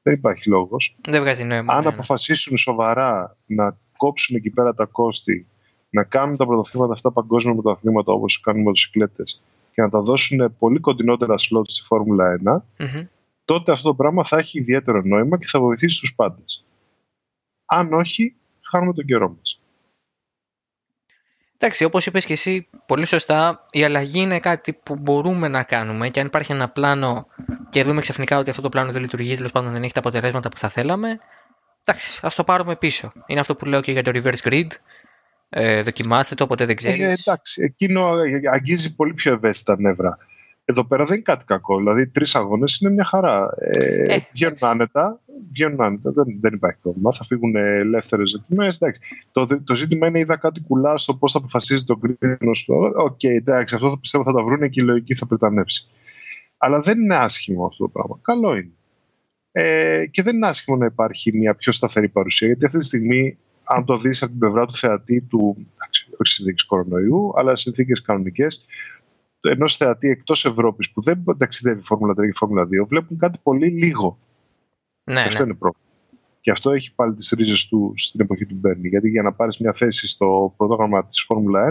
S2: Δεν υπάρχει λόγος.
S1: Δεν βγάζει νόημα.
S2: Αν ναι, ναι. αποφασίσουν σοβαρά να κόψουν εκεί πέρα τα κόστη να κάνουν τα πρωταθλήματα αυτά παγκόσμια πρωταθλήματα όπως κάνουν μοτοσυκλέτες και να τα δώσουν πολύ κοντινότερα σλότ στη Φόρμουλα 1, mm τότε αυτό το πράγμα θα έχει ιδιαίτερο νόημα και θα βοηθήσει τους πάντες. Αν όχι, χάνουμε τον καιρό μας.
S1: Εντάξει, όπως είπες και εσύ πολύ σωστά, η αλλαγή είναι κάτι που μπορούμε να κάνουμε και αν υπάρχει ένα πλάνο και δούμε ξαφνικά ότι αυτό το πλάνο δεν λειτουργεί, τέλος πάντων δεν έχει τα αποτελέσματα που θα θέλαμε, εντάξει, ας το πάρουμε πίσω. Είναι αυτό που λέω και για το reverse grid. Ε, δοκιμάστε το, ποτέ δεν ξέρεις.
S2: Ε, εντάξει, εκείνο αγγίζει πολύ πιο ευαίσθητα νεύρα. Εδώ πέρα δεν είναι κάτι κακό. Δηλαδή, τρεις αγώνες είναι μια χαρά. Ε, ε, βγαίνουν άνετα. Βγαίνουν άνετα. Δεν, δεν υπάρχει πρόβλημα. Θα φύγουν ελεύθερες δοκιμές. Το, το ζήτημα είναι, είδα κάτι κουλά στο πώς θα αποφασίζει το grid. Ok, okay, εντάξει, αυτό θα πιστεύω θα τα βρουν και η λογική θα πρυτανεύσει. Αλλά δεν είναι άσχημο αυτό το πράγμα. Καλό είναι. Ε, και δεν είναι άσχημο να υπάρχει μια πιο σταθερή παρουσία, γιατί αυτή τη στιγμή αν το δεις από την πλευρά του θεατή του, όχι συνθήκες κορονοϊού, αλλά συνθήκες κανονικές, ενός θεατή εκτός Ευρώπης που δεν ταξιδεύει Φόρμουλα 3 και Φόρμουλα 2, βλέπουν κάτι πολύ λίγο.
S1: Ναι,
S2: αυτό
S1: ναι.
S2: είναι πρόβλημα. Και αυτό έχει πάλι τις ρίζες του στην εποχή του Μπέρνι. Γιατί για να πάρεις μια θέση στο πρόγραμμα της Φόρμουλα 1,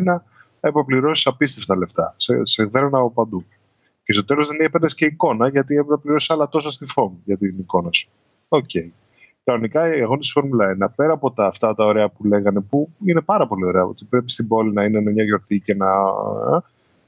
S2: έπρεπε να πληρώσει απίστευτα λεφτά. Σε, σε γδέρναν από παντού. Και στο τέλος δεν έπαιρνες και εικόνα, γιατί έπρεπε να πληρώσεις άλλα τόσα στη FOM για την εικόνα σου. OK. Okay. κανονικά οι αγώνες της Φόρμουλα 1, πέρα από τα, αυτά τα ωραία που λέγανε, που είναι πάρα πολύ ωραία, ότι πρέπει στην πόλη να είναι μια γιορτή και να.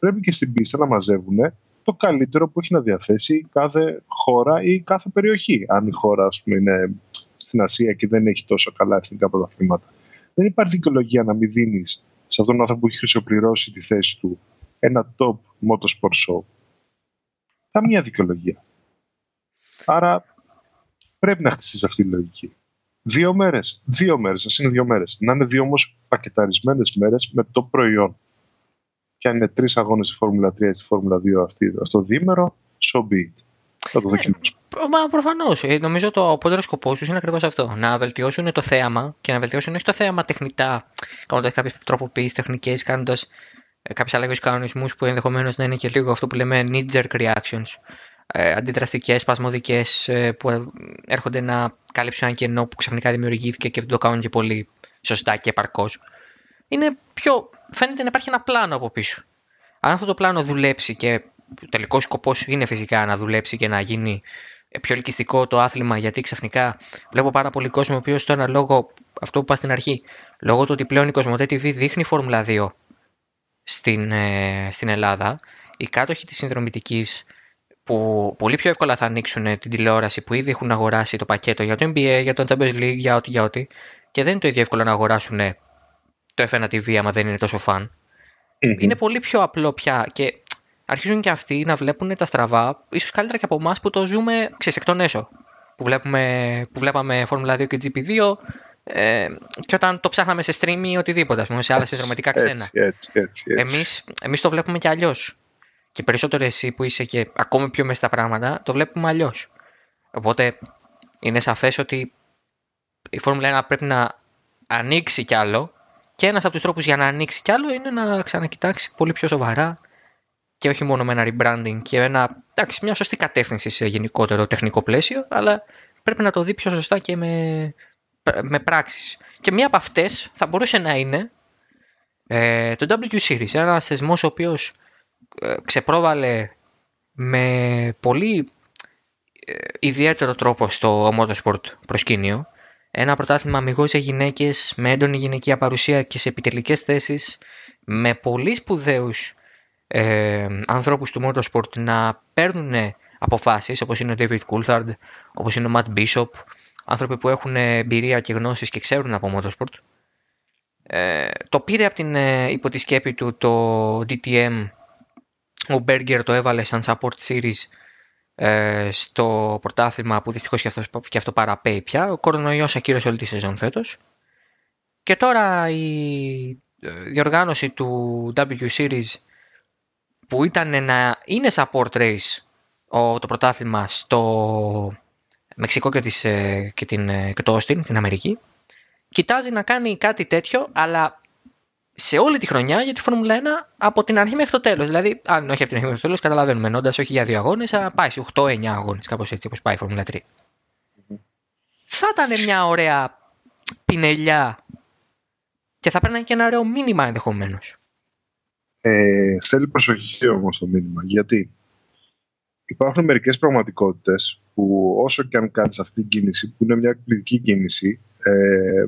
S2: Πρέπει και στην πίστα να μαζεύουν το καλύτερο που έχει να διαθέσει κάθε χώρα ή κάθε περιοχή. Αν η χώρα, ας πούμε, είναι στην Ασία και δεν έχει τόσο καλά εθνικά πρωταθλήματα. Δεν υπάρχει δικαιολογία να μην δίνεις σε αυτόν τον άνθρωπο που έχει χρυσοπληρώσει τη θέση του ένα top motorsport show. Καμία δικαιολογία. Άρα πρέπει να χτιστείς αυτή η λογική. Δύο μέρες. Δύο μέρες. Α είναι δύο μέρες. Να είναι δύο όμως πακεταρισμένες μέρες με το προϊόν. Και αν είναι τρεις αγώνες στη Φόρμουλα 3 ή στη Φόρμουλα 2 αυτή, στο δίμερο, so be it. Θα το δοκιμάσουμε.
S1: Μα προφανώς. Ε, νομίζω το απότερο σκοπό τους είναι ακριβώς αυτό. Να βελτιώσουν το θέαμα και να βελτιώσουν όχι το θέαμα τεχνητά, κάνοντας κάποιες τροποποιήσει τεχνικές, κάνοντας ε, κάποιες αλλαγές κανονισμούς που ενδεχομένως να είναι και λίγο αυτό που λέμε knee-jerk reactions. Ε, αντιδραστικές, σπασμωδικές ε, που έρχονται να κάλυψουν ένα κενό που ξαφνικά δημιουργήθηκε και δεν το κάνουν και πολύ σωστά και επαρκώς. Είναι πιο. Φαίνεται να υπάρχει ένα πλάνο από πίσω. Αν αυτό το πλάνο δουλέψει και ο τελικός σκοπός είναι φυσικά να δουλέψει και να γίνει πιο ελκυστικό το άθλημα, γιατί ξαφνικά βλέπω πάρα πολύ κόσμο ο οποίος στο ένα λόγο, αυτό που είπα στην αρχή, λόγω του ότι πλέον η Κοσμοτέ TV δείχνει Φόρμουλα 2 στην, ε, στην Ελλάδα, οι κάτοχοι της συνδρομητικής που πολύ πιο εύκολα θα ανοίξουν την τηλεόραση που ήδη έχουν αγοράσει το πακέτο για το NBA, για το Champions League, για ό,τι, για ό,τι και δεν είναι το ίδιο εύκολο να αγοράσουν το F1 TV άμα δεν είναι τόσο φαν. Είναι πολύ πιο απλό πια και αρχίζουν και αυτοί να βλέπουν τα στραβά, ίσως καλύτερα και από εμάς που το ζούμε ξέρεις, εκ των έσω. Που, βλέπουμε, που βλέπαμε Formula 2 και GP2 ε, και όταν το ψάχναμε σε stream ή οτιδήποτε, πούμε, σε άλλα συνδρομητικά ξένα.
S2: Έτσι, έτσι, έτσι, έτσι.
S1: Εμείς, εμείς το βλέπουμε και αλλιώς. Και περισσότερο εσύ που είσαι και ακόμη πιο μέσα στα πράγματα, το βλέπουμε αλλιώς. Οπότε είναι σαφές ότι η Φόρμουλα 1 πρέπει να ανοίξει κι άλλο και ένας από τους τρόπους για να ανοίξει κι άλλο είναι να ξανακοιτάξει πολύ πιο σοβαρά και όχι μόνο με ένα rebranding και ένα, εντάξει, μια σωστή κατεύθυνση σε γενικότερο τεχνικό πλαίσιο, αλλά πρέπει να το δει πιο σωστά και με, με πράξεις. Και μία από αυτές θα μπορούσε να είναι ε, το W Series, ένα θεσμός ο οποίος ε, ξεπρόβαλε με πολύ ε, ιδιαίτερο τρόπο στο motorsport προσκήνιο. Ένα πρωτάθλημα αμυγός για γυναίκες με έντονη γυναικεία παρουσία και σε επιτελικές θέσεις με πολύ σπουδαίους ε, ανθρώπους του motorsport να παίρνουν αποφάσεις όπως είναι ο David Coulthard, όπως είναι ο Matt Bishop, άνθρωποι που έχουν εμπειρία και γνώσεις και ξέρουν από motorsport. Ε, το πήρε από την ε, υπό του το DTM, ο Berger το έβαλε σαν support series ε, στο πρωτάθλημα που δυστυχώς και αυτός, και αυτό παραπέει πια. Ο κορονοϊός ακύρωσε όλη τη σεζόν φέτος. Και τώρα η ε, διοργάνωση του W Series που ήταν να είναι support race το πρωτάθλημα στο Μεξικό και, τις, ε, και, την, ε, και το Austin, την Αμερική, κοιτάζει να κάνει κάτι τέτοιο, αλλά σε όλη τη χρονιά για τη Φόρμουλα 1 από την αρχή μέχρι το τέλος. Δηλαδή, αν όχι από την αρχή μέχρι το τέλος, καταλαβαίνουμε ενώντας όχι για δύο αγώνες, αλλά πάει σε 8-9 αγώνες, κάπως έτσι όπως πάει η Φόρμουλα 3. Θα ήταν μια ωραία πινελιά και θα παίρνει και ένα ωραίο μήνυμα ενδεχομένως.
S2: Ε, θέλει προσοχή όμως το μήνυμα. Γιατί υπάρχουν μερικές πραγματικότητες που όσο και αν κάνεις αυτή την κίνηση, που είναι μια εκπληκτική κίνηση, ε,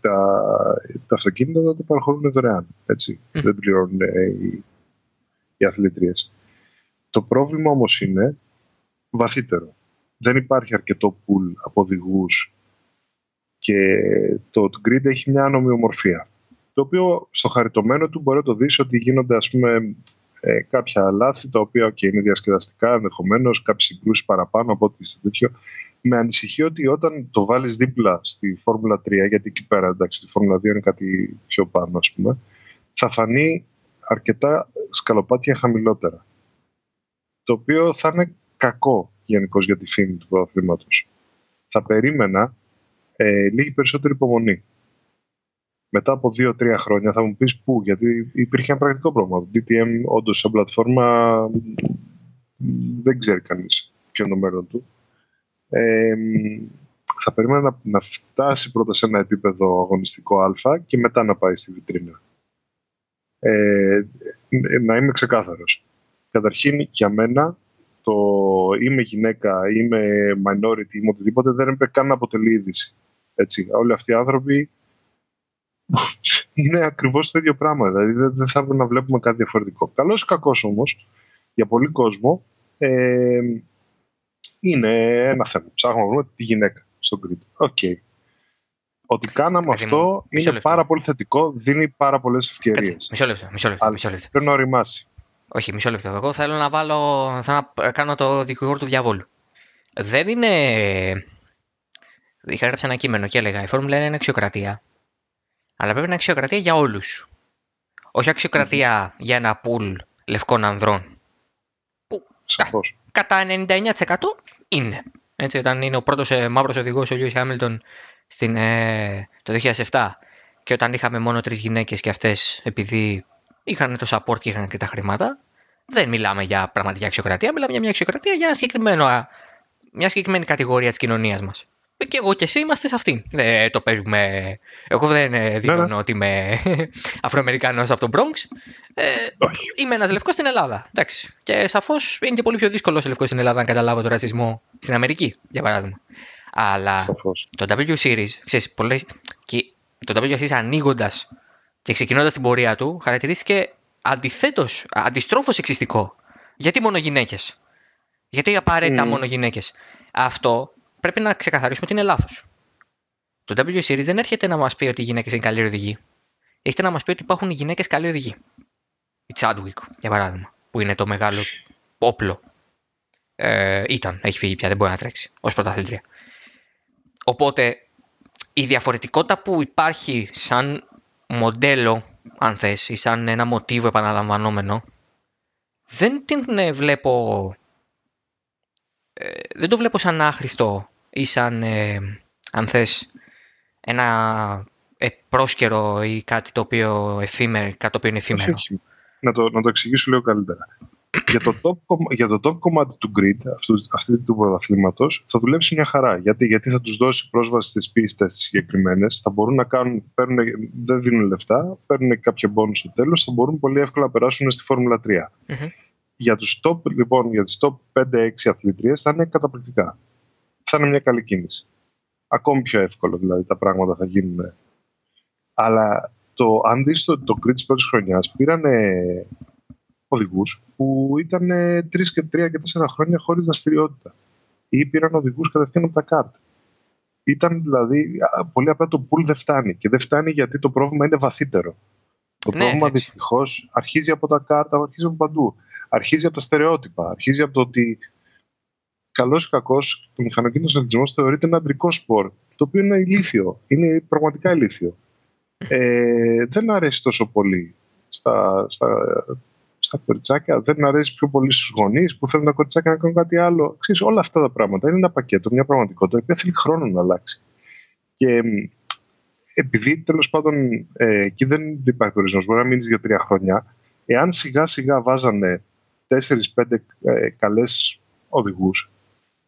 S2: τα, τα αυτοκίνητα δεν το παραχωρούν δωρεάν. Έτσι. Δεν πληρώνουν ε, οι, οι αθλητρίες. Το πρόβλημα όμως είναι βαθύτερο. Δεν υπάρχει αρκετό πουλ από οδηγούς και το grid έχει μια ανομοιομορφία το οποίο στο χαριτωμένο του μπορεί να το δεις ότι γίνονται ας πούμε ε, κάποια λάθη τα οποία και είναι διασκεδαστικά ενδεχομένως, κάποιες συγκρούσεις παραπάνω από ό,τι στο τέτοιο. Με ανησυχεί ότι όταν το βάλεις δίπλα στη Φόρμουλα 3, γιατί εκεί πέρα εντάξει, η Φόρμουλα 2 είναι κάτι πιο πάνω, ας πούμε, θα φανεί αρκετά σκαλοπάτια χαμηλότερα. Το οποίο θα είναι κακό γενικώ για τη φήμη του πρωταθλήματος. Θα περίμενα ε, λίγη περισσότερη υπομονή μετά από δύο-τρία χρόνια θα μου πεις πού, γιατί υπήρχε ένα πρακτικό πρόβλημα. Το DTM όντως σαν πλατφόρμα δεν ξέρει κανείς ποιο είναι το μέλλον του. Ε, θα περίμενα να, να, φτάσει πρώτα σε ένα επίπεδο αγωνιστικό α και μετά να πάει στη βιτρίνα. Ε, να είμαι ξεκάθαρος. Καταρχήν, για μένα, το είμαι γυναίκα, είμαι minority, είμαι οτιδήποτε, δεν έπρεπε καν να αποτελεί είδηση. Έτσι, όλοι αυτοί οι άνθρωποι είναι ακριβώς το ίδιο πράγμα. Δηλαδή δεν, θα έπρεπε να βλέπουμε κάτι διαφορετικό. Καλός ή κακός όμως, για πολύ κόσμο, ε, είναι ένα θέμα. Ψάχνουμε να βρούμε τη γυναίκα στο grid. OK. Okay. Ότι κάναμε αυτό είναι πάρα πολύ θετικό, δίνει πάρα πολλές ευκαιρίες.
S1: Μισό λεπτό, μισό λεπτό, μισό λεπτό.
S2: Πρέπει να ωριμάσει.
S1: Όχι, μισό λεπτό. Εγώ θέλω να βάλω. Θέλω να κάνω το δικηγόρο του διαβόλου. Δεν είναι. Είχα γράψει ένα κείμενο και έλεγα: Η Φόρμουλα είναι αξιοκρατία. Αλλά πρέπει να είναι αξιοκρατία για όλους. Όχι για ένα πουλ λευκών ανδρών.
S2: Που
S1: κατά 99% είναι. Έτσι, όταν είναι ο πρώτος ε, μαύρος οδηγός ο Λιούι Χάμιλτον ε, το 2007 και όταν είχαμε μόνο τρεις γυναίκες και αυτές επειδή είχαν το support και είχαν και τα χρήματα, δεν μιλάμε για πραγματική αξιοκρατία, μιλάμε για μια αξιοκρατία για ένα συγκεκριμένο, μια συγκεκριμένη κατηγορία της κοινωνίας μας. Και εγώ και εσύ είμαστε σε αυτήν. Δεν το παίζουμε. Εγώ δεν ε, δηλώνω ναι, ναι. ότι είμαι Αφροαμερικάνος από τον Bronx. Ε, είμαι ένας λευκός στην Ελλάδα. Εντάξει. Και σαφώς είναι και πολύ πιο δύσκολο ο λευκός στην Ελλάδα να καταλάβω τον ρατσισμό στην Αμερική, για παράδειγμα. Αλλά σαφώς. το W Series, ξέρεις, πολλές, και το W Series ανοίγοντας και ξεκινώντας την πορεία του, χαρακτηρίστηκε αντιθέτως, αντιστρόφως εξιστικό. Γιατί μόνο γυναίκες; Γιατί απαραίτητα mm. μόνο γυναίκες; Αυτό πρέπει να ξεκαθαρίσουμε ότι είναι λάθος. Το W Series δεν έρχεται να μας πει ότι οι γυναίκες είναι καλοί οδηγοί. Έρχεται να μας πει ότι υπάρχουν γυναίκες καλοί οδηγοί. Η Chadwick, για παράδειγμα, που είναι το μεγάλο όπλο. Ε, ήταν, έχει φύγει πια, δεν μπορεί να τρέξει ως πρωταθλήτρια. Οπότε η διαφορετικότητα που υπάρχει σαν μοντέλο, αν θες, ή σαν ένα μοτίβο επαναλαμβανόμενο, δεν την ε, βλέπω... Ε, δεν το βλέπω σαν άχρηστο ή σαν, ε, αν θες, ένα πρόσκαιρο ή κάτι το οποίο, εφήμερο, κάτι το οποίο είναι εφήμερο.
S2: Να το, να το εξηγήσω λίγο καλύτερα για, το top, για το top κομμάτι του grid αυτού, αυτή του πρωταθλήματος θα δουλέψει μια χαρά. Γιατί, γιατί θα τους δώσει πρόσβαση στις πίστες συγκεκριμένες, θα μπορούν να κάνουν, παίρνουν, δεν δίνουν λεφτά, παίρνουν κάποιο μπόνου στο τέλος, θα μπορούν πολύ εύκολα να περάσουν στη Φόρμουλα 3. Mm-hmm. Για τους top, λοιπόν, για τις top 5-6 αθλητρίες θα είναι καταπληκτικά. Θα είναι μια καλή κίνηση. Ακόμη πιο εύκολο δηλαδή τα πράγματα θα γίνουν. Αλλά το, αν δεις το, το grid της πρώτης χρονιάς πήρανε οδηγούς που ήταν τρεις και τρία και τέσσερα χρόνια χωρίς δραστηριότητα. Ή πήραν οδηγούς κατευθείαν από τα κάρτα. Ήταν δηλαδή πολύ απλά το πουλ δεν φτάνει. Και δεν φτάνει γιατί το πρόβλημα είναι βαθύτερο. Το ναι, πρόβλημα δυστυχώς αρχίζει από τα κάρτα, αρχίζει από παντού. Αρχίζει από τα στερεότυπα. Αρχίζει από το ότι καλός ή κακός το μηχανοκίνητος αθλητισμός θεωρείται ένα αντρικό σπορ. Το οποίο είναι ηλίθιο. Είναι πραγματικά ηλίθιο. Ε, δεν αρέσει τόσο πολύ στα, στα στα κοριτσάκια, δεν αρέσει πιο πολύ στους γονείς που θέλουν τα κοριτσάκια να κάνουν κάτι άλλο. Ξέρεις, όλα αυτά τα πράγματα είναι ένα πακέτο, μια πραγματικότητα που θέλει χρόνο να αλλάξει. Και επειδή τέλος πάντων ε, εκεί δεν υπάρχει ορισμός, μπορεί να μείνεις για τρία χρόνια, εάν σιγά σιγά βάζανε 4-5 ε, καλές οδηγούς,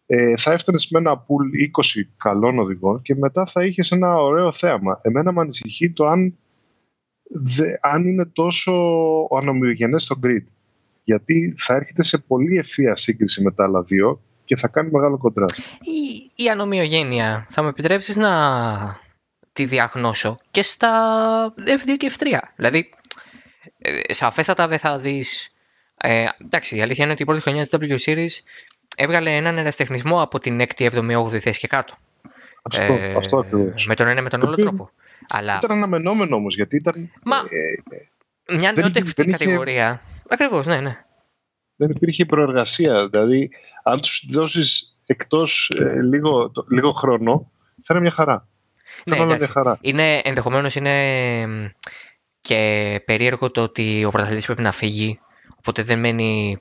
S2: ε, θα έφτανε με ένα πουλ 20 καλών οδηγών και μετά θα είχες ένα ωραίο θέαμα. Εμένα με ανησυχεί το αν δε, αν είναι τόσο ανομοιογενές στο grid. Γιατί θα έρχεται σε πολύ ευθεία σύγκριση με τα άλλα δύο και θα κάνει μεγάλο κοντράστ.
S1: Η, η ανομοιογένεια θα με επιτρέψεις να τη διαγνώσω και στα F2 και F3. Δηλαδή, ε, σαφέστατα δεν θα δεις... Ε, εντάξει, η αλήθεια είναι ότι η πρώτη χρονιά της W Series έβγαλε έναν εραστεχνισμό από την 6η, 7η, 8η θέση και κάτω.
S2: Αυτό, ε, αυτό ακριβώς.
S1: Με τον ένα με τον άλλο τρόπο. Αλλά...
S2: Ήταν αναμενόμενο όμως γιατί ήταν.
S1: Μα. Ε, μια νεοτεχνική κατηγορία. Είχε... Ακριβώς, ναι, ναι.
S2: Δεν υπήρχε προεργασία. Δηλαδή, αν τους δώσεις εκτός ε, λίγο, λίγο χρόνο, θα είναι μια χαρά.
S1: Ναι, μια χαρά. Είναι, ενδεχομένως είναι και περίεργο το ότι ο πρωταθλητής πρέπει να φύγει, οπότε δεν μένει ε,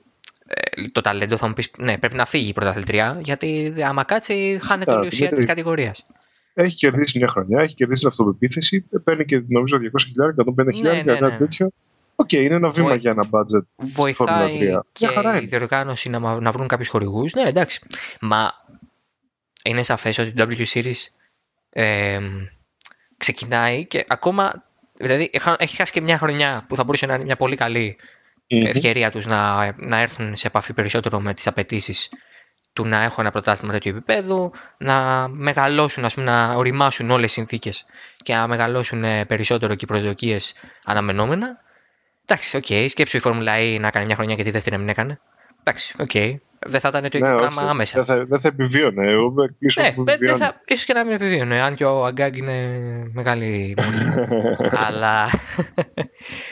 S1: το ταλέντο, θα μου πεις, ναι, πρέπει να φύγει η πρωταθλητριά, γιατί άμα κάτσει χάνεται η ουσία της κατηγορίας
S2: έχει κερδίσει μια χρονιά, έχει κερδίσει την αυτοπεποίθηση, παίρνει και νομίζω 200.000, 150.000, ναι, ναι, ναι. κάτι τέτοιο. OK, okay, είναι ένα βήμα για ένα budget.
S1: Βοηθάει και χαρά η διοργάνωση να, να βρουν κάποιους χορηγούς. Ναι, εντάξει. Μα είναι σαφές ότι το W Series ε, ξεκινάει και ακόμα. Δηλαδή, έχει χάσει και μια χρονιά που θα μπορούσε να είναι μια πολύ καλή mm-hmm. ευκαιρία τους να, να έρθουν σε επαφή περισσότερο με τις απαιτήσεις του να έχω ένα πρωτάθλημα τέτοιου επίπεδου, να μεγαλώσουν, ας πούμε, να ωριμάσουν όλες οι συνθήκες και να μεγαλώσουν ε, περισσότερο και οι προσδοκίες αναμενόμενα. Εντάξει, OK, okay, σκέψου η Φόρμουλα E να κάνει μια χρονιά και τη δεύτερη να μην έκανε. Εντάξει, OK. Okay. Δεν θα ήταν το ίδιο ναι, πράγμα άμεσα.
S2: Δεν θα, δεν θα επιβίωνε. Εγώ
S1: ναι, δεν θα, ίσως και να μην επιβίωνε, αν και ο Αγκάγκ είναι μεγάλη Αλλά...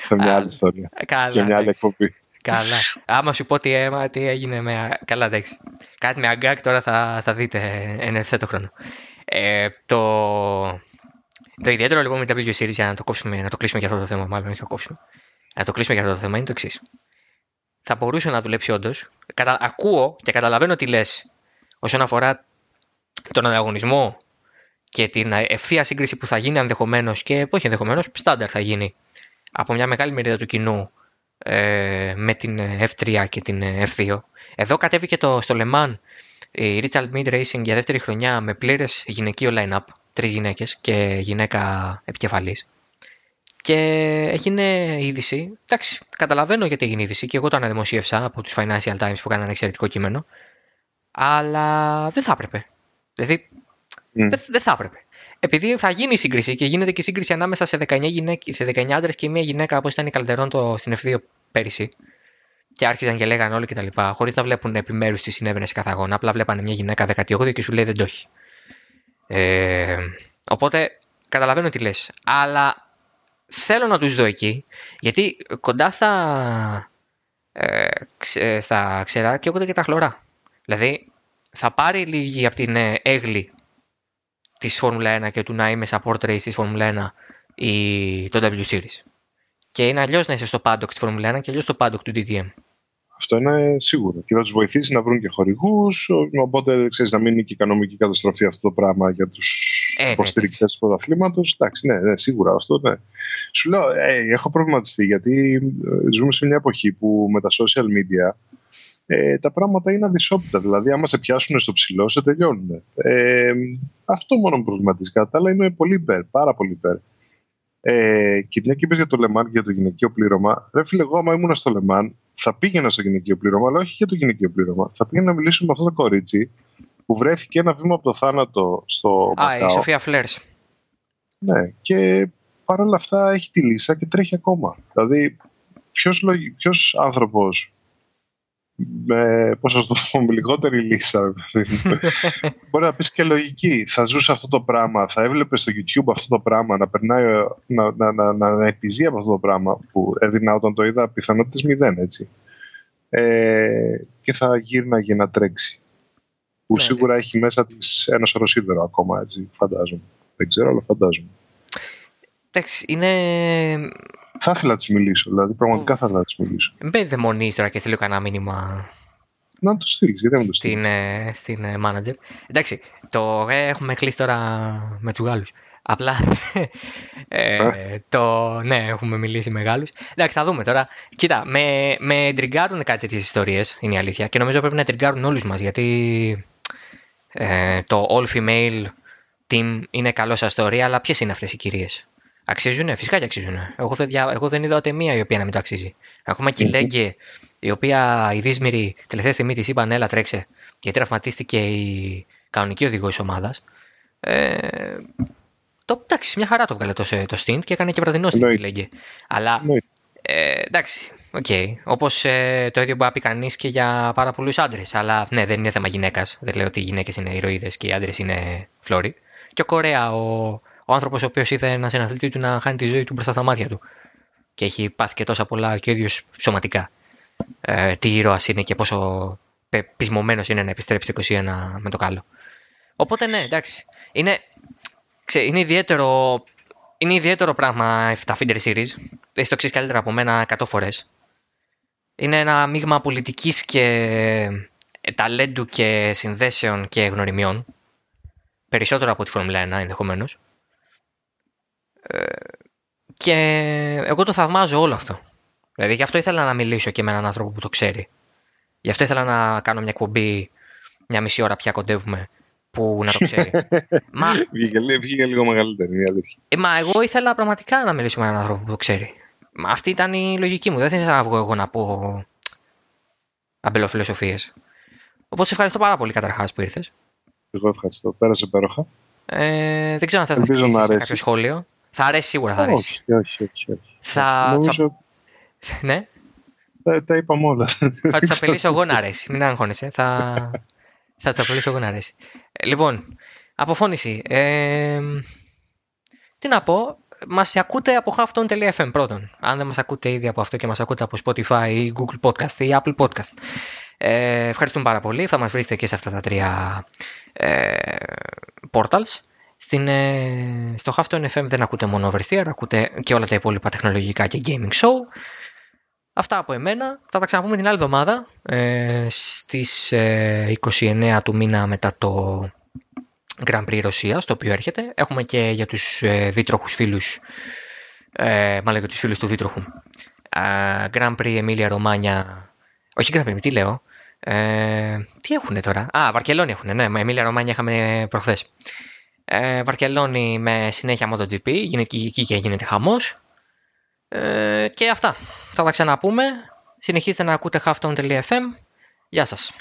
S2: Σε μια άλλη ιστορία.
S1: Καλά,
S2: και μια άλλη εκπομπή.
S1: Καλά. Άμα σου πω τι, αίμα, τι έγινε με. Καλά, εντάξει. Κάτι με Αγκάγκ τώρα θα, θα δείτε εν ευθέτω χρόνο. Ε, το, το ιδιαίτερο λοιπόν με W Series, για να το, κόψουμε, να το κλείσουμε για αυτό το θέμα, μάλλον όχι να κόψουμε. Να το κλείσουμε για αυτό το θέμα είναι το εξής. Θα μπορούσε να δουλέψει όντως. Ακούω και καταλαβαίνω τι λες όσον αφορά τον ανταγωνισμό και την ευθεία σύγκριση που θα γίνει ενδεχομένως και όχι ενδεχομένως, στάνταρ θα γίνει από μια μεγάλη μερίδα του κοινού ε, με την F3 και την F2. Εδώ κατέβηκε το, στο Le Mans η Richard Mid Racing για δεύτερη χρονιά με πλήρες γυναικείο line-up, τρεις γυναίκες και γυναίκα επικεφαλής. Και έγινε είδηση. Εντάξει, καταλαβαίνω γιατί έγινε είδηση και εγώ το αναδημοσίευσα από τους Financial Times που έκαναν εξαιρετικό κείμενο. Αλλά δεν θα έπρεπε. Δηλαδή, mm. δεν, θα έπρεπε. Επειδή θα γίνει η σύγκριση και γίνεται και η σύγκριση ανάμεσα σε 19, γυναίκες, σε 19 άντρες και μία γυναίκα όπως ήταν η Καλτερών το, στην F2 πέρυσι. Και άρχιζαν και λέγανε όλοι κτλ. Χωρίς να βλέπουν επιμέρους τι συνέβαινε σε κάθε αγώνα. Απλά βλέπανε μια γυναίκα 18 και σου λέει δεν το έχει. Ε, οπότε καταλαβαίνω τι λες. Αλλά θέλω να τους δω εκεί. Γιατί κοντά στα, ε, στα ξερά καίγονται και τα χλωρά. Δηλαδή θα πάρει λίγη από την ε, έγλη της Φόρμουλα 1 και του να είμαι support race της Φόρμουλα 1 ή το W Series. Και είναι αλλιώς να είσαι στο paddock της Φόρμουλα 1 και αλλιώς στο paddock του DTM.
S2: Αυτό είναι σίγουρο. Και θα τους βοηθήσει να βρουν και χορηγούς. Οπότε ξέρεις να μην είναι και οικονομική καταστροφή αυτό το πράγμα για τους ε, ναι, υποστηρικτές του πρωταθλήματος. Εντάξει, ναι, ναι, σίγουρα αυτό. Ναι. Σου λέω, ε, έχω προβληματιστεί γιατί ε, ζούμε σε μια εποχή που με τα social media ε, τα πράγματα είναι αδυσόπιτα. Δηλαδή, άμα σε πιάσουν στο ψηλό, σε τελειώνουν. Ε, αυτό μόνο με προβληματίζει. Κατά άλλα, είμαι πολύ υπέρ, πάρα πολύ υπέρ. Ε, και μια και για το Λεμάν και για το γυναικείο πλήρωμα. Ρε φίλε, εγώ άμα ήμουν στο Λεμάν, θα πήγαινα στο γυναικείο πλήρωμα, αλλά όχι για το γυναικείο πλήρωμα. Θα πήγαινα να μιλήσω με αυτό το κορίτσι που βρέθηκε ένα βήμα από το θάνατο στο
S1: Α, Μακάο. η Σοφία Φλέρ.
S2: Ναι, και παρόλα αυτά έχει τη λύσα και τρέχει ακόμα. Δηλαδή, ποιος άνθρωπος με, πώς το πω, με λιγότερη λύσα. Μπορεί να πεις και λογική. Θα ζούσε αυτό το πράγμα, θα έβλεπε στο YouTube αυτό το πράγμα να περνάει, να, να, να, να επιζεί από αυτό το πράγμα που έδινα όταν το είδα πιθανότητες μηδέν, έτσι. Ε, και θα γύρναγε να τρέξει. Που ναι, σίγουρα ναι. έχει μέσα της ένα σωρό ακόμα, έτσι, φαντάζομαι. Δεν ξέρω, αλλά φαντάζομαι.
S1: Εντάξει, είναι
S2: θα ήθελα να της μιλήσω, δηλαδή πραγματικά θα ήθελα να της μιλήσω.
S1: Μην δαιμονείς τώρα και στείλω κανένα μήνυμα.
S2: Να το στείλεις, γιατί δεν το
S1: στείλεις; Στην, ε, στην ε, manager. Εντάξει, το ε, έχουμε κλείσει τώρα με τους Γάλλους. Απλά. ε, το, ναι, έχουμε μιλήσει με Γάλλους. Εντάξει, θα δούμε τώρα. Κοίτα, με, με τριγκάρουν κάτι τέτοιε ιστορίες, είναι η αλήθεια. Και νομίζω πρέπει να τριγκάρουν όλους μας γιατί ε, το all female team είναι καλό σαν ιστορία, αλλά ποιες είναι αυτές οι κυρίες; Αξίζουνε, φυσικά και αξίζουν. Εγώ δεν, εγώ δεν είδα ούτε μία η οποία να μην το αξίζει. Ακόμα και η Λέγκε, η οποία η δύσμοιρη τελευταία στιγμή της είπαν έλα τρέξε, γιατί τραυματίστηκε η κανονική οδηγός τη ομάδας. Ε, το, εντάξει, μια χαρά το βγάλε το, το stint και έκανε και βραδινό στην η Λέγκε. Αλλά ε, εντάξει, OK. Okay. Όπως ε, το ίδιο μπορεί να πει κανείς και για πάρα πολλούς άντρες. Αλλά ναι, δεν είναι θέμα γυναίκας. Δεν λέω ότι οι γυναίκες είναι ηρωίδες και οι άντρες είναι φλόροι. Και ο Κορέα, ο ο άνθρωπος ο οποίος είδε ένα συναθλητή του να χάνει τη ζωή του μπροστά στα μάτια του. Και έχει πάθει και τόσα πολλά και ο ίδιος σωματικά. Ε, τι ήρωας είναι και πόσο πεισμωμένος είναι να επιστρέψει το 21 με το καλό. Οπότε ναι, εντάξει. Είναι, ξέ, είναι, ιδιαίτερο, είναι ιδιαίτερο πράγμα τα Feeder Series. Εσύ το ξέρεις καλύτερα από μένα 100 φορές. Είναι ένα μείγμα πολιτικής και ε, ταλέντου και συνδέσεων και γνωριμιών. Περισσότερο από τη Φόρμουλα 1 ενδεχομένως. Ε, και εγώ το θαυμάζω όλο αυτό. Δηλαδή γι' αυτό ήθελα να μιλήσω και με έναν άνθρωπο που το ξέρει. Γι' αυτό ήθελα να κάνω μια εκπομπή μια μισή ώρα πια κοντεύουμε που να το ξέρει.
S2: μα... Βγήκε, λίγο μεγαλύτερη η αλήθεια.
S1: Ε, μα εγώ ήθελα πραγματικά να μιλήσω με έναν άνθρωπο που το ξέρει. Μα αυτή ήταν η λογική μου. Δεν ήθελα να βγω εγώ να πω αμπελοφιλοσοφίες. Οπότε σε ευχαριστώ πάρα πολύ καταρχάς που ήρθες.
S2: Εγώ ευχαριστώ. Πέρασε υπέροχα.
S1: Ε, δεν ξέρω αν θα να σε κάποιο σχόλιο. Θα αρέσει σίγουρα, θα αρέσει.
S2: Όχι, όχι, όχι. όχι.
S1: Θα... Νομίζω... Ναι.
S2: Τα, τα είπαμε όλα.
S1: Θα τη απελήσω εγώ να αρέσει. Μην αγχώνεσαι. Θα, θα τη απελήσω εγώ να αρέσει. Ε, λοιπόν, αποφώνηση. Ε, τι να πω. Μας ακούτε από halftone.fm πρώτον. Αν δεν μας ακούτε ήδη από αυτό και μας ακούτε από Spotify ή Google Podcast ή Apple Podcast. Ε, ευχαριστούμε πάρα πολύ. Θα μας βρείτε και σε αυτά τα τρία ε, portals. Στην, ε, στο Halftone FM δεν ακούτε μόνο Oversteer, ακούτε και όλα τα υπόλοιπα τεχνολογικά και gaming show. Αυτά από εμένα. Θα τα ξαναπούμε την άλλη εβδομάδα ε, στις 29 ε, του μήνα μετά το Grand Prix Ρωσίας, το οποίο έρχεται. Έχουμε και για τους ε, δίτροχους φίλους, ε, μάλλον για τους φίλους του δίτροχου. Ε, Grand Prix Emilia Romagna, όχι Grand Prix, τι λέω. Ε, τι έχουν τώρα; Α, Βαρκελόνη έχουν, ναι, Emilia Romagna είχαμε προχθές. Ε, Βαρκελόνη με συνέχεια MotoGP, γίνεται εκεί και γίνεται χαμός. Ε, και αυτά. Θα τα ξαναπούμε. Συνεχίστε να ακούτε halftone.fm. Γεια σας.